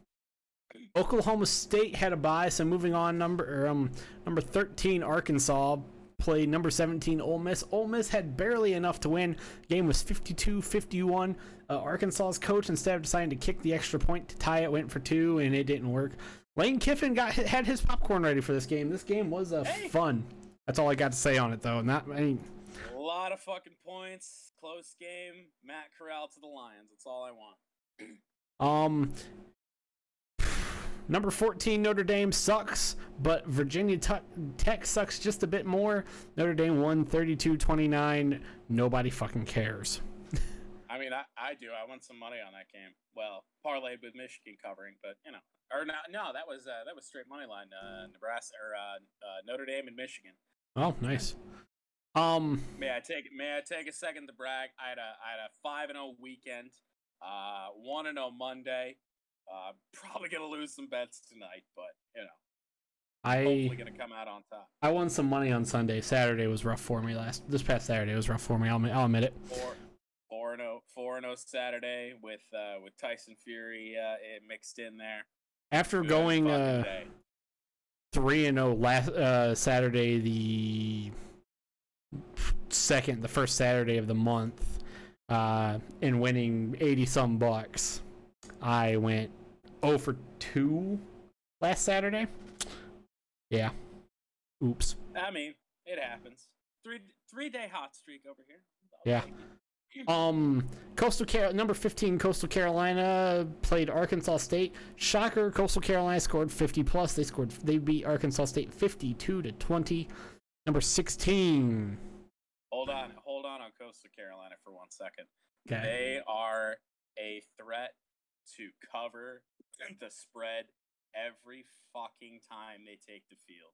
Oklahoma State had a bye, so moving on. Number um number thirteen Arkansas played number 17 Ole Miss. Ole Miss had barely enough to win. Game was 52-51. Uh, Arkansas's coach instead of deciding to kick the extra point to tie it went for two and it didn't work. Lane Kiffin got had his popcorn ready for this game. This game was uh,
Hey.
fun. That's all I got to say on it though. Not I mean
A lot of fucking points. Close game. Matt Corral to the Lions. That's all I want. *clears throat*
Um, number 14 Notre Dame sucks, but Virginia Tech sucks just a bit more. Notre Dame won 32-29. Nobody fucking cares. *laughs*
I mean, I, I do. I won some money on that game. Well, parlayed with Michigan covering, but you know, or no, no, that was uh, that was straight money line. Uh, Nebraska or uh, uh, Notre Dame and Michigan.
Oh, nice. Um,
May I take May I take a second to brag? I had a I had a five and zero weekend. Uh, one and zero Monday. Uh, *laughs* probably gonna lose some bets tonight, but you know,
I
hopefully gonna come out on top.
I won some money on Sunday. Saturday was rough for me last. This past Saturday was rough for me. I'll admit- I'll admit it.
Four four and zero four and zero Saturday with uh, with Tyson Fury uh, it mixed in there.
After going uh,
day.
three and zero last uh, Saturday, the second, the first Saturday of the month, uh, and winning eighty some bucks. I went zero for two last Saturday. Yeah. Oops.
I mean, it happens. Three three day hot streak over here.
Yeah. Um, Coastal Car- number fifteen, Coastal Carolina played Arkansas State. Shocker, Coastal Carolina scored fifty plus. They scored. They beat Arkansas State fifty-two to twenty. Number sixteen.
Hold on, hold on on Coastal Carolina for one second.
Okay.
They are a threat to cover the spread every fucking time they take the field.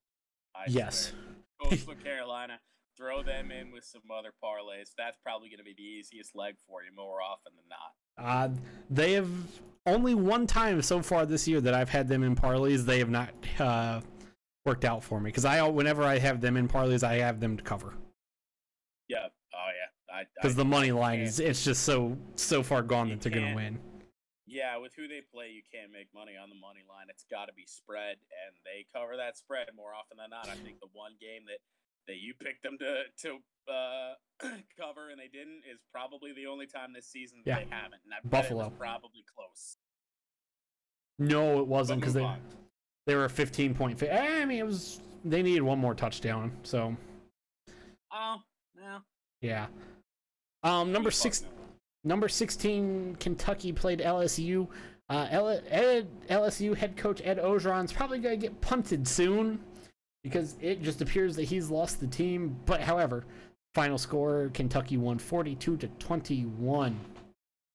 I
Yes.
swear. *laughs* Coastal Carolina, throw them in with some other parlays. That's probably going to be the easiest leg for you more often than not.
Uh, they have only one time so far this year that I've had them in parlays. They have not uh, worked out for me because I whenever I have them in parlays, I have them to cover
Yeah. Oh yeah. I, I,
because the money line is it's just so so far gone that they're gonna win.
Yeah, with who they play, you can't make money on the money line. It's got to be spread, and they cover that spread more often than not. I think the one game that that you picked them to to uh, *clears throat* cover and they didn't is probably the only time this season
Yeah.
they haven't. And I bet it was
Buffalo.
probably close.
No, it wasn't because they
on.
they were a 15 point. Fa- I mean, it was they needed one more touchdown. So
Oh no.
yeah. Um, number six,
no.
Number 16, Kentucky played LSU. Uh, L- Ed, LSU head coach Ed Orgeron's probably gonna get punted soon because it just appears that he's lost the team. But however, final score: Kentucky won 42 to 21.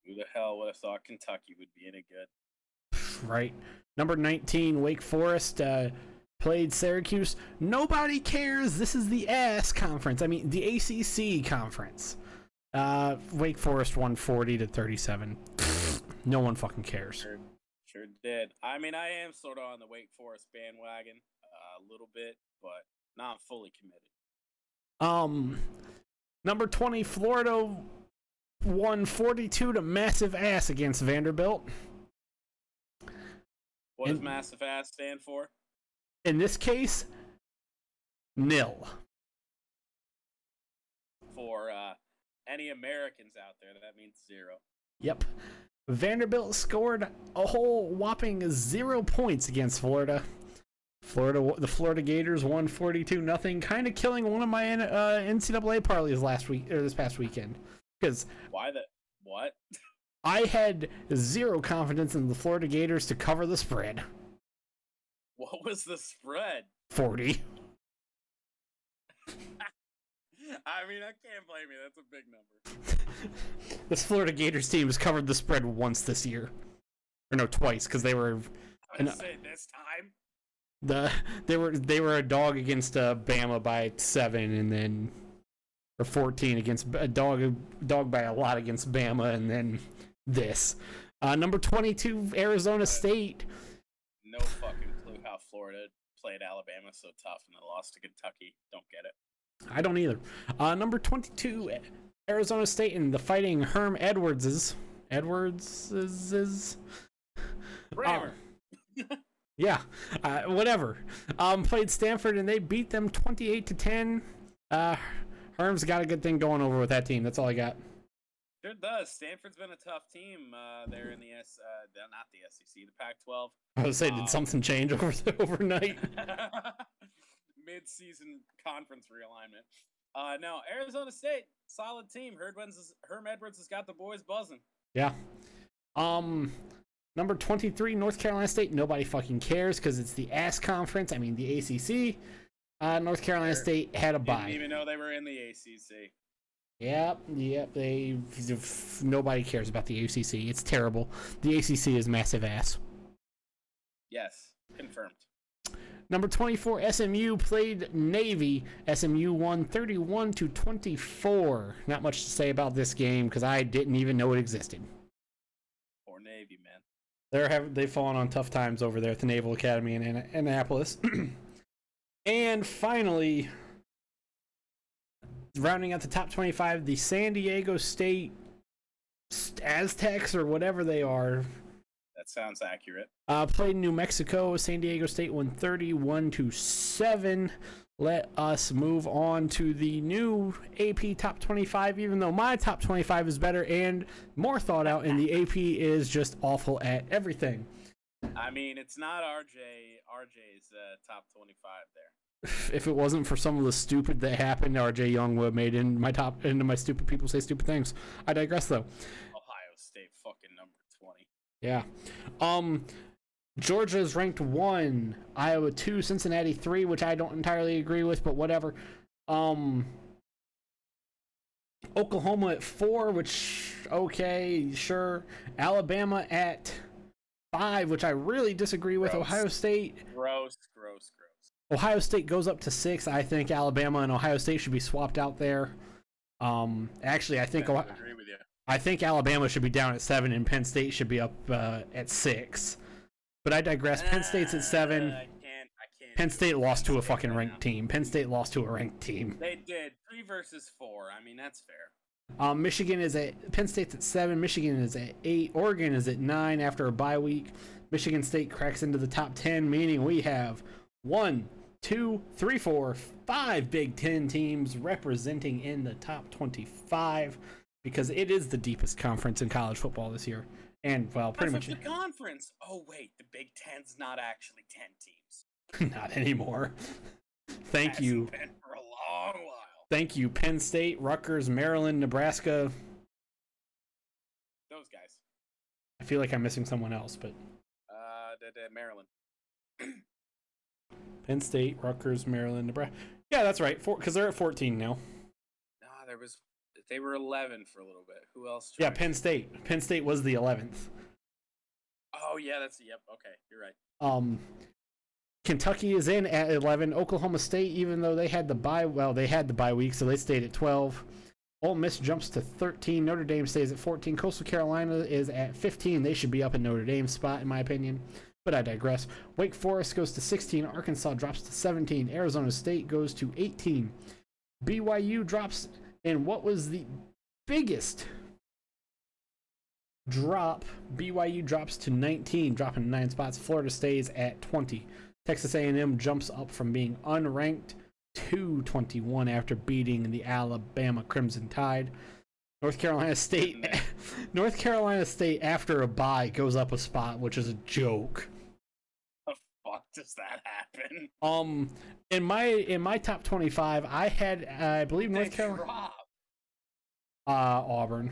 Who the hell would have thought Kentucky would be in any good?
Right. Number 19, Wake Forest uh, played Syracuse. Nobody cares. This is the ass conference. I mean, the ACC conference. Uh, Wake Forest won 40 to 37. *laughs* no one fucking cares.
Sure, sure did. I mean, I am sort of on the Wake Forest bandwagon uh, a little bit, but not fully committed.
Um, number 20, Florida won 42 to massive ass against Vanderbilt.
What does massive ass stand for?
In this case, nil.
For uh, any Americans out there, that means zero.
Yep. Vanderbilt scored a whole whopping zero points against Florida. Florida, the Florida Gators won 42 nothing, kind of killing one of my uh, NCAA parlays last week or this past weekend because
Why the what?
I had zero confidence in the Florida Gators to cover the spread.
What was the spread?
40.
I mean, I can't blame you. That's a big number. *laughs*
this Florida Gators team has covered the spread once this year, or no, twice because they were
I would say this time.
the they were they were a dog against uh, Bama by seven, and then or fourteen against a dog dog by a lot against Bama, and then this uh, number twenty two Arizona State.
No fucking clue how Florida played Alabama so tough and they lost to Kentucky. Don't get it.
I don't either. Uh, number twenty two Arizona State and the Fighting Herm Edwardses. Edwards is is yeah, uh, whatever. Um, played Stanford and they beat them twenty eight to ten. Uh, Herm's got a good thing going over with that team. That's all I got.
Sure does. Stanford's been a tough team. Uh, they're in the S, uh, not the SEC, the Pac-12.
I was say,
Uh,
did something change over overnight? *laughs*
Mid-season conference realignment. Uh, no, Arizona State, solid team. Herb Edwards, Herm Edwards has got the boys buzzing.
Yeah. Um, number twenty-three, North Carolina State. Nobody fucking cares because it's the ass conference. I mean, the ACC. Uh, North Carolina
Sure.
State had a
Didn't
bye.
even know they were in the ACC.
Yep, yep. They nobody cares about the ACC. It's terrible. The ACC is massive ass.
Yes, confirmed.
Number 24, SMU played Navy. SMU won 31 to 24. Not much to say about this game because I didn't even know it existed.
Poor Navy, man.
They're have they've fallen on tough times over there at the Naval Academy in Anna- Annapolis. *clears throat* and finally, rounding out the top 25, the San Diego State Aztecs or whatever they are
That sounds accurate.
uh, played New Mexico. San Diego State won 31 to 7. Let us move on to the new AP top 25, even though my top 25 is better and more thought out, and the AP is just awful at everything.
I mean, it's not RJ. RJ's uh, top 25 there.
If it wasn't for some of the stupid that happened, RJ Young would have made in my top into my stupid people say stupid things. I digress though.
Ohio State fucking number 20.
Yeah. Um Georgia is ranked one, Iowa two, Cincinnati three, which I don't entirely agree with, but whatever. Um Oklahoma at four, which okay, sure. Alabama at five, which I really disagree with.
Gross.
Ohio State.
Gross, gross, gross.
Ohio State goes up to six. I think Alabama and Ohio State should be swapped out there. Um, actually, I think
I
Ohio-
agree with you.
I think Alabama should be down at seven, and Penn State should be up uh, at six. But I digress. Penn State's at seven.
Uh, I can't. I can't.
Penn State lost to a fucking ranked team. Penn State lost to a ranked team.
They did three versus four. I mean, that's fair.
Um, Michigan is at Penn State's at seven. Michigan is at eight. Oregon is at nine after a bye week. Michigan State cracks into the top ten, meaning we have one, two, three, four, five Big Ten teams representing in the top twenty-five because it is the deepest conference in college football this year. And well, pretty much
the conference. Oh wait, the Big Ten's not actually ten teams. *laughs*
not anymore. Thank
Hasn't
you,
Been for a long while.
thank you, Penn State, Rutgers, Maryland, Nebraska.
Those guys.
I feel like I'm missing someone else, but
Uh, the, the Maryland. *clears throat*
Penn State, Rutgers, Maryland, Nebraska. Yeah, that's right. Because they're at 14 now.
No, there was. They were eleven for a little bit. Who else?
Yeah? Penn State. Penn State was the 11th.
Oh yeah, that's yep. Okay, you're right.
Um, Kentucky is in at 11. Oklahoma State, even though they had the bye, well, they had the bye week, so they stayed at 12. Ole Miss jumps to 13. Notre Dame stays at 14. Coastal Carolina is at 15. They should be up in Notre Dame's spot, in my opinion. But I digress. Wake Forest goes to 16. Arkansas drops to 17. Arizona State goes to 18. BYU drops in what was the biggest drop. BYU drops to 19, dropping nine spots. Florida stays at 20. Texas A&M jumps up from being unranked to 21 after beating the Alabama Crimson Tide. North Carolina State, *laughs* North Carolina State after a bye goes up a spot, which is a joke.
Does that happen?
Um, in my in my top 25, I had uh, I believe North
They
Carolina, uh, Auburn.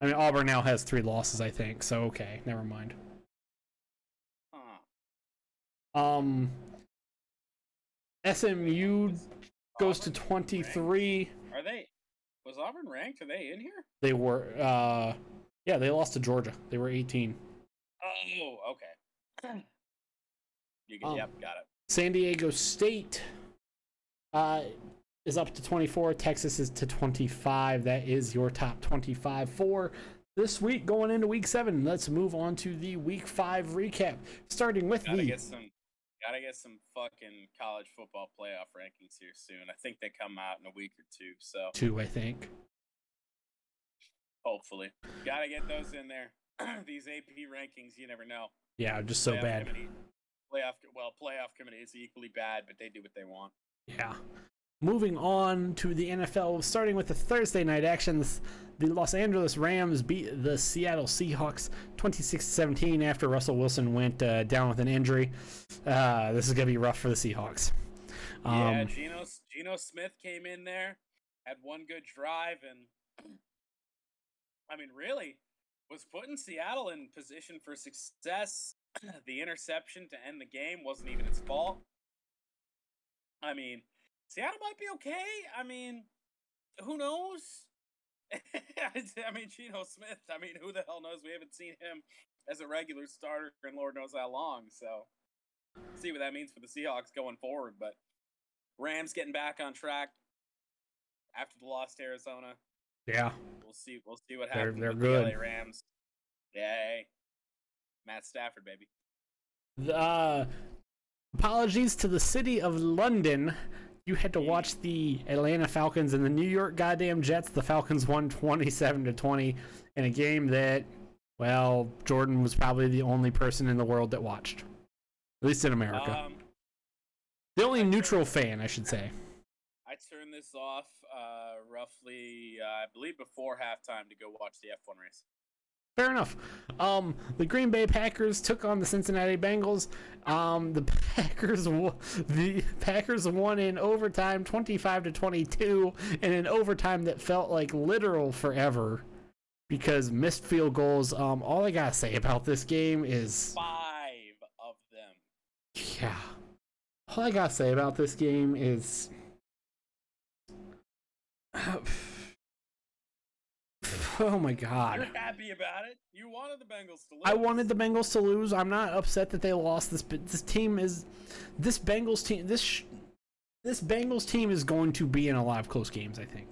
I mean, Auburn now has three losses, I think. So okay, never mind.
Huh.
Um, SMU goes to 23.
Are they? Was Auburn ranked? Are they in here?
They were, uh, yeah, they lost to Georgia. They were 18.
Oh, okay. *clears throat* You get,
Um,
yep, got it.
San Diego State uh, is up to 24. Texas is to 25. That is your top 25 for this week going into week seven. Let's move on to the week five recap, starting with
Gotta
the
get some. Gotta get some fucking college football playoff rankings here soon. I think they come out in a week or two, so
two, I think.
hopefully, gotta get those in there. *clears throat* These AP rankings, you never know.
Yeah, just so bad.
Playoff, well, playoff committee is equally bad, but they do what they want.
Yeah. Moving on to the NFL, starting with the Thursday night actions. The Los Angeles Rams beat the Seattle Seahawks 26 17 after Russell Wilson went uh, down with an injury. Uh, this is going to be rough for the Seahawks.
yeah,
Um,
Geno Geno Smith came in there, had one good drive, and I mean, really was putting Seattle in position for success. *clears throat* the interception to end the game wasn't even its fault. I mean, Seattle might be okay. I mean, who knows? *laughs* I mean, Geno Smith. I mean, who the hell knows? We haven't seen him as a regular starter in Lord knows how long. So, see what that means for the Seahawks going forward. But Rams getting back on track after the loss to Arizona.
yeah.
We'll see. We'll see what happens.
They're- they're
with
good.
the LA Rams. Yay, Matt Stafford, baby.
Uh, apologies to the city of London. You had to watch the Atlanta Falcons and the New York goddamn Jets. The Falcons *laughs* won 27 to 20 in a game that, well, Jordan was probably the only person in the world that watched. At least in America.
Um,
the only neutral fan, I should say.
I turned this off uh, roughly, uh, I believe, before halftime to go watch the F1 race.
Fair enough. Um, the Green Bay Packers took on the Cincinnati Bengals. Um, the *laughs* Packers, the Packers won in overtime, twenty-five to twenty-two, in an overtime that felt like literal forever because missed field goals. Um, all I gotta say about this game is,
Five of them.
yeah, all I gotta say about this game is. *sighs* *sighs* *sighs* *laughs* Oh my god.
You're happy about it. You wanted the Bengals to lose.
I wanted the Bengals to lose. I'm not upset that they lost. This but this team is this Bengals team. This this Bengals team is going to be in a lot of close games. I think.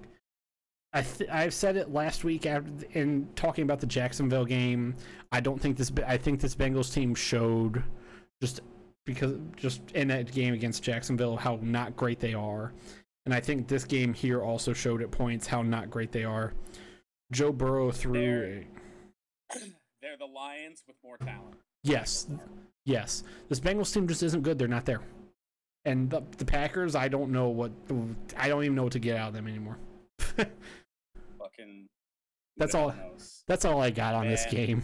I th- I've said it last week after in talking about the Jacksonville game. I don't think this. I think this Bengals team showed just because just in that game against Jacksonville how not great they are, and I think this game here also showed at points how not great they are. Joe Burrow threw.
They're-
a- *clears throat*
They're the Lions with more talent.
Yes, yes. This Bengals team just isn't good. They're not there. And the, the Packers, I don't know what. I don't even know what to get out of them anymore. *laughs*
Fucking.
That's all-
knows?
That's all I got on this game.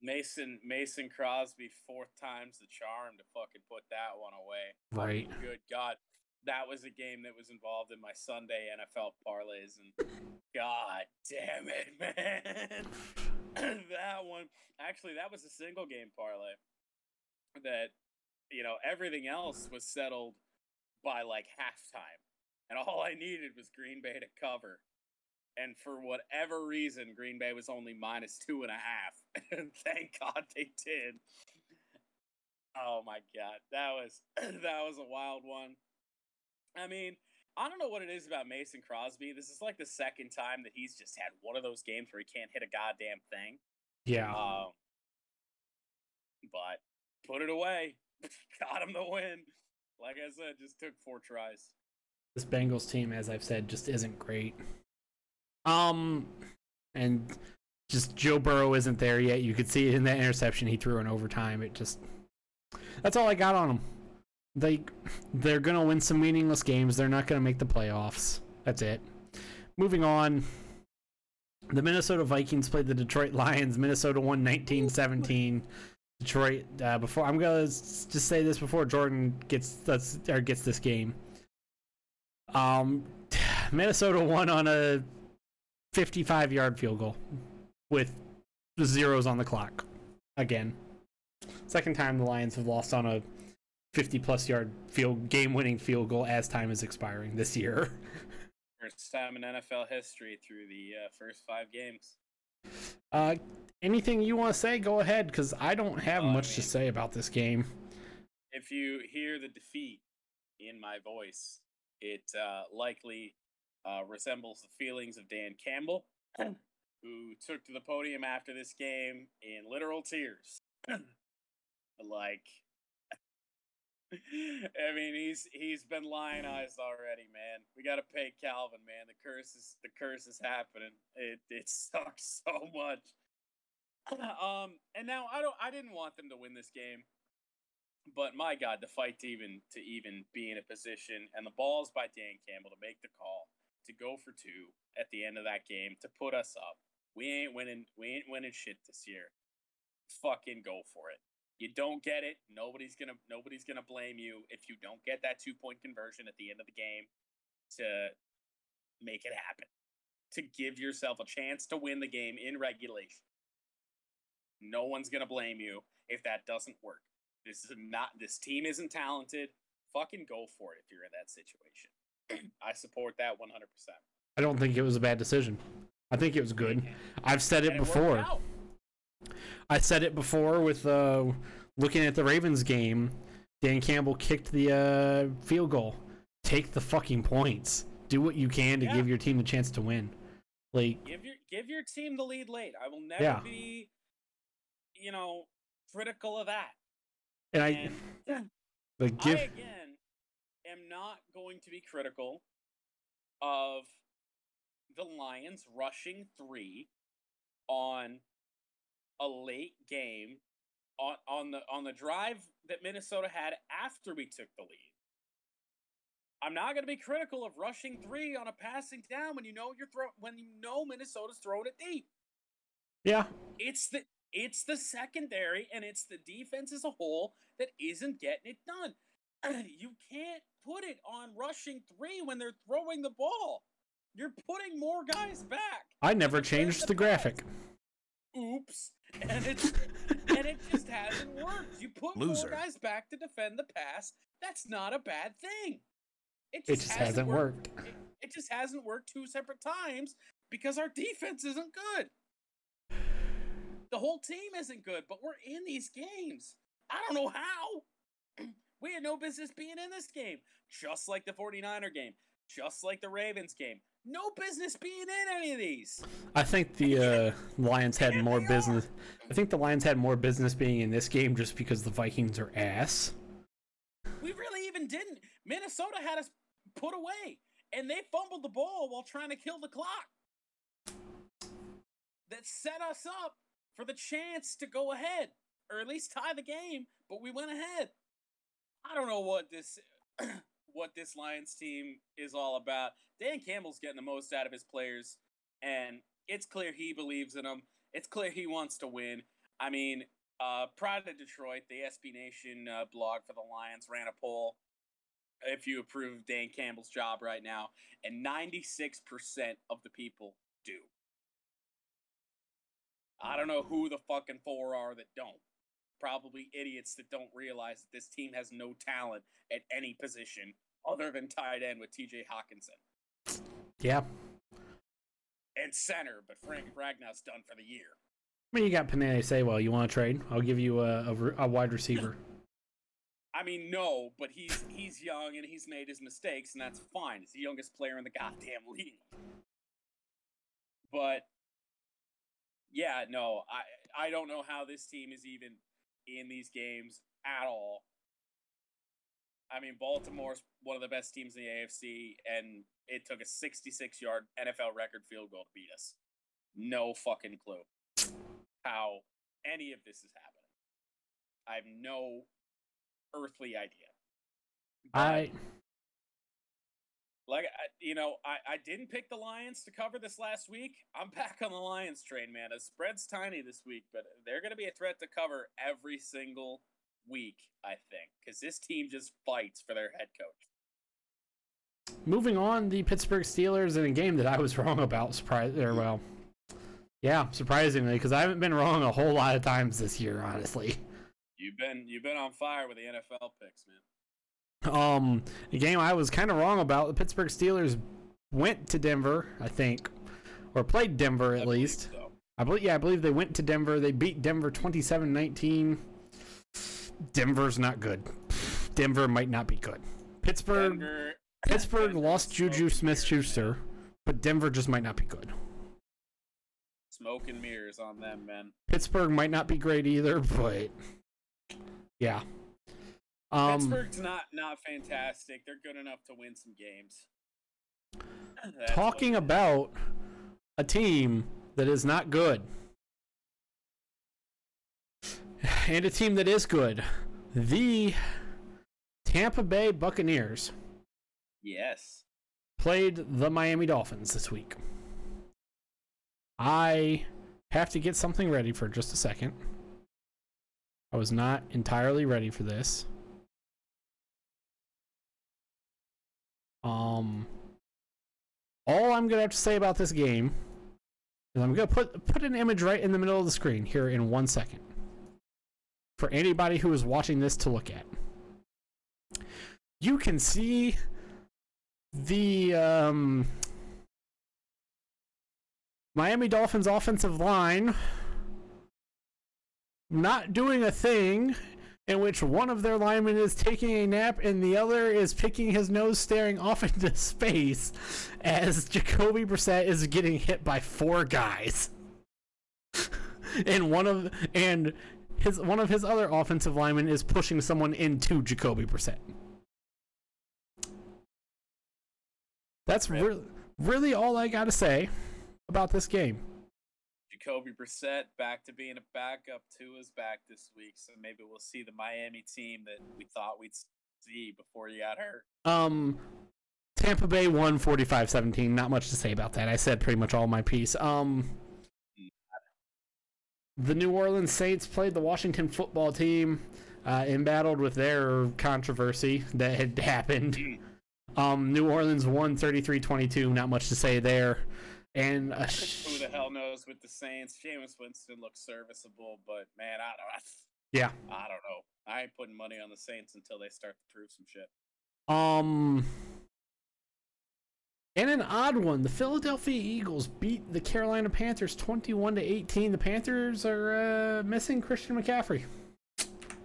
Mason Mason Crosby fourth time's the charm to fucking put that one away.
Right.
Good God, that was a game that was involved in my Sunday NFL parlays, and God damn it, *laughs* man, *clears throat* that one actually that was a single game parlay that you know everything else was settled by like halftime, and all I needed was Green Bay to cover. And for whatever reason, Green Bay was only minus two and a half. *laughs* And thank God they did. Oh my God, that was *clears throat* that was a wild one. I mean, I don't know what it is about Mason Crosby. This is like the second time that he's just had one of those games where he can't hit a goddamn thing.
Yeah.
Um, but put it away. *laughs* Got him the win. Like I said, just took four tries.
This Bengals team, as I've said, just isn't great. Um, and just Joe Burrow isn't there yet. You could see it in that interception he threw in overtime. It just. That's all I got on them. They, they're gonna win some meaningless games. They're not gonna make the playoffs. That's it. Moving on. The Minnesota Vikings played the Detroit Lions. Minnesota won 19-17. Detroit. Uh, before I'm gonna just say this before Jordan gets that's or gets this game. Um, *sighs* Minnesota won on a 55-yard field goal with zeros on the clock. Again, second time the Lions have lost on a 50 plus yard field game winning field goal as time is expiring this year. *laughs*
First time in NFL history through the uh, first five games.
Uh, anything you want to say? Go ahead, because I don't have
Oh, I
much to say about this game.
If you hear the defeat in my voice, it uh, likely uh, resembles the feelings of Dan Campbell, *clears throat* who took to the podium after this game in literal tears. *clears throat* like, *laughs* I mean, he's he's been lionized already, man. We got to pay Calvin, man. The curse is the curse is happening. It it *laughs* sucks so much. *clears throat* Um, and now I don't. I didn't want them to win this game, but my God, the fight to even to even be in a position, and the balls by Dan Campbell to make the call to go for two at the end of that game to put us up. We ain't winning. We ain't winning shit this year. Fucking go for it. You don't get it. Nobody's gonna. Nobody's gonna blame you if you don't get that two point conversion at the end of the game to make it happen. To give yourself a chance to win the game in regulation. No one's gonna blame you if that doesn't work. This is not. This team isn't talented. Fucking go for it if you're in that situation. *clears throat* I support that 100%.
I don't think it was a bad decision. I think it was good. I've said it
worked
before.
Out.
I said it before with uh, looking at the Ravens game. Dan Campbell kicked the uh, field goal. Take the fucking points. Do what you can to
Yeah.
give your team the chance to win. Like,
Give your give your team the lead late. I will never
Yeah.
be, you know, critical of that.
and I
And
like
I again am not going to be critical of the Lions rushing three on a late game on, on the on the drive that Minnesota had after we took the lead. I'm not going to be critical of rushing three on a passing down when you know you're throw when you know Minnesota's throwing it deep.
Yeah,
It's the it's the secondary and it's the defense as a whole that isn't getting it done. *clears throat* you can't put it on rushing three when they're throwing the ball. You're putting more guys back.
I never changed
the
the graphic.
pass. Oops. And it's and it just hasn't worked. You put
Loser.
more guys back to defend the pass. That's not a bad thing. It
It
just,
just hasn't worked.
It, it just hasn't worked two separate times because our defense isn't good. The whole team isn't good, but we're in these games. I don't know how. *clears throat* We had no business being in this game. Just like the 49er game. Just like the Ravens game. No business being in any of these.
I think the uh, Lions had more business. I think the Lions had more business being in this game just because the Vikings are ass.
We really even didn't. Minnesota had us put away, and they fumbled the ball while trying to kill the clock. That set us up for the chance to go ahead, or at least tie the game, but we went ahead. I don't know what this *clears throat* what this Lions team is all about. Dan Campbell's getting the most out of his players, and it's clear he believes in them. It's clear he wants to win. I mean, uh, Pride of Detroit, the SB Nation uh, blog for the Lions, ran a poll. If you approve of Dan Campbell's job right now, and 96% of the people do. I don't know who the fucking four are that don't. Probably idiots that don't realize that this team has no talent at any position other than tight end with TJ Hockenson
Yeah.
and center, but Frank Ragnow's done for the year.
I mean, you got Penei say, well, you want to trade? I'll give you a, a, a wide receiver.
I mean, no, but he's he's young and he's made his mistakes, and that's fine. He's the youngest player in the goddamn league. But yeah, no, I I don't know how this team is even in these games at all. I mean, Baltimore's one of the best teams in the AFC, and it took a 66 yard NFL record field goal to beat us. No fucking clue how any of this is happening. I have no earthly idea. But,
I
like I, you know, I, I didn't pick the Lions to cover this last week. I'm *laughs* back on the Lions train, man. The spread's tiny this week, but they're going to be a threat to cover every single week, I think, because this team just fights for their head coach.
moving on, the Pittsburgh Steelers in a game that I was *laughs* wrong about. Surprise, or well, yeah, surprisingly, because I haven't been wrong a whole lot of times this year, honestly.
You've been you've been on fire with the NFL picks, man.
Um, the game I was kind of wrong about. The Pittsburgh Steelers went to Denver, I think, or played Denver at
I believe
least.
so.
I believe, yeah, I believe they went to Denver. They beat Denver 27-19. Denver's not good. Denver might not be good. Pittsburgh,
Denver,
Pittsburgh
Denver
lost Juju
and
Smith-Schuster, but Denver just might not be good.
Smoke and mirrors on them, man.
Pittsburgh might not be great either, but yeah. Um,
Pittsburgh's not not fantastic. They're good enough to win some games. *clears throat* That's
talking about a team that is not good. And a team that is good. The tampa bay buccaneers
yes,
played the miami dolphins this week. I have to get something ready for just a second. I was not entirely ready for this um all i'm gonna have to say about this game is i'm gonna put put an image right in the middle of the screen here in one second for anybody who is watching this to look at. You can see the um, Miami Dolphins offensive line not doing a thing in which one of their linemen is taking a nap and the other is picking his nose staring off *laughs* into space as Jacoby Brissett is getting hit by four guys. *laughs* and one of and his one of his other offensive linemen is pushing someone into Jacoby Brissett. That's really really all I got to say about this game.
Jacoby Brissett back to being a backup. Tua is back this week, so maybe we'll see the Miami team that we thought we'd see before you got hurt.
Um, Tampa Bay won 45-17. Not much to say about that. I said pretty much all my piece. Um, the New Orleans Saints played the Washington football team, uh, and battled with their controversy that had *laughs* happened. Um, New Orleans won 33-22. Not much to say there. And uh,
Who the hell knows with the Saints? Jameis Winston looks serviceable, but man, I don't.
yeah.
I don't know. I ain't putting money on the Saints until they start to prove some shit.
Um, and an odd one: the Philadelphia Eagles beat the Carolina Panthers twenty-one to eighteen. The Panthers are uh, missing Christian McCaffrey.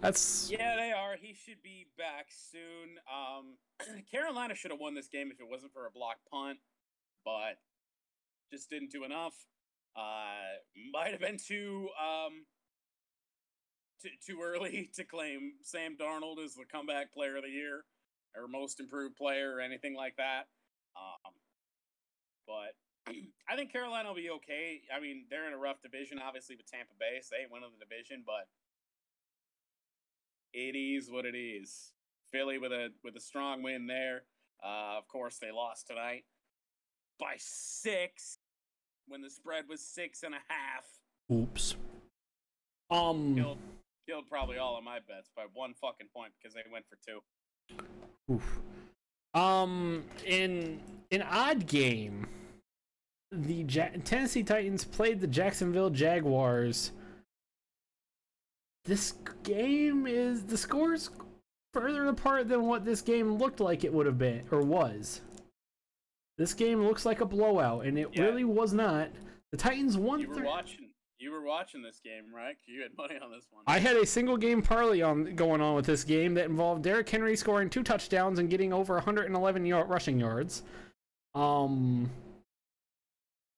That's
Yeah, they are. He should be back soon. Um, *clears throat* Carolina should have won this game if it wasn't for a block punt, but just didn't do enough. Uh, might have been too um too, too early *laughs* to claim Sam Darnold as the comeback player of the year or most improved player or anything like that. Um, but *clears throat* I think Carolina will be okay. I mean, they're in a rough division, obviously, with Tampa Bay, so they ain't winning the division, but it is what it is. Philly with a with a strong win there. Uh, of course, they lost tonight by six when the spread was six and a half.
oops. Um,
Killed killed probably all of my bets by one fucking point because they went for two.
oof. Um, in an odd game, the ja- Tennessee Titans played the Jacksonville Jaguars. This game is the scores further apart than what this game looked like it would have been or was. This game looks like a blowout, and it
Yeah.
really was not. The Titans won.
You were watching. You were watching this game, right? You had money on this one.
I had a single game parlay on going on with this game that involved Derrick Henry scoring two touchdowns and getting over 111 yard rushing yards. Um,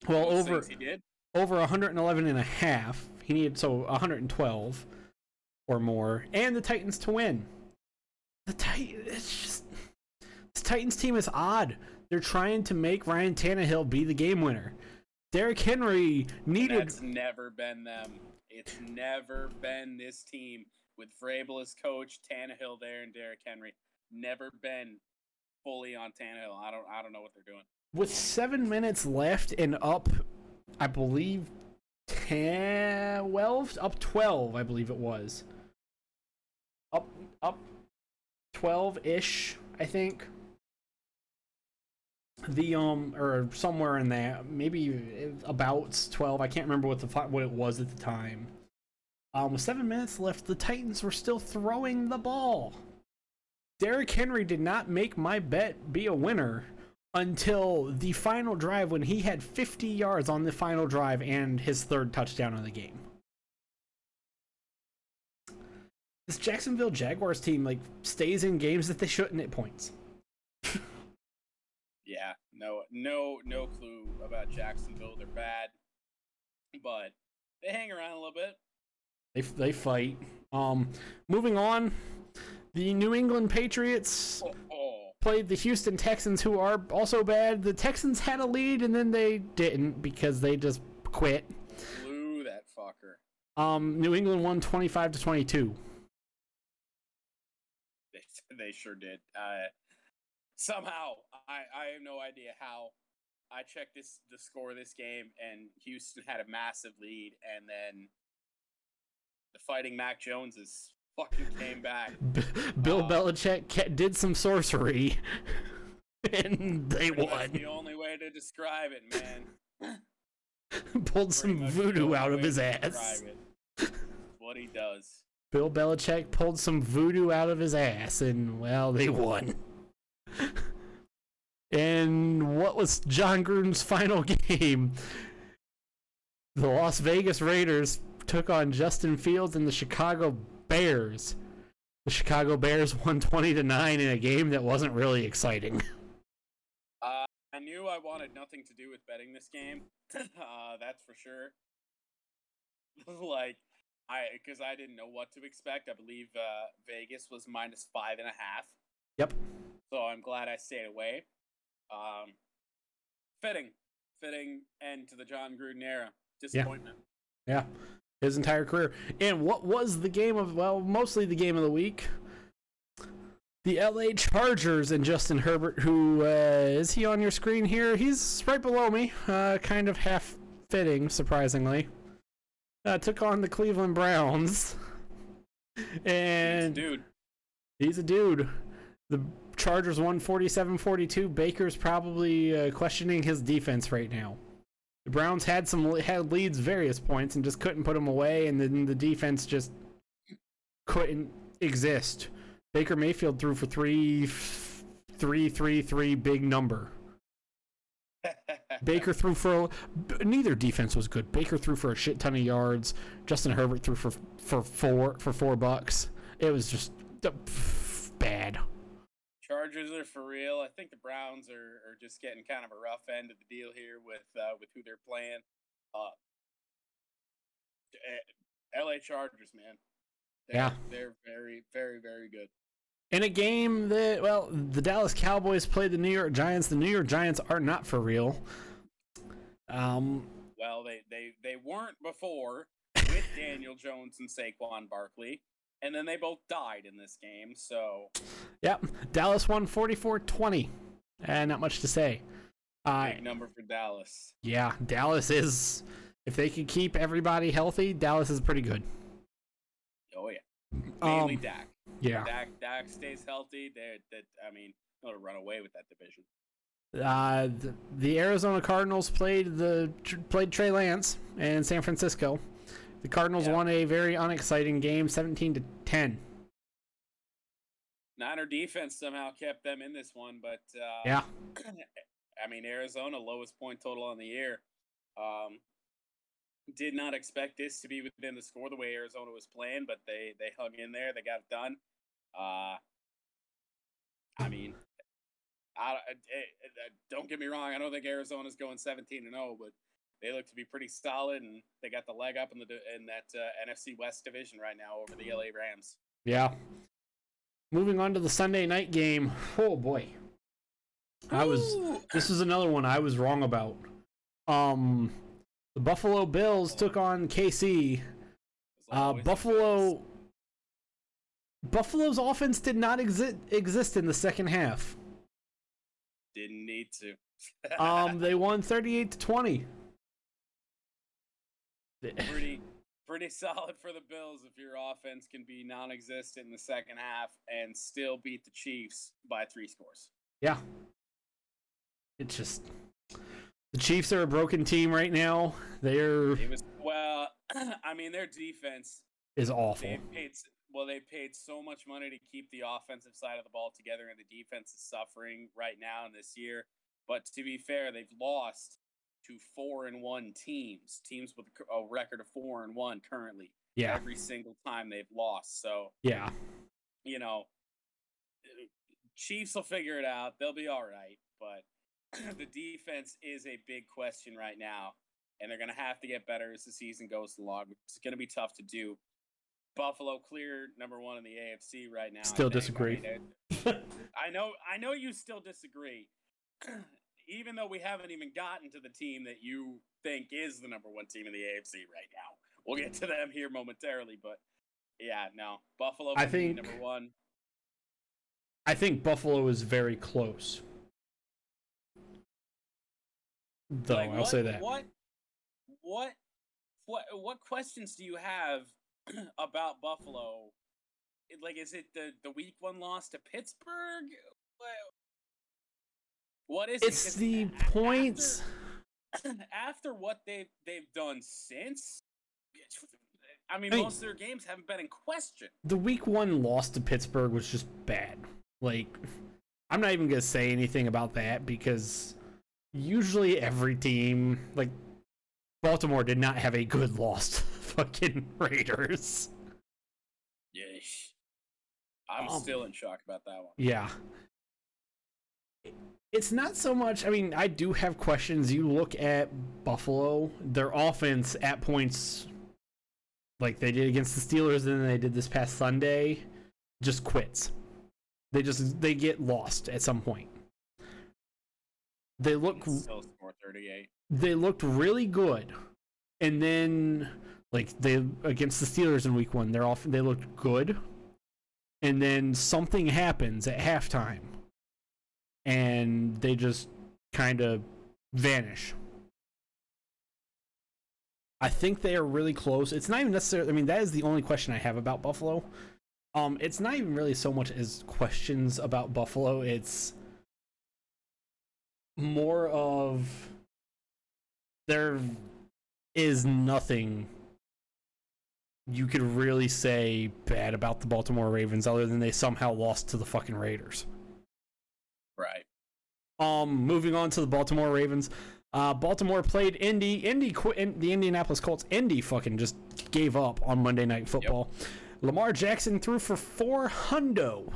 well,
Those
over
he did.
over 111 and a half. He needed so 112 or more, and the Titans to win. The Titan, it's just this Titans team is odd. They're trying to make Ryan Tannehill be the game winner. Derrick Henry needed
That's never been them. It's never been this team with Vrabel as coach, Tannehill there, and Derrick Henry. Never been fully on Tannehill. I don't. I don't know what they're doing.
with seven minutes left and up, I believe 10, 12, up 12, I believe it was. Up, up 12 ish, I think. The, um, or somewhere in that, maybe about 12. I can't remember what the, what it was at the time. Um, with seven minutes left, the Titans were still throwing the ball. Derrick Henry did not make my bet be a winner until the final drive when he had 50 yards on the final drive and his third touchdown of the game. This Jacksonville Jaguars team like stays in games that they shouldn't at points. *laughs*
Yeah, no, no, no clue about Jacksonville. They're bad, but they hang around a little bit.
They they fight. Um, moving on, the New England Patriots
Oh, oh.
played the Houston Texans, who are also bad. The Texans had a lead, and then they didn't because they just quit.
blew that fucker.
Um, New England won twenty five to twenty two.
They, they sure did. Uh, somehow, I, I have no idea how. I checked this the score of this game, and Houston had a massive lead, and then the Fighting Mac Joneses fucking came back. *laughs*
Bill
Uh,
Belichick did some sorcery, *laughs* and they
That's
won.
the only way to describe it, man. *laughs*
Pulled some voodoo out of his ass.
What he does.
Bill Belichick pulled some voodoo out of his ass, and well, they won. And what was Jon Gruden's final *laughs* game? The Las Vegas Raiders took on Justin Fields and the Chicago Bears. The Chicago Bears *laughs* won 20 to 9 in a game that wasn't really exciting. *laughs*
Uh, I knew I wanted nothing to do with betting this game. uh, that's for sure. like, I because I didn't know what to expect. I believe uh, Vegas was minus five and a half.
Yep.
So I'm glad I stayed away. Um, fitting, fitting end to the Jon Gruden era. Disappointment.
Yeah, his entire career. And what was the game of, well, mostly the game of the week? The LA Chargers and Justin Herbert, who uh, is he on your screen here? He's right below me, uh, kind of half fitting, surprisingly. Uh, took on the Cleveland Browns. *laughs* And He's
dude.
He's a dude. The Chargers won 47-42. Baker's probably uh, questioning his defense right now. The Browns had some had leads various points and just couldn't put them away, and then the defense just couldn't exist. Baker Mayfield threw for three, three, three, three, big number. *laughs* Baker threw for neither defense was good. Baker threw for a shit ton of yards. Justin Herbert threw for for four for four bucks. It was just uh, bad.
Chargers are for real. I think the Browns are, are just getting kind of a rough end of the deal here with uh, with who they're playing. Uh, eh, L.A. Chargers, man. They're,
Yeah.
they're very, very, very good.
In a game that well, the Dallas Cowboys played the New York Giants. The New York Giants are not for real. Um,
Well, they they they weren't before with Daniel Jones and Saquon Barkley, and then they both died in this game. So
yep, Dallas won 44-20. And not much to say. Uh,
big number for Dallas.
yeah, Dallas is if they can keep everybody healthy, Dallas is pretty good.
Oh yeah, mainly
Um,
Dak.
yeah.
Dak Dak stays healthy. They're that I mean, they'll run away with that division.
Uh, the, the Arizona Cardinals played the played Trey Lance in San Francisco. The Cardinals
Yeah.
won a very unexciting game, 17 to 10.
Niner defense somehow kept them in this one, but uh,
Yeah. *clears throat*
I mean Arizona lowest point total on the year. Um, did not expect this to be within the score the way Arizona was playing, but they they hung in there. They got it done. Uh, I mean, I, I- I- don't get me wrong. I don't think Arizona's going seventeen and zero, but they look to be pretty solid, and they got the leg up in the in that uh, NFC West division right now over the LA Rams.
Yeah. Moving on to the Sunday night game. Oh boy. I was
Ooh.
this is another one I was wrong about. Um the Buffalo Bills took on KC. Uh Buffalo Buffalo's offense did not exist exist in the second half.
didn't need to. *laughs*
Um they won 38 to 20. *laughs*
pretty pretty solid for the Bills if your offense can be non-existent in the second half and still beat the Chiefs by three scores.
Yeah. It's just the Chiefs are a broken team right now. They're
It was well, *clears throat* I mean their defense
is awful.
They've paid well. They paid so much money to keep the offensive side of the ball together, and the defense is suffering right now in this year. But to be fair, they've lost to four and one teams, teams with a record of four and one currently.
Yeah,
Every single time they've lost, so
yeah.
you know, Chiefs will figure it out. They'll be all right. But *clears throat* the defense is a big question right now, and they're going to have to get better as the season goes along. It's going to be tough to do. Buffalo clear number one in the AFC right now.
Still.
I
disagree.
mean, *laughs* I know. I know you still disagree. *clears throat* Even though we haven't even gotten to the team that you think is the number one team in the AFC right now, we'll get to them here momentarily. But yeah, no, Buffalo.
I think-
number one.
I think Buffalo is very close. Though
Like,
I'll
what,
say that.
What, what, what, what questions do you have *clears throat* about Buffalo? Like, is it the the week one loss to Pittsburgh? What, is
It's
it?
the
after-
points. *clears throat*
after what they've they've done since. I mean,
I mean-
most of their games haven't been in question.
The week one loss to Pittsburgh was just bad. Like, I'm not even gonna say anything about that because usually every team, like Baltimore, did not have a good loss to the fucking *laughs* Raiders.
Yeesh. I'm
Um,
still in shock about that one.
Yeah. It's not so much. I mean, I do have questions. You look at Buffalo, their offense at points, like they did against the Steelers and then they did this past Sunday, just quits. They just they get lost at some point. They look
Still 38.
they looked really good, and then like they against the Steelers in Week One, they're off. They looked good, and then something happens at halftime, and they just kind of vanish. I think they are really close. It's not even necessarily. I mean, that is the only question I have about Buffalo. Um, it's not even really so much as questions about Buffalo. It's more of there is nothing you could really say bad about the Baltimore Ravens other than they somehow lost to the fucking Raiders.
Right.
Um, moving on to the Baltimore Ravens. Uh, Baltimore played Indy. Indy quit. In, the Indianapolis Colts. Indy fucking just gave up on Monday Night Football. Lamar Jackson threw for four hundo.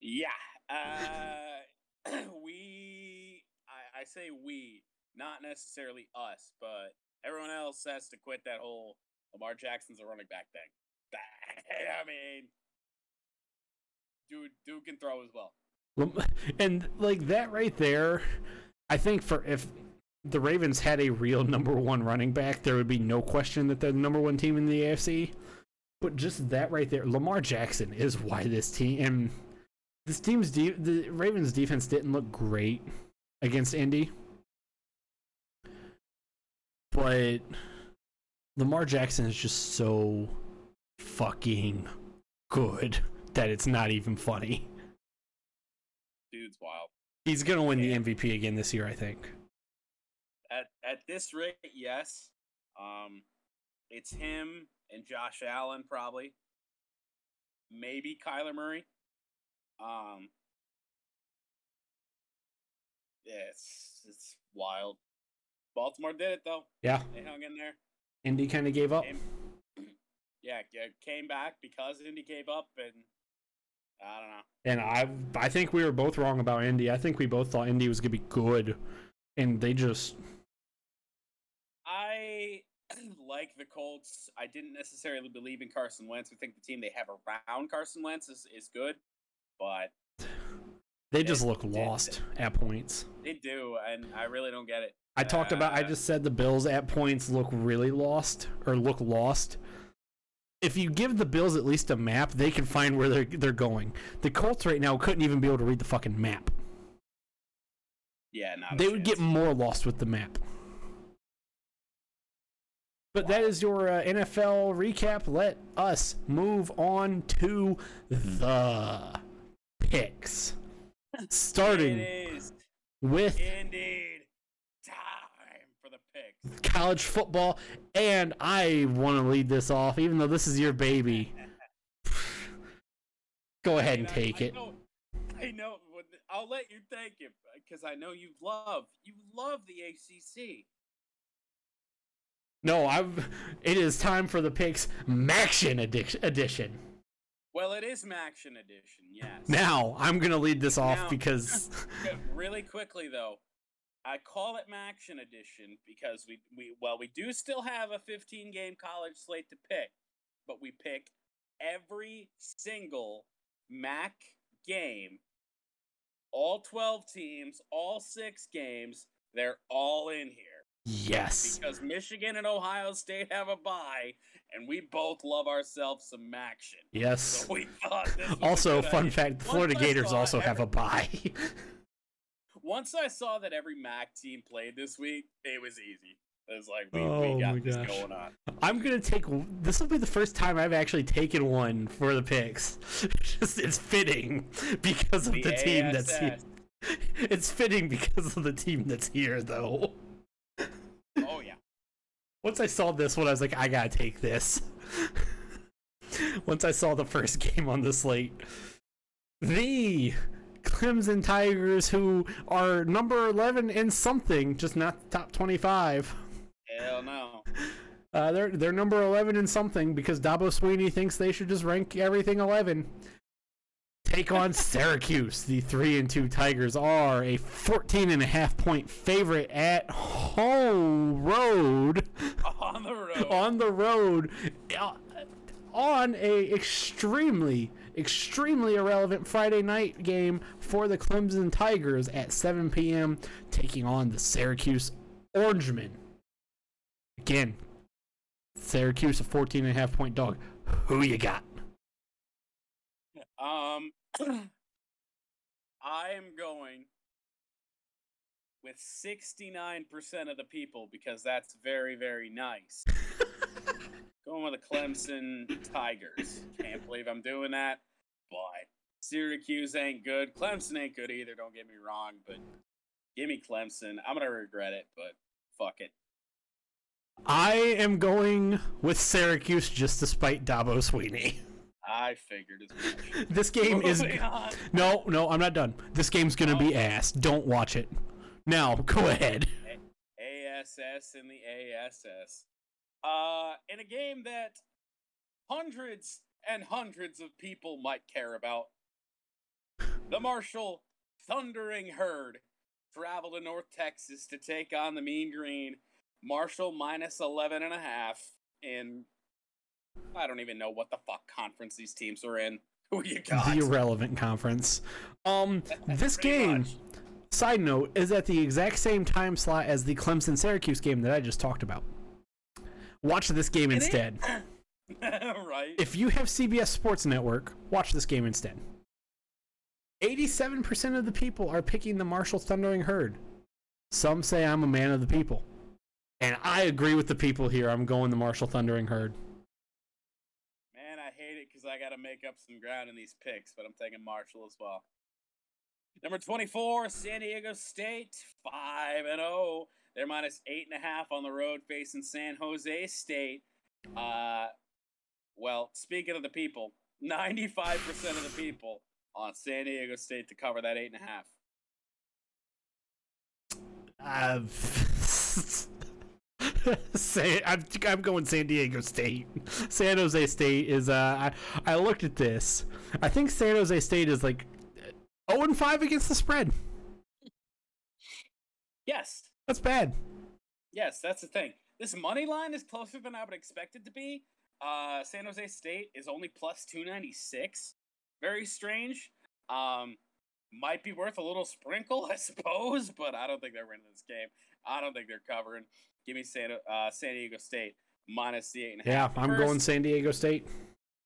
Yeah. Uh, *clears throat* we, I, I say we, not necessarily us, but everyone else has to quit that whole Lamar Jackson's a running back thing. *laughs* I mean, dude, dude can throw as well. *laughs*
And like that right there, I think for if the Ravens had a real number one running back, there would be no question that they're the number one team in the AFC. But just that right there, Lamar Jackson is why this team and this team's de- the Ravens defense didn't look great against Indy. But Lamar Jackson is just so fucking good that it's not even funny.
Dude's wild.
He's gonna win the MVP again this year, I think.
At at this rate, yes. Um, it's him and Josh Allen probably. Maybe Kyler Murray. Um, yeah, it's it's wild. Baltimore did it though.
Yeah,
They hung in there.
Indy kind of gave up.
Came, yeah, came back because Indy gave up, and I don't know.
And I, I think we were both wrong about Indy. I think we both thought Indy was gonna be good, and they just
I *clears throat* like the Colts. I didn't necessarily believe in Carson Wentz. I think the team they have around Carson Wentz is, is good, but
they just
They
look lost at points.
they do, and I really don't get it.
I talked about. I
Uh,
just said the Bills at points look really lost or look lost. If you give the Bills at least a map, they can find where they're they're going. The Colts right now couldn't even be able to read the fucking map.
Yeah, not
They would get more lost with the map. But that is your uh, NFL recap. Let us move on to the picks. *laughs* Starting with
time for the picks.
College football. And I want to lead this off, even though this is your baby. Go ahead and take
I
it.
know- I know. I'll let you take it because I know you love you love the ACC.
No, I've. It is time for the picks Maction addic- edition.
Well, it is Maction Edition, yes.
Now I'm gonna lead this off
Now-
because *laughs*
really quickly though, I call it Maction Edition because we we well we do still have a 15 game college slate to pick, but we pick every single Mac game, all 12 teams, all six games. They're all in here
yes,
because Michigan and Ohio State have a bye, and we both love ourselves some Maction.
yes.
So we thought this was a
Also, fun
idea.
fact: the Florida Gators also have
every-
a bye. *laughs*
Once I saw that every MAC team played this week, it was easy. It was like we,
Oh
we got this
gosh.
going on.
I'm gonna take. This will be the first time I've actually taken one for the picks. *laughs* Just it's fitting because of the, team that's here. *laughs* It's fitting because of the team that's here, though.
Oh yeah.
Once I saw this one, I was like, I gotta take this. *laughs* Once I saw the first game on the slate, the Clemson Tigers, who are number 11 in something, just not top 25.
Hell no.
Uh, they're they're number 11 in something because Dabo Swinney thinks they should just rank everything 11. Take on *laughs* Syracuse. The 3 and 2 Tigers are a 14 and a half point favorite at home road
On the *laughs* road.
on the road uh, on a extremely extremely irrelevant Friday night game for the Clemson Tigers at 7 p.m. taking on the Syracuse Orangemen. Again, Syracuse a 14 and a half point dog. Who you got?
Um, *coughs* I am going with 69% of the people because that's very, very nice. *laughs* going with the Clemson Tigers. Can't believe I'm doing that, but Syracuse ain't good. Clemson ain't good either, don't get me wrong, but give me Clemson. I'm going to regret it, but fuck it.
I am going with Syracuse just to spite Dabo Swinney.
I figured as. *laughs*
This game oh
is on.
no, no, I'm not done. This game's gonna be
Oh.
ass. Don't watch it. Now, go ahead.
ASS in the ASS. Uh, in a game that hundreds and hundreds of people might care about, the Marshall Thundering Herd travel to North Texas to take on the Mean Green. Marshall minus 11 and a half in I don't even know what the fuck conference these teams are in. *laughs* Who you got?
The irrelevant conference. Um, *laughs* this game,
much.
side note, is at the exact same time slot as the Clemson Syracuse game that I just talked about. Watch this game instead. *laughs*
right?
If you have CBS Sports Network, watch this game instead. 87% of the people are picking the Marshall Thundering Herd. Some say I'm a man of the people. And I agree with the people here. I'm going the Marshall Thundering Herd.
Man, I hate it because I got to make up some ground in these picks, but I'm taking Marshall as well. Number 24, San Diego State, 5 and 0. They're minus 8.5 on the road facing San Jose State. Uh, well, speaking of the people, *laughs* 95% of the people on San Diego State to cover that 8.5.
Uh, *laughs* say I'm, I'm going San Diego State. San Jose State is uh I, I looked at this. I think San Jose State is like 0 and 5 against the spread.
Yes,
That's bad.
Yes, that's the thing. This money line is closer than I would expect it to be. Uh, San Jose State is only plus two ninety six. Very strange. Um, might be worth a little sprinkle, *laughs* I suppose, but I don't think they're winning this game. I don't think they're covering. Give me San, uh, San Diego State minus the eight and a
Yeah,
half.
I'm
First-
going San Diego State.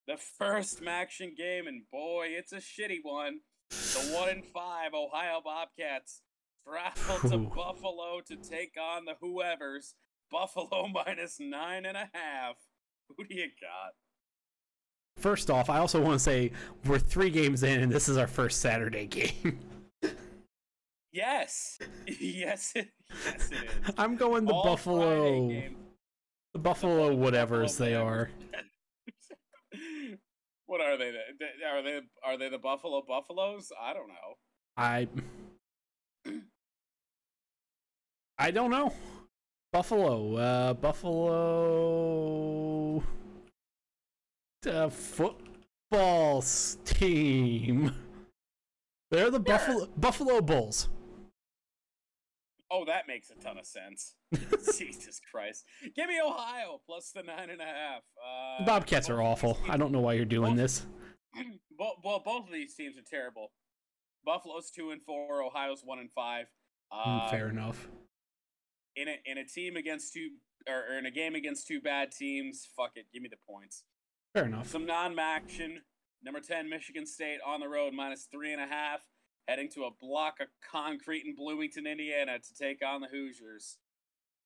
the first action game, and boy, it's a shitty one. The one in five Ohio Bobcats travel to Buffalo to take on the whoever's. Buffalo *laughs* minus nine and a half. Who do you got?
First off, I also want to say we're 3 games in and this is our first Saturday game. *laughs*
Yes, *laughs* yes, it, yes, it is.
I'm going the
All
Buffalo. The Buffalo whatevers
Buffalo
they are.
what are they? The- Are they are they the Buffalo Buffaloes? I don't know.
I I don't know. Buffalo, uh Buffalo uh, football team. They're the Buffalo *laughs* Buffalo Bulls.
Oh, that makes a ton of sense. *laughs* Jesus Christ! Give me Ohio plus the nine and a half. Uh,
Bobcats are awful. I don't know why you're doing
Both-
this. *clears throat*
well, both of these teams are terrible. Buffalo's two and four. Ohio's one and five.
Mm,
Um,
Fair enough.
In a in a team against two or, or in a game against two bad teams, fuck it, give me the points.
Fair enough.
Some non-action. Number ten, Michigan State on the road minus three and a half, heading to a block of concrete in Bloomington, Indiana, to take on the Hoosiers.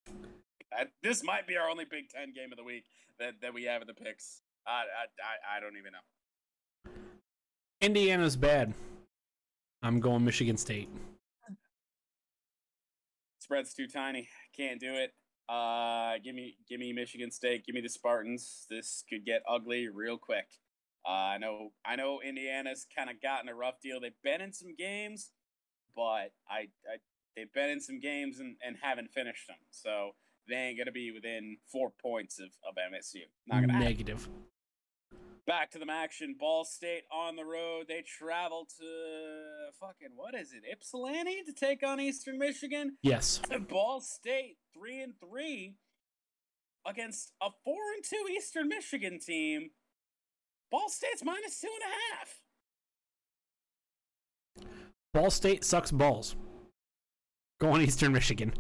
Uh, this might be our only Big Ten game of the week that, that we have in the picks. I, I I I don't even know.
Indiana's bad. I'm going Michigan State.
Spread's too tiny. Can't do it. Uh, give me, give me Michigan State. Give me the Spartans. This could get ugly real quick. Uh, I know, I know. Indiana's kind of gotten a rough deal. They've been in some games, but I, I they've been in some games and, and haven't finished them. So they ain't gonna be within four points of, of MSU. Not gonna happen. Back to the action. Ball State on the road. They travel to fucking what is it? Ypsilanti to take on Eastern Michigan.
Yes. *laughs*
Ball State three and three against a four and two Eastern Michigan team. Ball State's minus two and a half.
Ball State sucks balls. Going Eastern Michigan.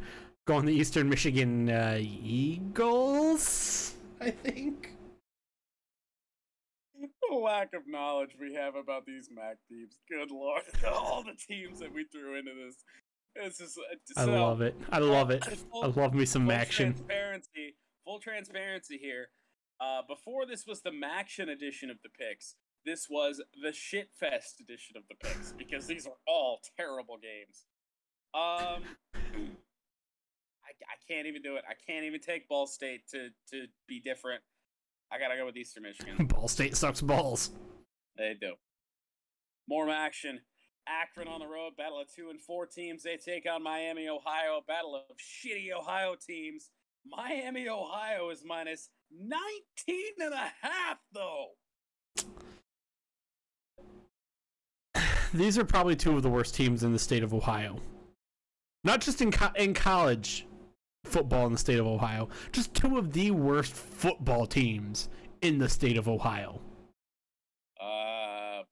Going the Eastern Michigan uh, Eagles, I think.
The lack of knowledge we have about these MAC teams. Good lord, *laughs* all the teams that we threw into this. This is. uh,
I
so-
love it. I love it. *coughs*
Full-
I love me some action.
Transparency. Full transparency here. Uh, before this was the Maction edition of the picks. This was the Shitfest edition of the picks because these are all terrible games. Um, *clears throat* I, I can't even do it. I can't even take Ball State to to be different. I gotta go with Eastern Michigan. *laughs*
Ball State sucks balls.
They do. More action. Akron on the road, battle of two and four teams. They take on Miami, Ohio, battle of shitty Ohio teams. Miami, Ohio is minus 19 and a half, though. *sighs*
These are probably two of the worst teams in the state of Ohio. Not just in co- in college football in the state of Ohio, just two of the worst football teams in the state of Ohio.
Uh,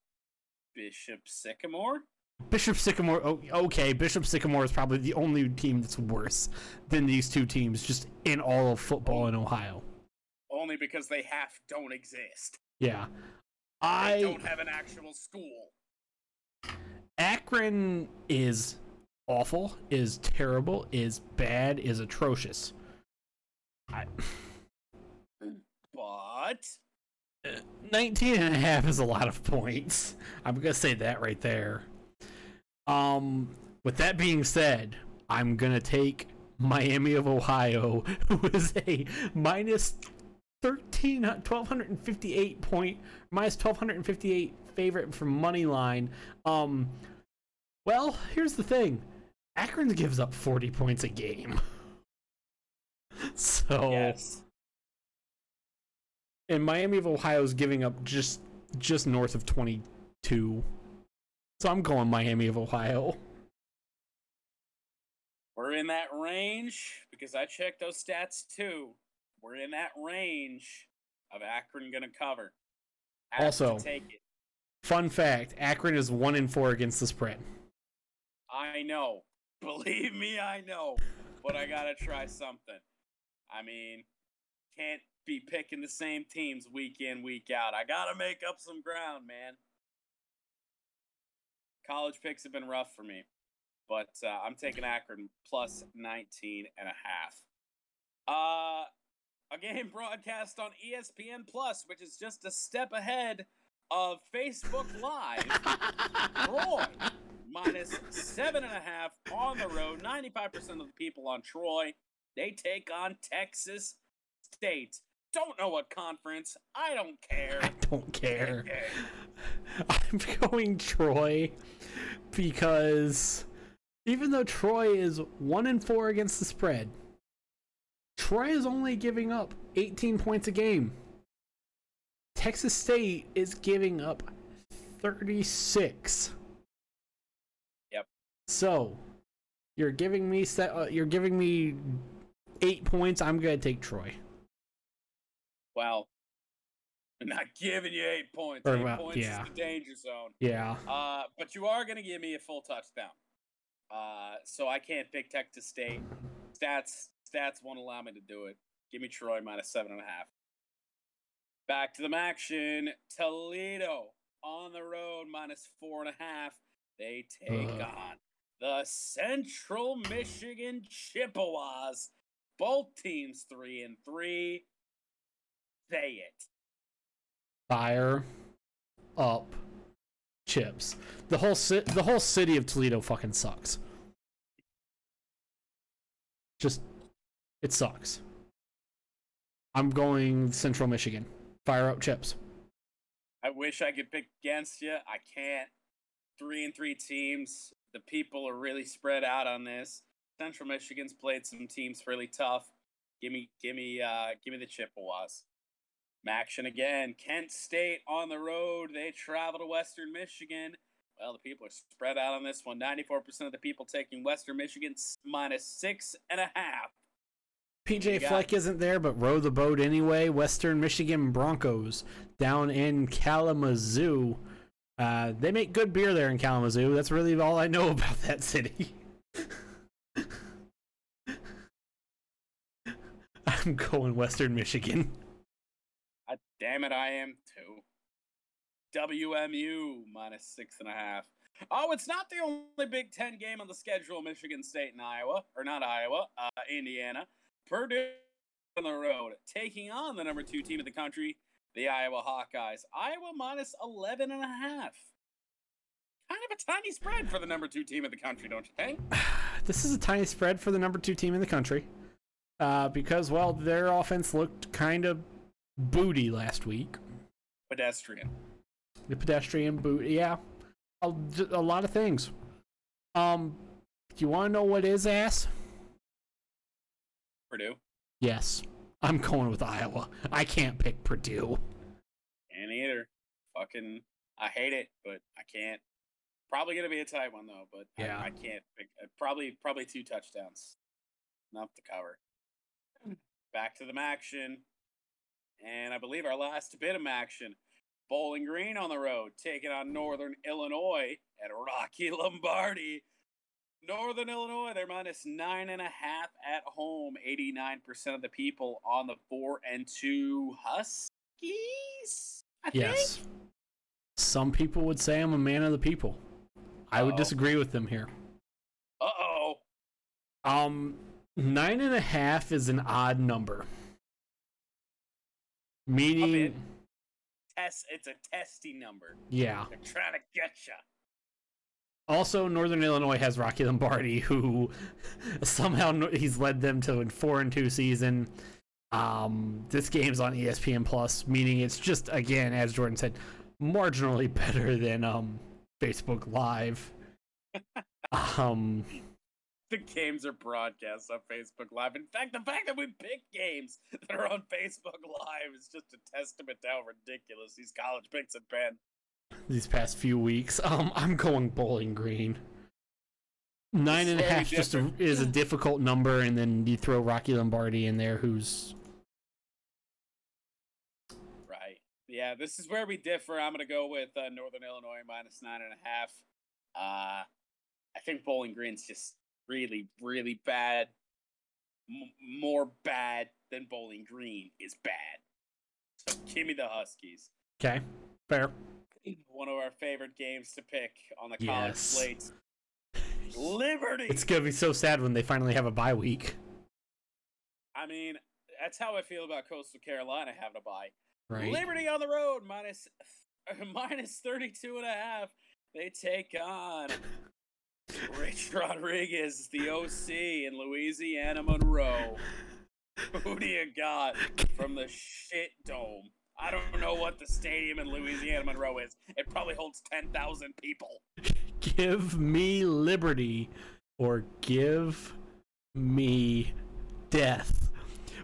Bishop Sycamore?
Bishop Sycamore, oh, okay, Bishop Sycamore is probably the only team that's worse than these two teams just in all of football in Ohio.
Only because they half don't exist.
Yeah.
They
I
don't have an actual school.
Akron is awful, is terrible, is bad, is atrocious. I, *laughs*
But
19 and a half is a lot of points. I'm going to say that right there. Um with that being said, I'm going to take Miami of Ohio *laughs* who is a minus 13 1258 point minus 1258 favorite from money line. Um well, here's the thing. Akron gives up 40 points a game. *laughs* So
yes.
and Miami of Ohio is giving up just just north of 22. So I'm going Miami of Ohio.
We're in that range because I checked those stats too. We're in that range of Akron going to cover.
Also-
take it.
Fun fact: Akron is one in four against the spread.
I know. *laughs* Believe me, I know. But I got to try something. I mean, can't be picking the same teams week in, week out. I got to make up some ground, man. College picks have been rough for me. But uh, I'm taking Akron plus 19 and a half. Uh, a game *laughs* broadcast on ESPN Plus, which is just a step ahead of Facebook Live. *laughs* Troy minus seven and a half on the road. 95% of the people on Troy. They take on Texas State. Don't know what conference. I don't care.
I don't care. *laughs* I'm going Troy because even though Troy is one and four against the spread, Troy is only giving up 18 points a game. Texas State is giving up 36. So, you're giving me set, uh, you're giving me 8 points. I'm going to take Troy.
Well, I'm not giving you eight points.
Or,
eight
well,
points
yeah.
is the danger zone.
Yeah.
Uh, but you are going to give me a full touchdown. Uh, so I can't pick Texas State. Stats stats won't allow me to do it. Give me Troy minus seven and a half. Back to the action. Toledo on the road minus four and a half. They take
Ugh.
on the Central Michigan Chippewas. Both teams three and three. Say it.
fire up chips. The whole ci- the whole city of Toledo fucking sucks. Just it sucks. I'm going Central Michigan. Fire up chips.
I wish I could pick against you. I can't. Three and three teams. The people are really spread out on this. Central Michigan's played some teams really tough. Give me, give me, uh, give me the Chippewas. Action again. Kent State on the road. They travel to Western Michigan. Well, the people are spread out on this one. Ninety-four percent of the people taking Western Michigan minus six and a half.
PJ Fleck isn't there, but row the boat anyway. Western Michigan Broncos down in Kalamazoo. Uh, they make good beer there in Kalamazoo. That's really all I know *laughs* about that city. *laughs* I'm going Western Michigan.
God damn it, I am too. WMU minus six and a half. Oh, it's not the only Big Ten game on the schedule. Michigan State and Iowa, or not Iowa, uh, Indiana. Purdue on the road, taking on the number two team in the country, the Iowa Hawkeyes. Iowa minus 11 and a half. Kind of a tiny spread for the number two team in the country, don't you think? *sighs*
This is a tiny spread for the number two team in the country. Uh, because, well, their offense looked kind of booty last week.
Pedestrian.
The pedestrian boot, yeah, a, a lot of things. Um, do you want to know what is ass?
Purdue.
Yes, I'm going with Iowa. I can't pick Purdue.
And either. Fucking, I hate it, but I can't. Probably gonna be a tight one though, but
Yeah.
I, can't pick. uh, Probably, probably two touchdowns, enough to cover. Back to the action, and I believe our last bit of action. Bowling Green on the road, taking on Northern Illinois at Rocky Lombardi. Northern Illinois, they're minus nine and a half at home. Eighty-nine percent of the people on the four and two Huskies. I
Yes.
think.
Some people would say I'm a man of the people. I would
Uh-oh.
disagree with them here.
Uh oh.
Um, nine and a half is an odd number. Meaning,
Test. It's a testy number.
yeah.
They're trying to get you.
Also, Northern Illinois has Rocky Lombardi, who *laughs* somehow he's led them to a four and two season. Um, this game's on ESPN Plus, meaning it's just again, as Jordan said, marginally *laughs* better than um Facebook Live. *laughs* um,
The games are broadcast on Facebook Live. In fact, the fact that we pick games that are on Facebook Live is just a testament to how ridiculous these college picks have been.
These past few weeks, um, I'm going Bowling Green. Nine and a half just a, is a difficult number, and then you throw Rocky Lombardi in there, who's
Right. Yeah, this is where we differ. I'm going to go with uh, Northern Illinois minus nine and a half. Uh, I think Bowling Green's just really, really bad. M- more bad than Bowling Green is bad. So give me the Huskies.
okay. Fair.
One of our favorite games to pick on the college
Yes.
slates. *sighs* Liberty.
It's gonna be so sad when they finally have a bye week.
I mean, that's how I feel about Coastal Carolina having a bye.
Right.
Liberty on the road minus *laughs* minus 32 and a half. They take on *sighs* Rich Rodriguez, the OC in Louisiana Monroe. *sighs* Who do you got from the shit dome? I don't know what the stadium in Louisiana Monroe is. It probably holds 10,000 people.
give me liberty or give me death.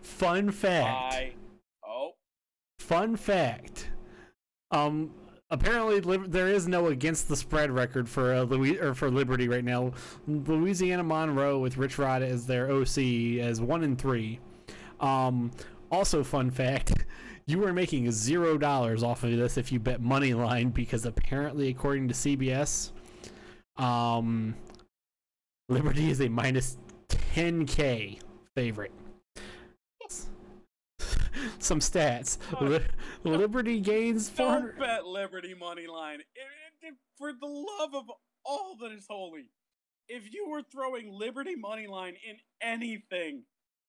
Fun fact.
I. Oh,
Fun fact. Um apparently there is no against the spread record for uh, Louis or for Liberty right now. Louisiana Monroe with Rich Rod as their OC as 1 and 3. Um also fun fact, *laughs* you are making zero dollars off of this if you bet money line because apparently according to CBS, um, Liberty is a minus 10k favorite. *laughs* Some stats: Li- Liberty gains 400.
don't bet Liberty money line. If- if- For the love of all that is holy, if you were throwing Liberty money line in anything,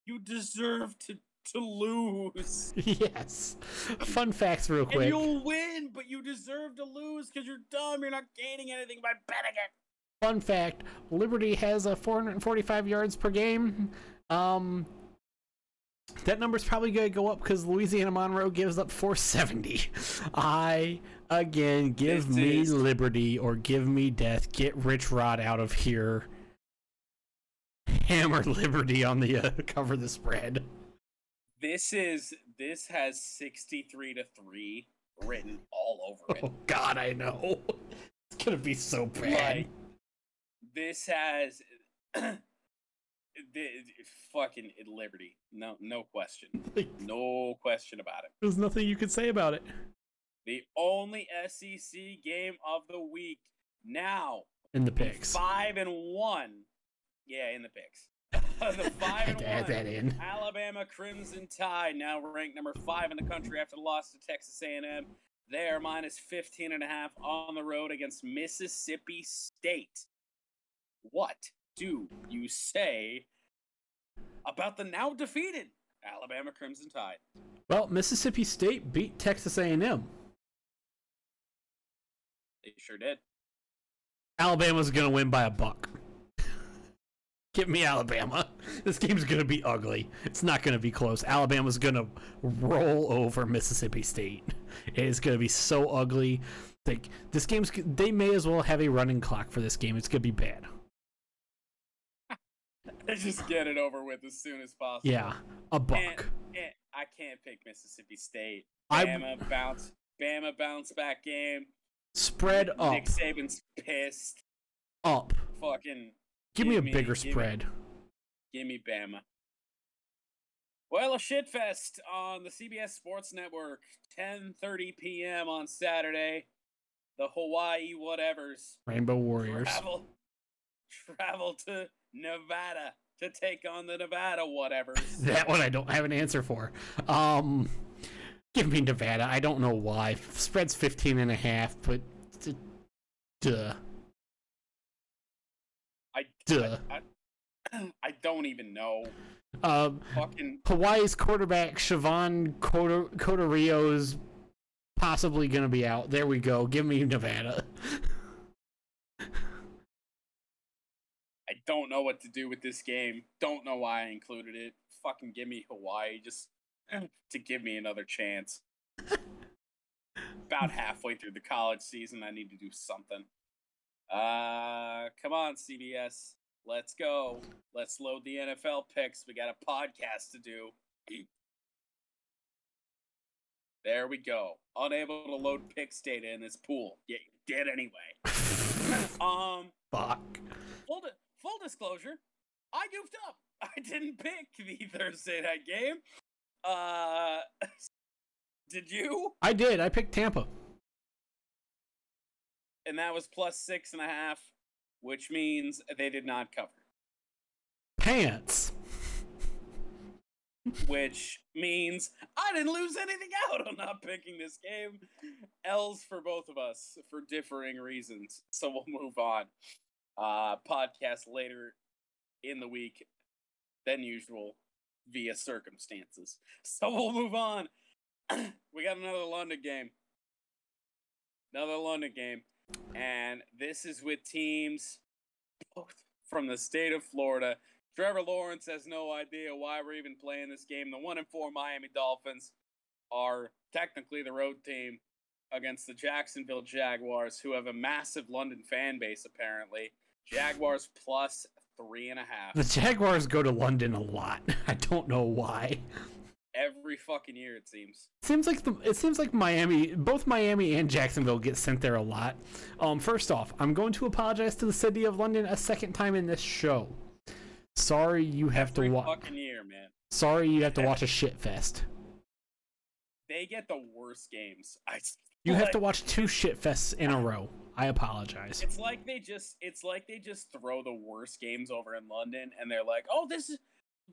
you deserve to to lose. *laughs*
yes. Fun facts, real
And
quick.
you'll win, but you deserve to lose because you're dumb. You're not gaining anything by betting it.
Fun fact: Liberty has a 445 yards per game. Um, that number's probably going to go up because Louisiana Monroe gives up 470. I again give
This
me
is-
liberty or give me death. Get Rich Rod out of here. Hammer Liberty on the uh, cover the spread.
This is this has 63 to 3 written all over it.
Oh God, I know. *laughs* It's gonna be so bad.
Like, this has *clears throat* the, fucking Liberty. No no question. *laughs* No question about it.
there's nothing you could say about it.
The only SEC game of the week now.
In the picks.
Five and one. Yeah, in the picks. *laughs* the five and
add that in.
Alabama Crimson Tide now ranked number five in the country after the loss to Texas A&M. They are minus 15 and a half on the road against Mississippi State. What do you say about the now defeated Alabama Crimson Tide?
Well, Mississippi State beat Texas A&M.
They sure did.
Alabama's gonna win by a buck. Give me Alabama. *laughs* This game's gonna be ugly. It's not gonna be close. Alabama's gonna roll over Mississippi State. It is gonna be so ugly. Like this game's, they may as well have a running clock for this game. It's gonna be bad. *laughs*
Just get it over with as soon as possible.
Yeah, a buck.
Can't, can't, I can't pick Mississippi State.
I-
Bama bounce, Bama bounce back game.
Spread up,
Nick Saban's pissed.
up.
Fucking
Give me a
me-
bigger
give me-
spread.
Give me Bama. Well, a shitfest on the CBS Sports Network, 10:30 p.m. on Saturday. The Hawaii whatevers
Rainbow Warriors.
travel travel to Nevada to take on the Nevada whatevers. *laughs*
That one I don't have an answer for. Um, give me Nevada. I don't know why. Spread's 15 and a half, but duh.
I,
Duh.
I, I, *clears throat* I don't even know.
Um,
Fucking
Hawaii's quarterback Chevan Cordeiro possibly going to be out. There we go. Give me Nevada.
I don't know what to do with this game. Don't know why I included it. Fucking give me Hawaii just *clears throat* to give me another chance. About halfway through the college season, I need to do something. Uh, come on, CBS. Let's go. Let's load the NFL picks. We got a podcast to do. There we go. Unable to load picks data in this pool. Yeah, you did anyway. *laughs* um,
Fuck.
full di- full disclosure, I goofed up. *laughs* I didn't pick the *laughs* Thursday night game. Uh, did you?
I did. I picked Tampa.
And that was plus six and a half, which means they did not cover.
Pants.
Which means I didn't lose anything out on not picking this game. L's for both of us for differing reasons. So we'll move on. Uh, podcast later in the week than usual via circumstances. So we'll move on. *clears throat* we got another London game. Another London game. And this is with teams from the state of Florida Trevor Lawrence has no idea why we're even playing this game. The one and four Miami Dolphins are technically the road team against the Jacksonville Jaguars, who have a massive London fan base, apparently. Jaguars plus three and a half.
The Jaguars go to London a lot. *laughs* I don't know why.
Every fucking year, it seems.
Seems like the it seems like Miami, both Miami and Jacksonville get sent there a lot. Um, first off, I'm going to apologize to the city of London a second time in this show. Sorry, you have
Every
to watch.
fucking year, man.
Sorry, you have to watch a shit fest.
They get the worst games. I
You have to watch two shit fests in a row. I apologize.
It's like they just it's like they just throw the worst games over in London and they're like, "Oh, this is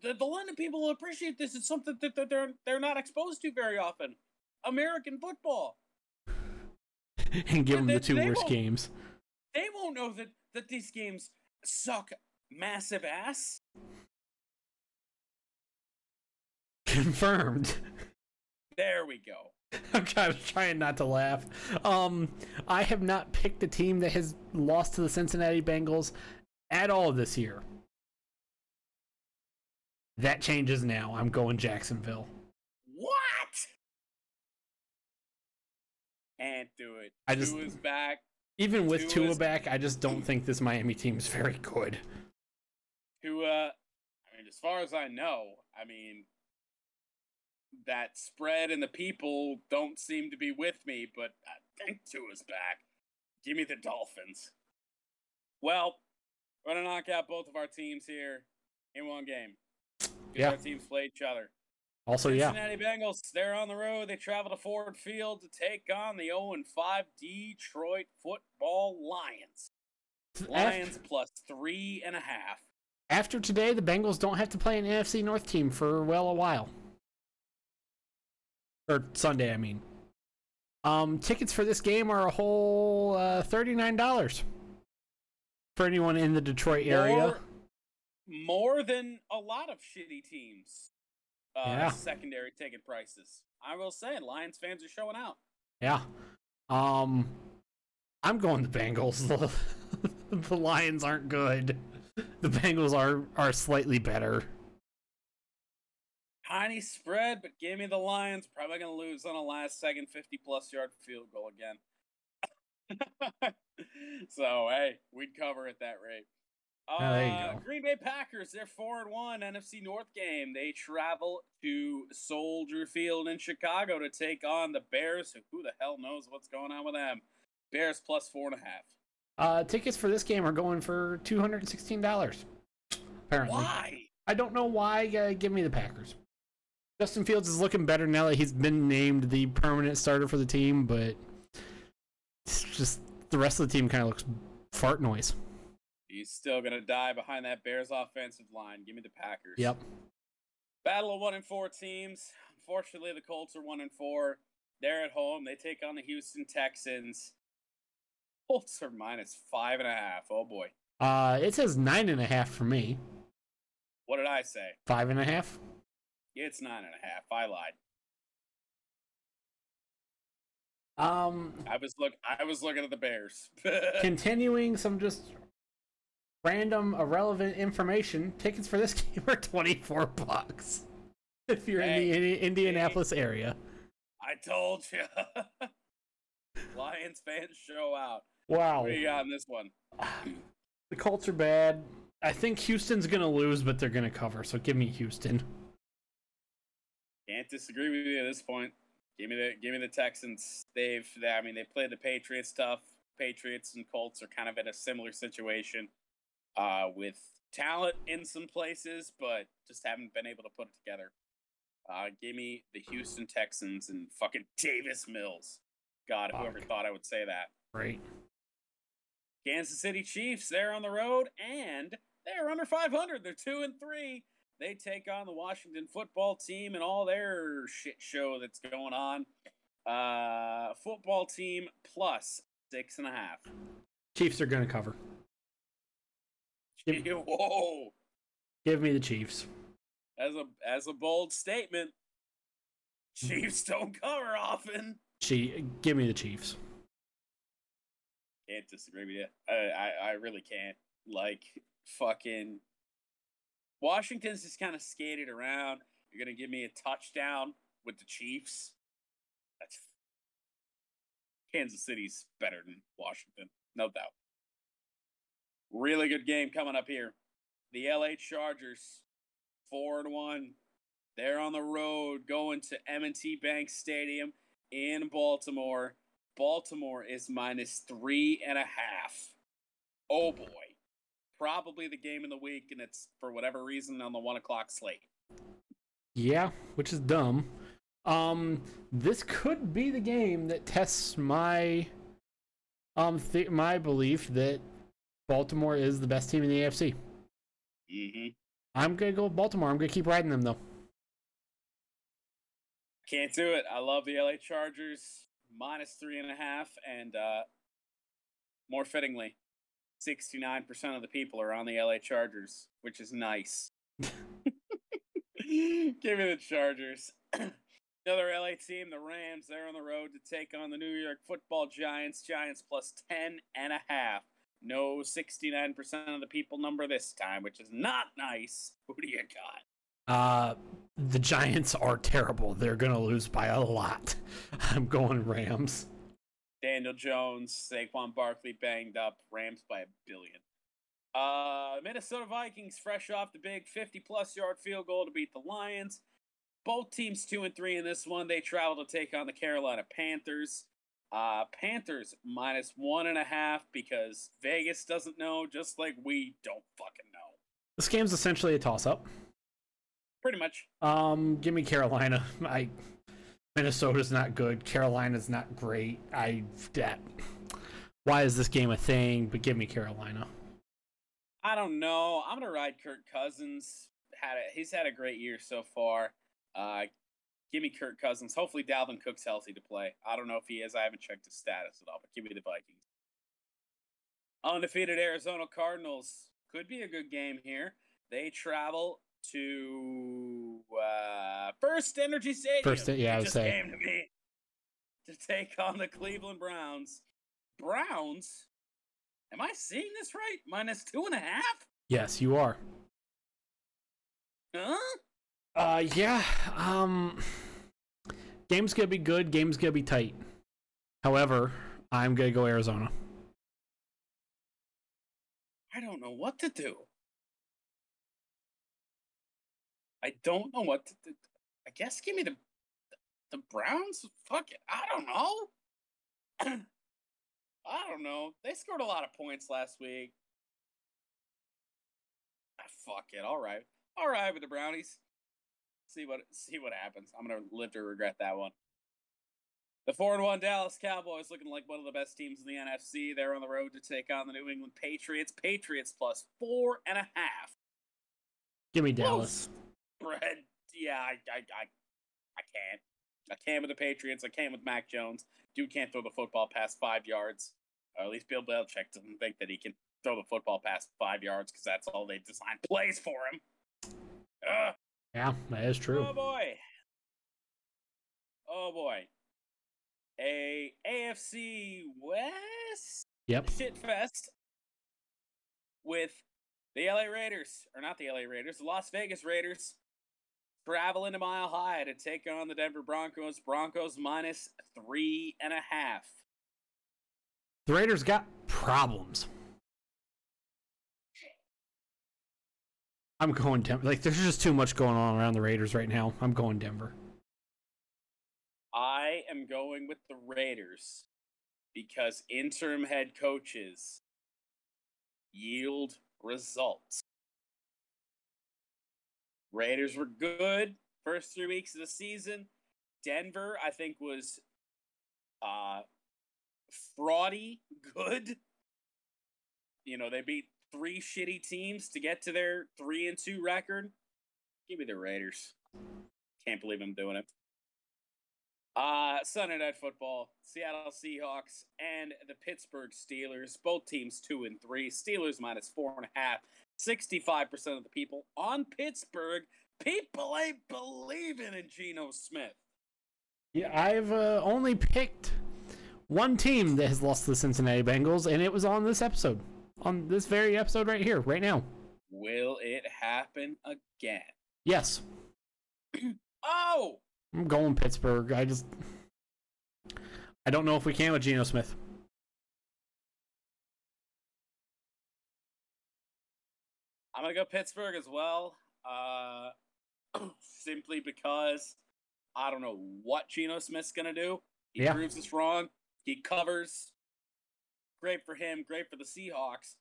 the, the London people will appreciate this. It's something that that they're they're not exposed to very often. American football.
and give them the two worst games.
They won't know that that these games suck massive ass.
Confirmed.
There we go. *laughs*
I'm kind of trying not to laugh. Um, I have not picked a team that has lost to the Cincinnati Bengals at all this year. That changes now. I'm going Jacksonville.
What? Can't do it.
I just-
Tua's back.
Even with
Tua
Tua back, I just don't *clears throat* think this Miami team is very good.
Tua. I mean, as far as I know, I mean, that spread and the people don't seem to be with me, but I think Tua's back. Give me the Dolphins. Well, we're gonna knock out both of our teams here in one game.
Yeah.
Our teams play each other.
Also, yeah,
Cincinnati Bengals, they're on the road. They travel to Ford Field to take on the 0 5 Detroit Football Lions. Lions plus three and a half.
after today, the Bengals don't have to play an NFC North team for well a while. Or Sunday, I mean. Um, tickets for this game are a whole uh, thirty-nine dollars for anyone in the Detroit area.
More, more than a lot of shitty teams. Uh,
Yeah.
Secondary ticket prices. I will say, Lions fans are showing out.
Yeah. Um, I'm going the Bengals. The, *laughs* the Lions aren't good. The Bengals are are slightly better.
Tiny spread, but give me the Lions. Probably going to lose on a last second 50 plus yard field goal again. *laughs* so, hey, we'd cover at that rate. Uh,
Oh, there you go.
Green Bay Packers, they're 4 and 1 NFC North game. They travel to Soldier Field in Chicago to take on the Bears. Who- Who the hell knows what's going on with them? Bears plus 4.5.
Uh, tickets for this game are going for two hundred and sixteen dollars. Apparently,
Why?
I don't know why. Uh, give me the Packers. Justin Fields is looking better now that he's been named the permanent starter for the team, but it's just the rest of the team kind of looks fart noise.
He's still going to die behind that Bears offensive line. Give me the Packers.
Yep.
Battle of one and four teams. Unfortunately, the Colts are one and four. They're at home. They take on the Houston Texans. Colts are minus five and a half. Oh boy.
Uh, it says nine and a half for me.
What did I say?
Five and a half.
It's nine and a half. I lied.
Um,
I was look. I was looking at the Bears. *laughs*
continuing some just random irrelevant information. Tickets for this *laughs* game are twenty four bucks if you're in the
Hey,
Indi- Indianapolis area.
I told you. *laughs* Lions fans show out.
Wow.
What do you got on this one? *sighs*
The Colts are bad. I think Houston's gonna lose, but they're gonna cover. So give me Houston.
Can't disagree with you at this point. Give me the give me the Texans. They've I mean they played the Patriots tough. Patriots and Colts are kind of in a similar situation, uh, with talent in some places, but just haven't been able to put it together. Uh, give me the Houston Texans and fucking Davis Mills. God, whoever
Fuck.
thought I would say that.
Right.
Kansas City Chiefs, they're on the road and they're under 500. They're 2 and 3. They take on the Washington football team and all their shit show that's going on. Uh, football team plus six and a half.
Chiefs are gonna cover. Give, *laughs*
Whoa.
give me the Chiefs.
As a as a bold statement, Chiefs don't cover often.
She give me the Chiefs.
Can't disagree with you. I, I, I really can't. Like, fucking. Washington's just kind of skated around. You're gonna give me a touchdown with the Chiefs. That's Kansas City's better than Washington, no doubt. Really good game coming up here. The LA Chargers, four and one. They're on the road going to M&T Bank Stadium in Baltimore. Baltimore is minus three and a half. Oh boy. Probably the game in the week, and it's for whatever reason on the one o'clock slate.
Yeah, which is dumb. Um, this could be the game that tests my um th- my belief that Baltimore is the best team in the AFC.
Mm-hmm.
I'm gonna go with Baltimore. I'm gonna keep riding them though.
Can't do it. I love the LA Chargers minus three and a half, and uh, more fittingly, sixty-nine percent of the people are on the LA Chargers, which is nice. *laughs* Give me the Chargers. *clears throat* Another LA team, the Rams, they're on the road to take on the New York Football Giants. Giants plus ten and a half. No, sixty-nine percent of the people number this time, which is not nice. *laughs* Who do you got?
Uh, the Giants are terrible. They're gonna lose by a lot. *laughs* I'm going Rams.
Daniel Jones, Saquon Barkley banged up, Rams by a billion. Uh, Minnesota Vikings fresh off the big 50 plus yard field goal to beat the Lions. Both teams two and three in this one. They travel to take on the Carolina Panthers. Uh, Panthers minus one and a half because Vegas doesn't know, just like we don't fucking know.
This game's essentially a toss-up.
Pretty much.
Um, give me Carolina. I Minnesota's not good. Carolina's not great. I that. Why is this game a thing? But give me Carolina.
I don't know. I'm gonna ride Kirk Cousins. Had a, he's had a great year so far. Uh, give me Kirk Cousins. Hopefully Dalvin Cook's healthy to play. I don't know if he is. I haven't checked his status at all. But give me the Vikings. Undefeated Arizona Cardinals could be a good game here. They travel to uh, First Energy Stadium.
First, yeah, I
It
would say.
came to me to take on the Cleveland Browns. Browns. Am I seeing this right? Minus two and a half?
Yes, you are.
Huh?
Uh, yeah. Um, game's gonna be good. Game's gonna be tight. However, I'm gonna go Arizona.
I don't know what to do. I don't know what to do. I guess give me the the Browns. Fuck it. I don't know. *clears throat* I don't know. They scored a lot of points last week. Ah, fuck it. All right. All right with the Brownies. See what see what happens. I'm gonna live to regret that one. The four and one Dallas Cowboys looking like one of the best teams in the NFC. They're on the road to take on the New England Patriots. Patriots plus four and a half.
Give me Dallas.
Spread. Yeah, I, I, I, I can't. I can't with the Patriots. I can't with Mac Jones. Dude can't throw the football past five yards. Or at least Bill Belichick doesn't think that he can throw the football past five yards because that's all they design plays for him. Ugh.
Yeah, that is true.
Oh boy. Oh boy. A AFC West
Yep.
shit fest with the LA Raiders, or not the LA Raiders, the Las Vegas Raiders traveling to Mile High to take on the Denver Broncos. Broncos minus three and a half.
The Raiders got problems. I'm going Denver. Like, there's just too much going on around the Raiders right now. I'm going Denver.
I am going with the Raiders because interim head coaches yield results. Raiders were good first three weeks of the season. Denver, I think, was uh, fraudy *laughs* good. You know, they beat three shitty teams to get to their three and two record. Give me the Raiders. Can't believe I'm doing it. Uh, Sunday Night Football, Seattle Seahawks and the Pittsburgh Steelers, both teams two and three. Steelers minus four and a half. 65% of the people on Pittsburgh. People ain't believing in Geno Smith.
Yeah, I've uh, only picked one team that has lost to the Cincinnati Bengals, and it was on this episode. On this very episode right here, right now.
Will it happen again?
Yes, *clears throat*
Oh,
I'm going Pittsburgh. I just I don't know if we can with Geno Smith.
I'm gonna go Pittsburgh as well. Uh, *clears throat* simply because I don't know what Geno Smith's gonna do. He
Yeah.
proves us wrong. He covers. Great for him. Great for the Seahawks.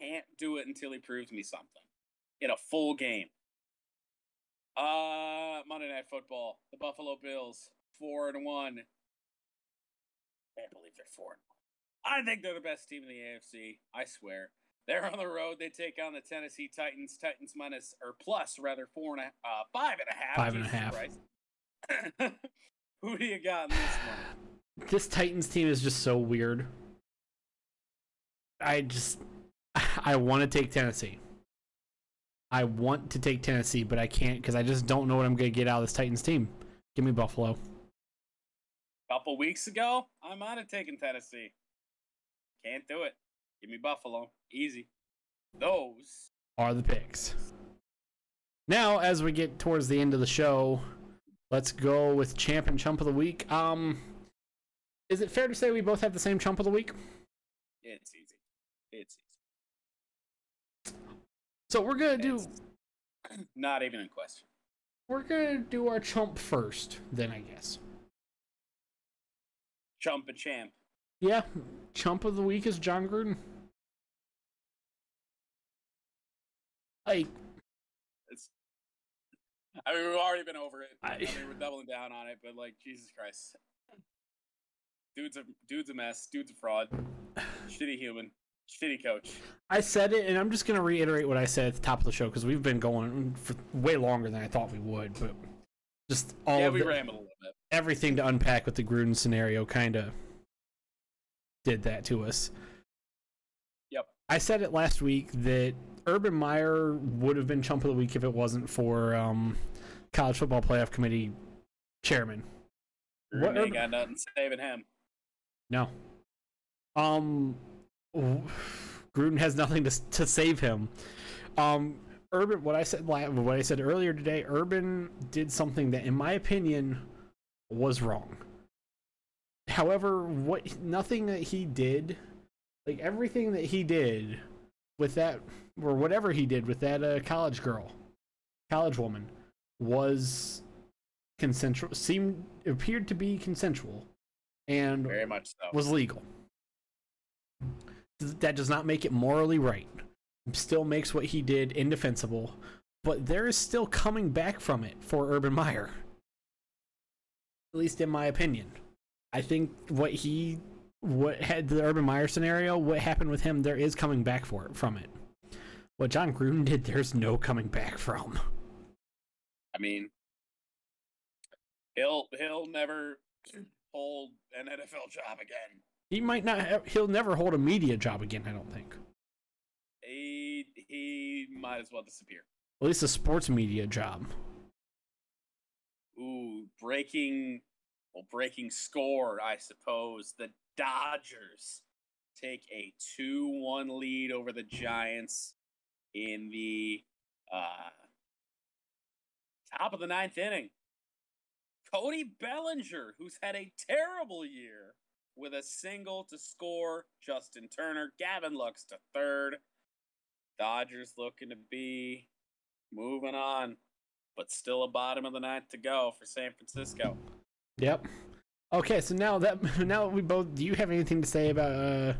Can't do it until he proves me something in a full game. Uh, Monday Night Football. The Buffalo Bills four and one. Can't believe they're four and one. I think they're the best team in the AFC. I swear. They're on the road. They take on the Tennessee Titans. Titans minus or plus rather four and a uh five and a half.
Five and a half. *laughs*
Who do you got in this one?
This Titans team is just so weird. I just *laughs* I want to take Tennessee. I want to take Tennessee, but I can't because I just don't know what I'm gonna get out of this Titans team. Give me Buffalo.
A couple weeks ago, I might have taken Tennessee. Can't do it. Give me Buffalo. Easy. Those.
are the picks. Now, as we get towards the end of the show, let's go with champ and chump of the week. Um, is it fair to say we both have the same chump of the week?
It's easy. It's easy.
So we're gonna do
It's not even in question.
we're gonna do our chump first, then I guess.
Chump and champ.
Yeah, chump of the week is Jon Gruden. Like,
It's. I mean, we've already been over it. I,
I-
mean, we're doubling down on it, but like, Jesus Christ, dude's a dude's a mess. Dude's a fraud. Shitty human. Shitty coach.
I said it, and I'm just gonna reiterate what I said at the top of the show because we've been going for way longer than I thought we would, but just all
yeah,
of
we
the-
rambled a little bit.
everything to unpack with the Gruden scenario kind of did that to us.
Yep.
I said it last week that Urban Meyer would have been chump of the week if it wasn't for um, college football playoff committee chairman. What Urban-
got nothing saving him.
No. Um, Gruden has nothing to to save him. Um, Urban, what I said, what I said earlier today, Urban did something that, in my opinion, was wrong. However, what nothing that he did, like everything that he did with that, or whatever he did with that uh, college girl, college woman, was consensual. Seemed appeared to be consensual, and
Very much so.
was legal. Th- That does not make it morally right. Still makes what he did indefensible, but there is still coming back from it for Urban Meyer. At least in my opinion. I think what he what had the Urban Meyer scenario, what happened with him, there is coming back for it from it. What John Gruden did, there's no coming back from.
I mean, he'll he'll never hold an NFL job again.
He might not have, he'll never hold a media job again, I don't think.
He he might as well disappear.
At least a sports media job.
Ooh, breaking well, breaking score, I suppose. The Dodgers take a two-one lead over the Giants in the uh, top of the ninth inning. Cody Bellinger, who's had a terrible year, with a single to score. Justin Turner, Gavin Lux to third. Dodgers looking to be moving on, but still a bottom of the ninth to go for San Francisco.
Yep. Okay, so now that *laughs* now we both do you have anything to say about uh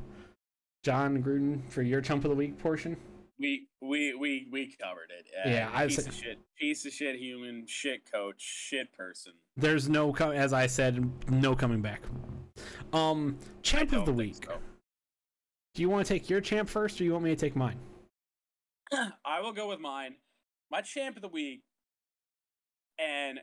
Jon Gruden for your chump of the week portion?
We we we we covered it. Uh,
Yeah, I'd
piece of shit, piece of shit, human, shit coach, shit person.
There's no as I said, no coming back. Um, champ of the week.
so.
Do you want to take your champ first, or you want me to take mine? *clears throat*
I will go with mine. My champ of the week, and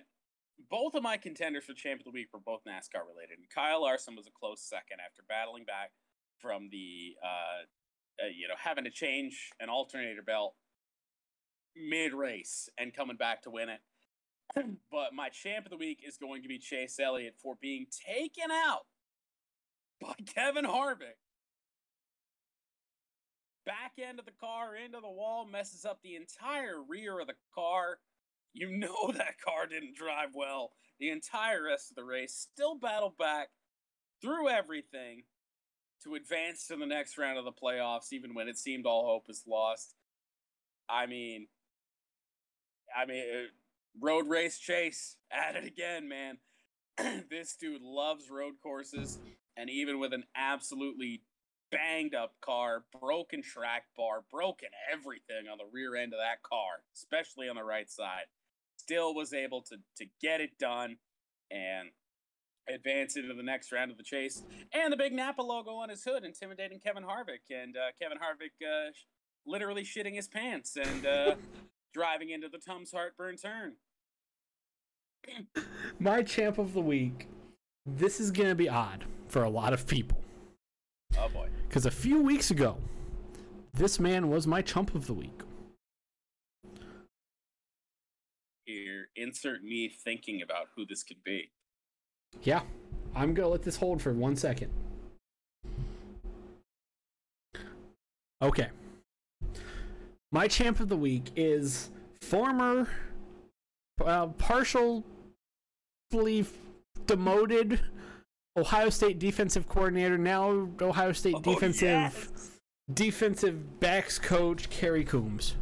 both of my contenders for champ of the week were both NASCAR related. And Kyle Larson was a close second after battling back from the, uh, uh, you know, having to change an alternator belt mid race and coming back to win it. *clears throat* but my champ of the week is going to be Chase Elliott for being taken out by *laughs* Kevin Harvick back end of the car into the wall, messes up the entire rear of the car. You know *laughs* that car didn't drive well the entire rest of the race, still battled back through everything to advance to the next round of the playoffs, even when it seemed all hope was lost. I mean, I mean, uh, road race chase at it again, man. *clears throat* this dude loves road courses, and even with an absolutely banged up car, broken track bar, broken everything on the rear end of that car, especially on the right side, still was able to to get it done and advance into the next round of the chase. And the big Napa logo on his hood, intimidating Kevin Harvick, and uh, Kevin Harvick uh, literally shitting his pants and uh, *laughs* driving into the Tums Heartburn turn.
My champ of the week. This is gonna be odd for a lot of people.
Oh boy.
Because a few weeks ago, this man was my chump of the week.
Here, insert me thinking about who this could be.
Yeah, I'm gonna let this hold for one second. Okay. My champ of the week is former, uh, partially demoted Ohio State defensive coordinator, now Ohio State
Oh,
defensive
yes!
defensive backs coach Kerry Coombs.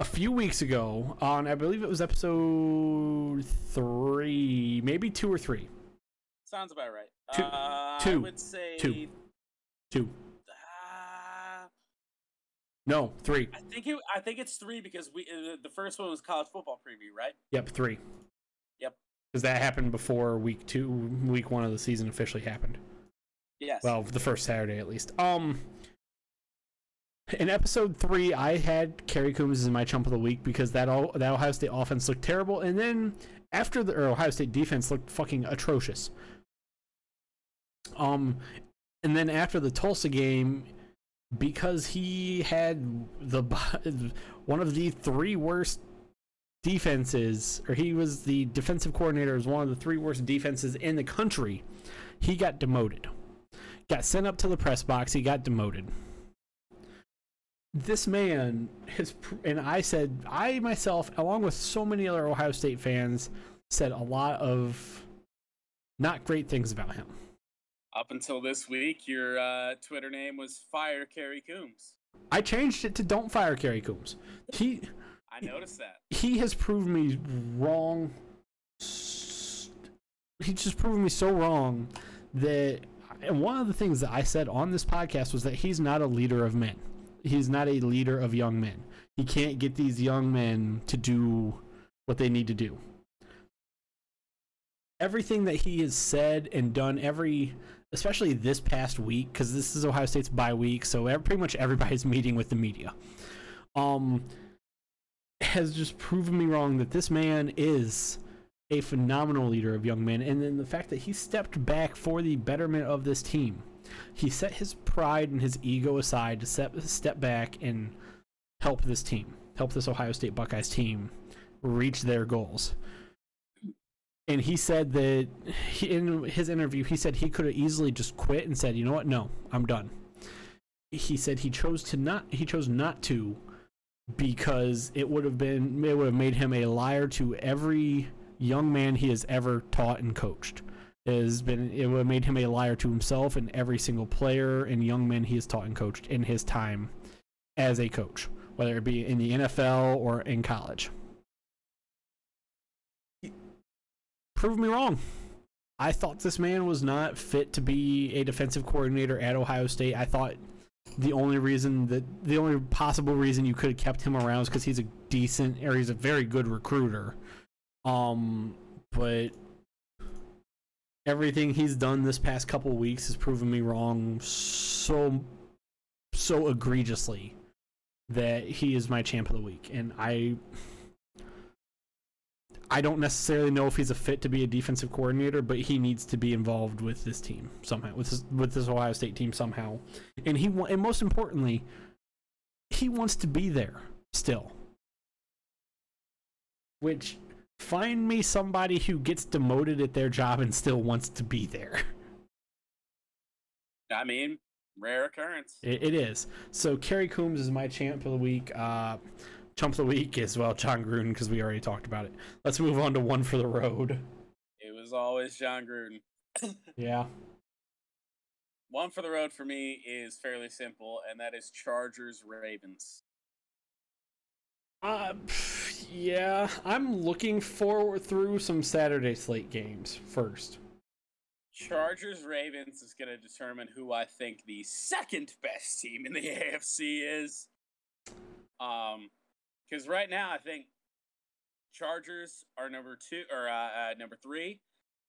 A few weeks ago, on I believe it was episode three, maybe two or three,
Sounds about right.
Two-
uh, I would say
two. two,
Uh,
no, three.
I think it, I think it's three because we uh, the first one was college football preview, right?
Yep, three.
Yep.
Because that happened before week two, week one of the season officially happened.
Yes.
Well, the first Saturday at least. Um, in episode three, I had Kerry Coombs as my chump of the week because that all that Ohio State offense looked terrible, and then after the or Ohio State defense looked fucking atrocious. Um, and then after the Tulsa game, because he had the *laughs* one of the three worst defenses, or he was the defensive coordinator as one of the three worst defenses in the country, he got demoted got sent up to the press box. He got demoted. This man has, and I said, I myself, along with so many other Ohio State fans, said a lot of not great things about him.
Up until this week, your uh, Twitter name was Fire Kerry Coombs.
I changed it to "Don't fire Kerry Coombs." He
I noticed that.
he has proven me wrong. He's just proven me so wrong that and one of the things that I said on this podcast was that he's not a leader of men. He's not a leader of young men. He can't get these young men to do what they need to do. Everything that he has said and done, every, especially this past week, because this is Ohio State's bye week, so ev- pretty much everybody's *laughs* meeting with the media. Um, has just proven me wrong that this man is a phenomenal leader of young men, and then the fact that he stepped back for the betterment of this team. He set his pride and his ego aside to step, step back and help this team, help this Ohio State Buckeyes team reach their goals. And he said that he, in his interview, he said he could have easily just quit and said, "You know what? No, I'm done." He said he chose to not. He chose not to because it would have been it would have made him a liar to every young man he has ever taught and coached. It has been it would have made him a liar to himself and every single player and young man he has taught and coached in his time as a coach, whether it be in the NFL or in college. Prove me wrong. I thought this man was not fit to be a defensive coordinator at Ohio State. I thought the only reason that the only possible reason you could have kept him around is because he's a decent or he's a very good recruiter. Um, but everything he's done this past couple weeks has proven me wrong so so egregiously that he is my champ of the week, and I. I don't necessarily know if he's a fit to be a defensive coordinator, but he needs to be involved with this team somehow, with this, with this Ohio State team somehow. And he and most importantly, he wants to be there still. Which find me somebody who gets demoted at their job and still wants to be there.
I mean, rare occurrence.
It, it is. So Kerry Coombs is my champ of the week. Uh, chump of the week is well Jon Gruden because we already talked about it. Let's move on to one for the road.
It was always Jon Gruden. *laughs*
Yeah.
One for the road for me is fairly simple, and that is Chargers Ravens.
Uh, yeah, I'm looking forward through some Saturday slate games first.
Chargers Ravens is going to determine who I think the second best team in the *laughs* AFC is. Um, because right now I think Chargers are number two or uh, uh, number three,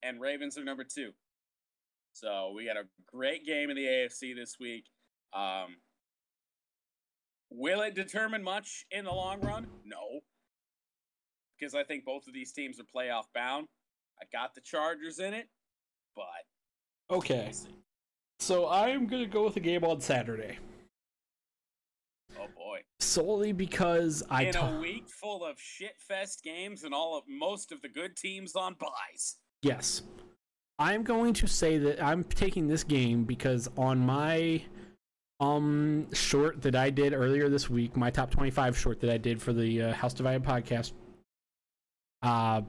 and Ravens are number two. So we got a great game in the AFC this week. Um, will it determine much in the long run? No, because I think both of these teams are playoff bound. I got the Chargers in it, but
Okay,
we'll see.
so I'm gonna go with a game on Saturday
Oh boy.
solely because I
in a week full of shit fest games and all of most of the good teams on buys.
Yes. I'm going to say that I'm taking this game because on my um short that I did earlier this week, my top 25 short that I did for the uh, House Divided podcast uh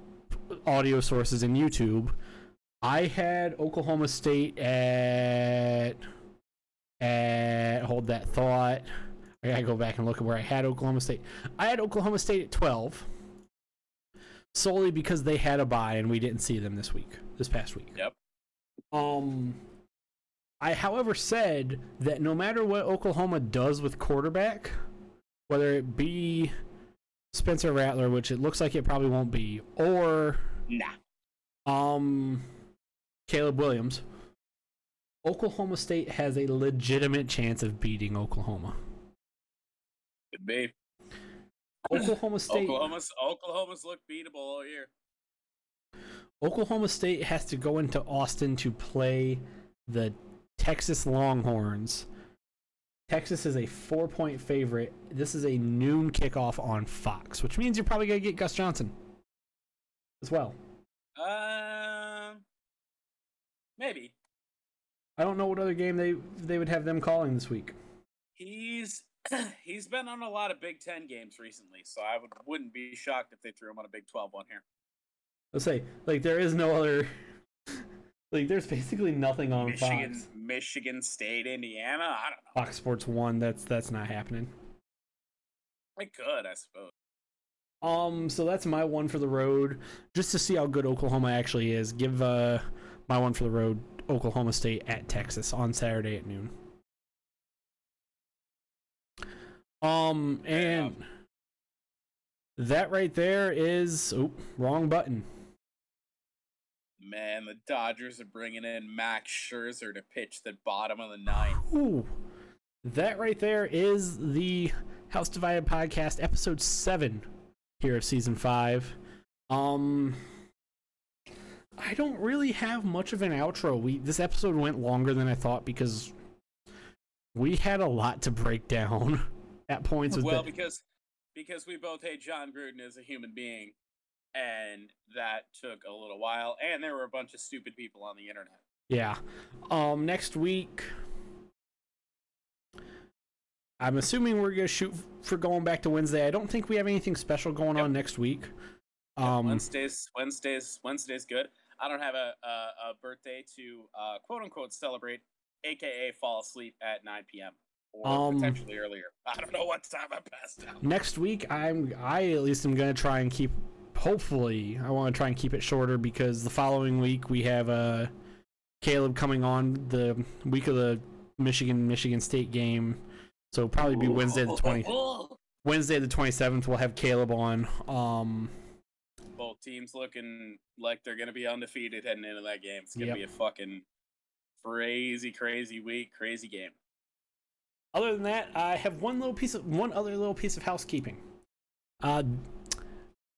audio sources in YouTube, I had Oklahoma State at at hold that thought. I got to go back and look at where I had Oklahoma State. I had Oklahoma State at 12 solely because they had a bye and we didn't see them this week, this past week.
Yep.
Um, I, however, said that no matter what Oklahoma does with quarterback, whether it be Spencer Rattler, which it looks like it probably won't be, or
Nah.
um Caleb Williams, Oklahoma State has a legitimate chance of beating Oklahoma.
Could be.
Oklahoma *laughs* State
Oklahoma's Oklahoma's look beatable all year.
Oklahoma State has to go into Austin to play the Texas Longhorns. Texas is a four point favorite. This is a noon kickoff on Fox, which means you're probably going to get Gus Johnson as well.
Um, maybe
I don't know what other game they they would have them calling this week.
he's *clears throat* he's been on a lot of Big Ten games recently, so I would wouldn't be shocked if they threw him on a Big Twelve one here.
Let's say like there is no other *laughs* like there's basically nothing on
Michigan,
Fox.
Michigan State, Indiana. I don't know.
Fox Sports One. That's that's not happening.
They could, I suppose.
Um, so that's my one for the road, just to see how good Oklahoma actually is. Give uh my one for the road, Oklahoma State at Texas on Saturday at noon. Um, and that right there is oh wrong button.
Man, the Dodgers are bringing in Max Scherzer to pitch the bottom of the ninth.
Ooh, that right there is the House Divided podcast, episode seven here of season five. Um, I don't really have much of an outro. We this episode went longer than I thought because we had a lot to break down *laughs* at points. With
Well,
the-
because because we both hate Jon Gruden as a human being, and that took a little while, and there were a bunch of stupid people on the internet.
Yeah. Um next week I'm assuming we're gonna shoot for going back to Wednesday. I don't think we have anything special going
Yep.
on next week.
Yeah,
Um
Wednesdays, Wednesdays, Wednesdays, good. I don't have a a, a birthday to uh, quote unquote celebrate, aka fall asleep at 9 p.m. or
Um,
potentially earlier. *laughs* I don't know what time I passed out.
next week I'm I at least am gonna try and keep hopefully I wanna try and keep it shorter because the following week we have uh Caleb coming on the week of the Michigan Michigan State game. So it'll probably be Wednesday the twenty *laughs* Wednesday the twenty seventh we'll have Caleb on. Um
Both teams looking like they're gonna be undefeated heading into that game. It's gonna
Yep.
be a fucking crazy, crazy week, crazy game.
Other than that, I have one little piece of one other little piece of housekeeping. Uh,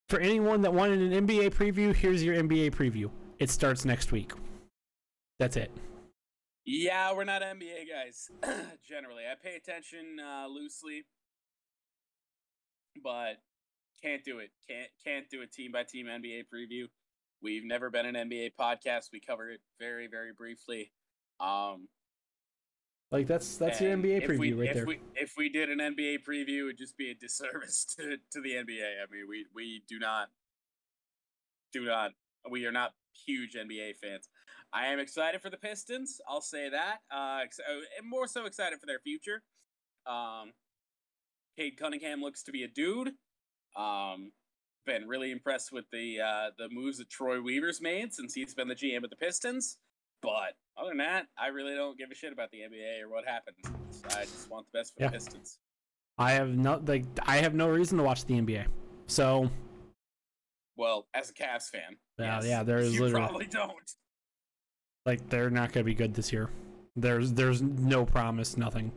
for anyone that wanted an NBA preview, here's your NBA preview. It starts next week. That's it.
Yeah, we're not NBA guys. *clears throat* Generally, I pay attention uh, loosely, but can't do it. Can't can't do a team by team NBA preview. We've never been an NBA podcast. We cover it very very briefly. Um,
Like that's that's your NBA preview
we,
right
if
there.
We, if we did an NBA preview, it would just be a disservice *laughs* to, to the NBA. I mean, we, we do not, do not, we are not huge NBA fans. I am excited for the Pistons. I'll say that. Uh, uh, and more so excited for their future. Um, Cade Cunningham looks to be a dude. Um, been really impressed with the uh, the moves that Troy Weaver's made since he's been the GM of the Pistons. But other than that, I really don't give a shit about the NBA or what happens. I just want the best for
Yeah.
the Pistons.
I have no like I have no reason to watch the NBA. So
Well, as a Cavs fan,
Yeah,
yes,
yeah, there is
you
literally-
probably don't.
like they're not going to be good this year. There's there's no promise, nothing.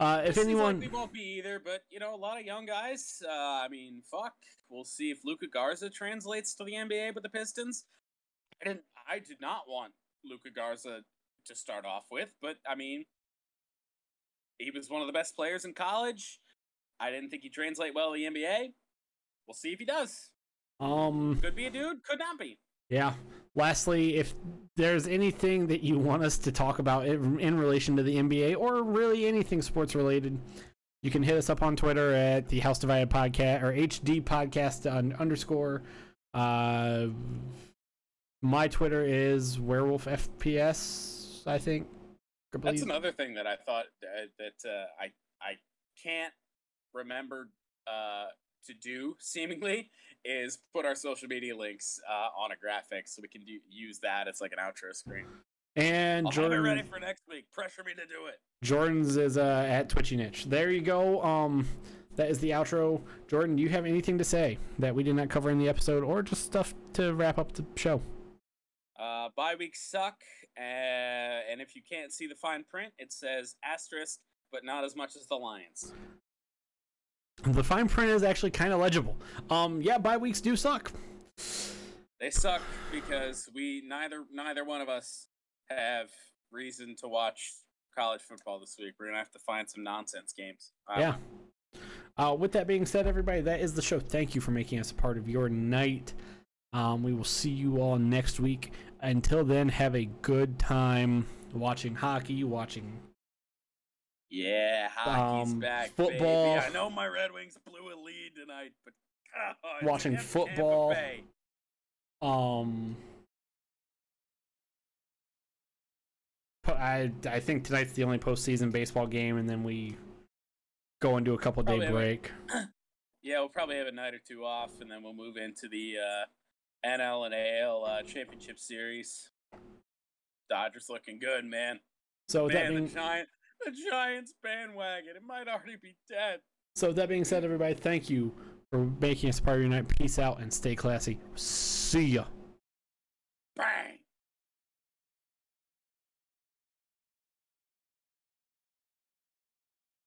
Uh, if anyone,
like we won't be either, but you know, a lot of young guys. Uh, I mean, fuck. We'll see if Luka Garza translates to the NBA with the Pistons. I didn't. I did not want Luka Garza to start off with, but I mean, he was one of the best players in college. I didn't think he'd translate well to the NBA. We'll see if he does.
um,
Could be a dude, could not be.
yeah. Lastly, if there's anything that you want us to talk about in, in relation to the NBA or really anything sports related, you can hit us up on Twitter at the House Divided Podcast or HD Podcast un, underscore. Uh, my Twitter is Werewolf FPS. I think. I
That's another thing that I thought uh, that uh, I I can't remember uh, to do seemingly is put our social media links uh, on a graphic so we can do, use that as like an outro screen.
And
I'll
Jordan.
ready for next week. Pressure me to do it.
Jordan's is uh, at Twitchy Niche. There you go. Um, that is the outro. Jordan, do you have anything to say that we did not cover in the episode, or just stuff to wrap up the show?
Uh, bye weeks suck, uh, and if you can't see the fine print, it says asterisk, but not as much as the Lions.
The fine print is actually kind of legible. Um, yeah, bye weeks do suck.
They suck because we neither neither one of us have reason to watch college football this week. We're gonna have to find some nonsense games.
Yeah. Uh, with that being said, everybody, that is the show. Thank you for making us a part of your night. Um, we will see you all next week. Until then, have a good time watching hockey, watching
Yeah, hockey's
Um,
back.
football.
Baby. I know my Red Wings blew a lead tonight, but God,
Watching football. Um, I I think tonight's the only postseason baseball game, and then we go into a couple day
Probably have a-
break. *clears throat*
Yeah, we'll probably have a night or two off, and then we'll move into the uh, NL and AL uh, championship series. Dodgers looking good, man.
So with that
Man,
being
the giant, the Giants bandwagon. It might already be dead.
so that being said, everybody, thank you for making us part of your night. Peace out and stay classy. See ya.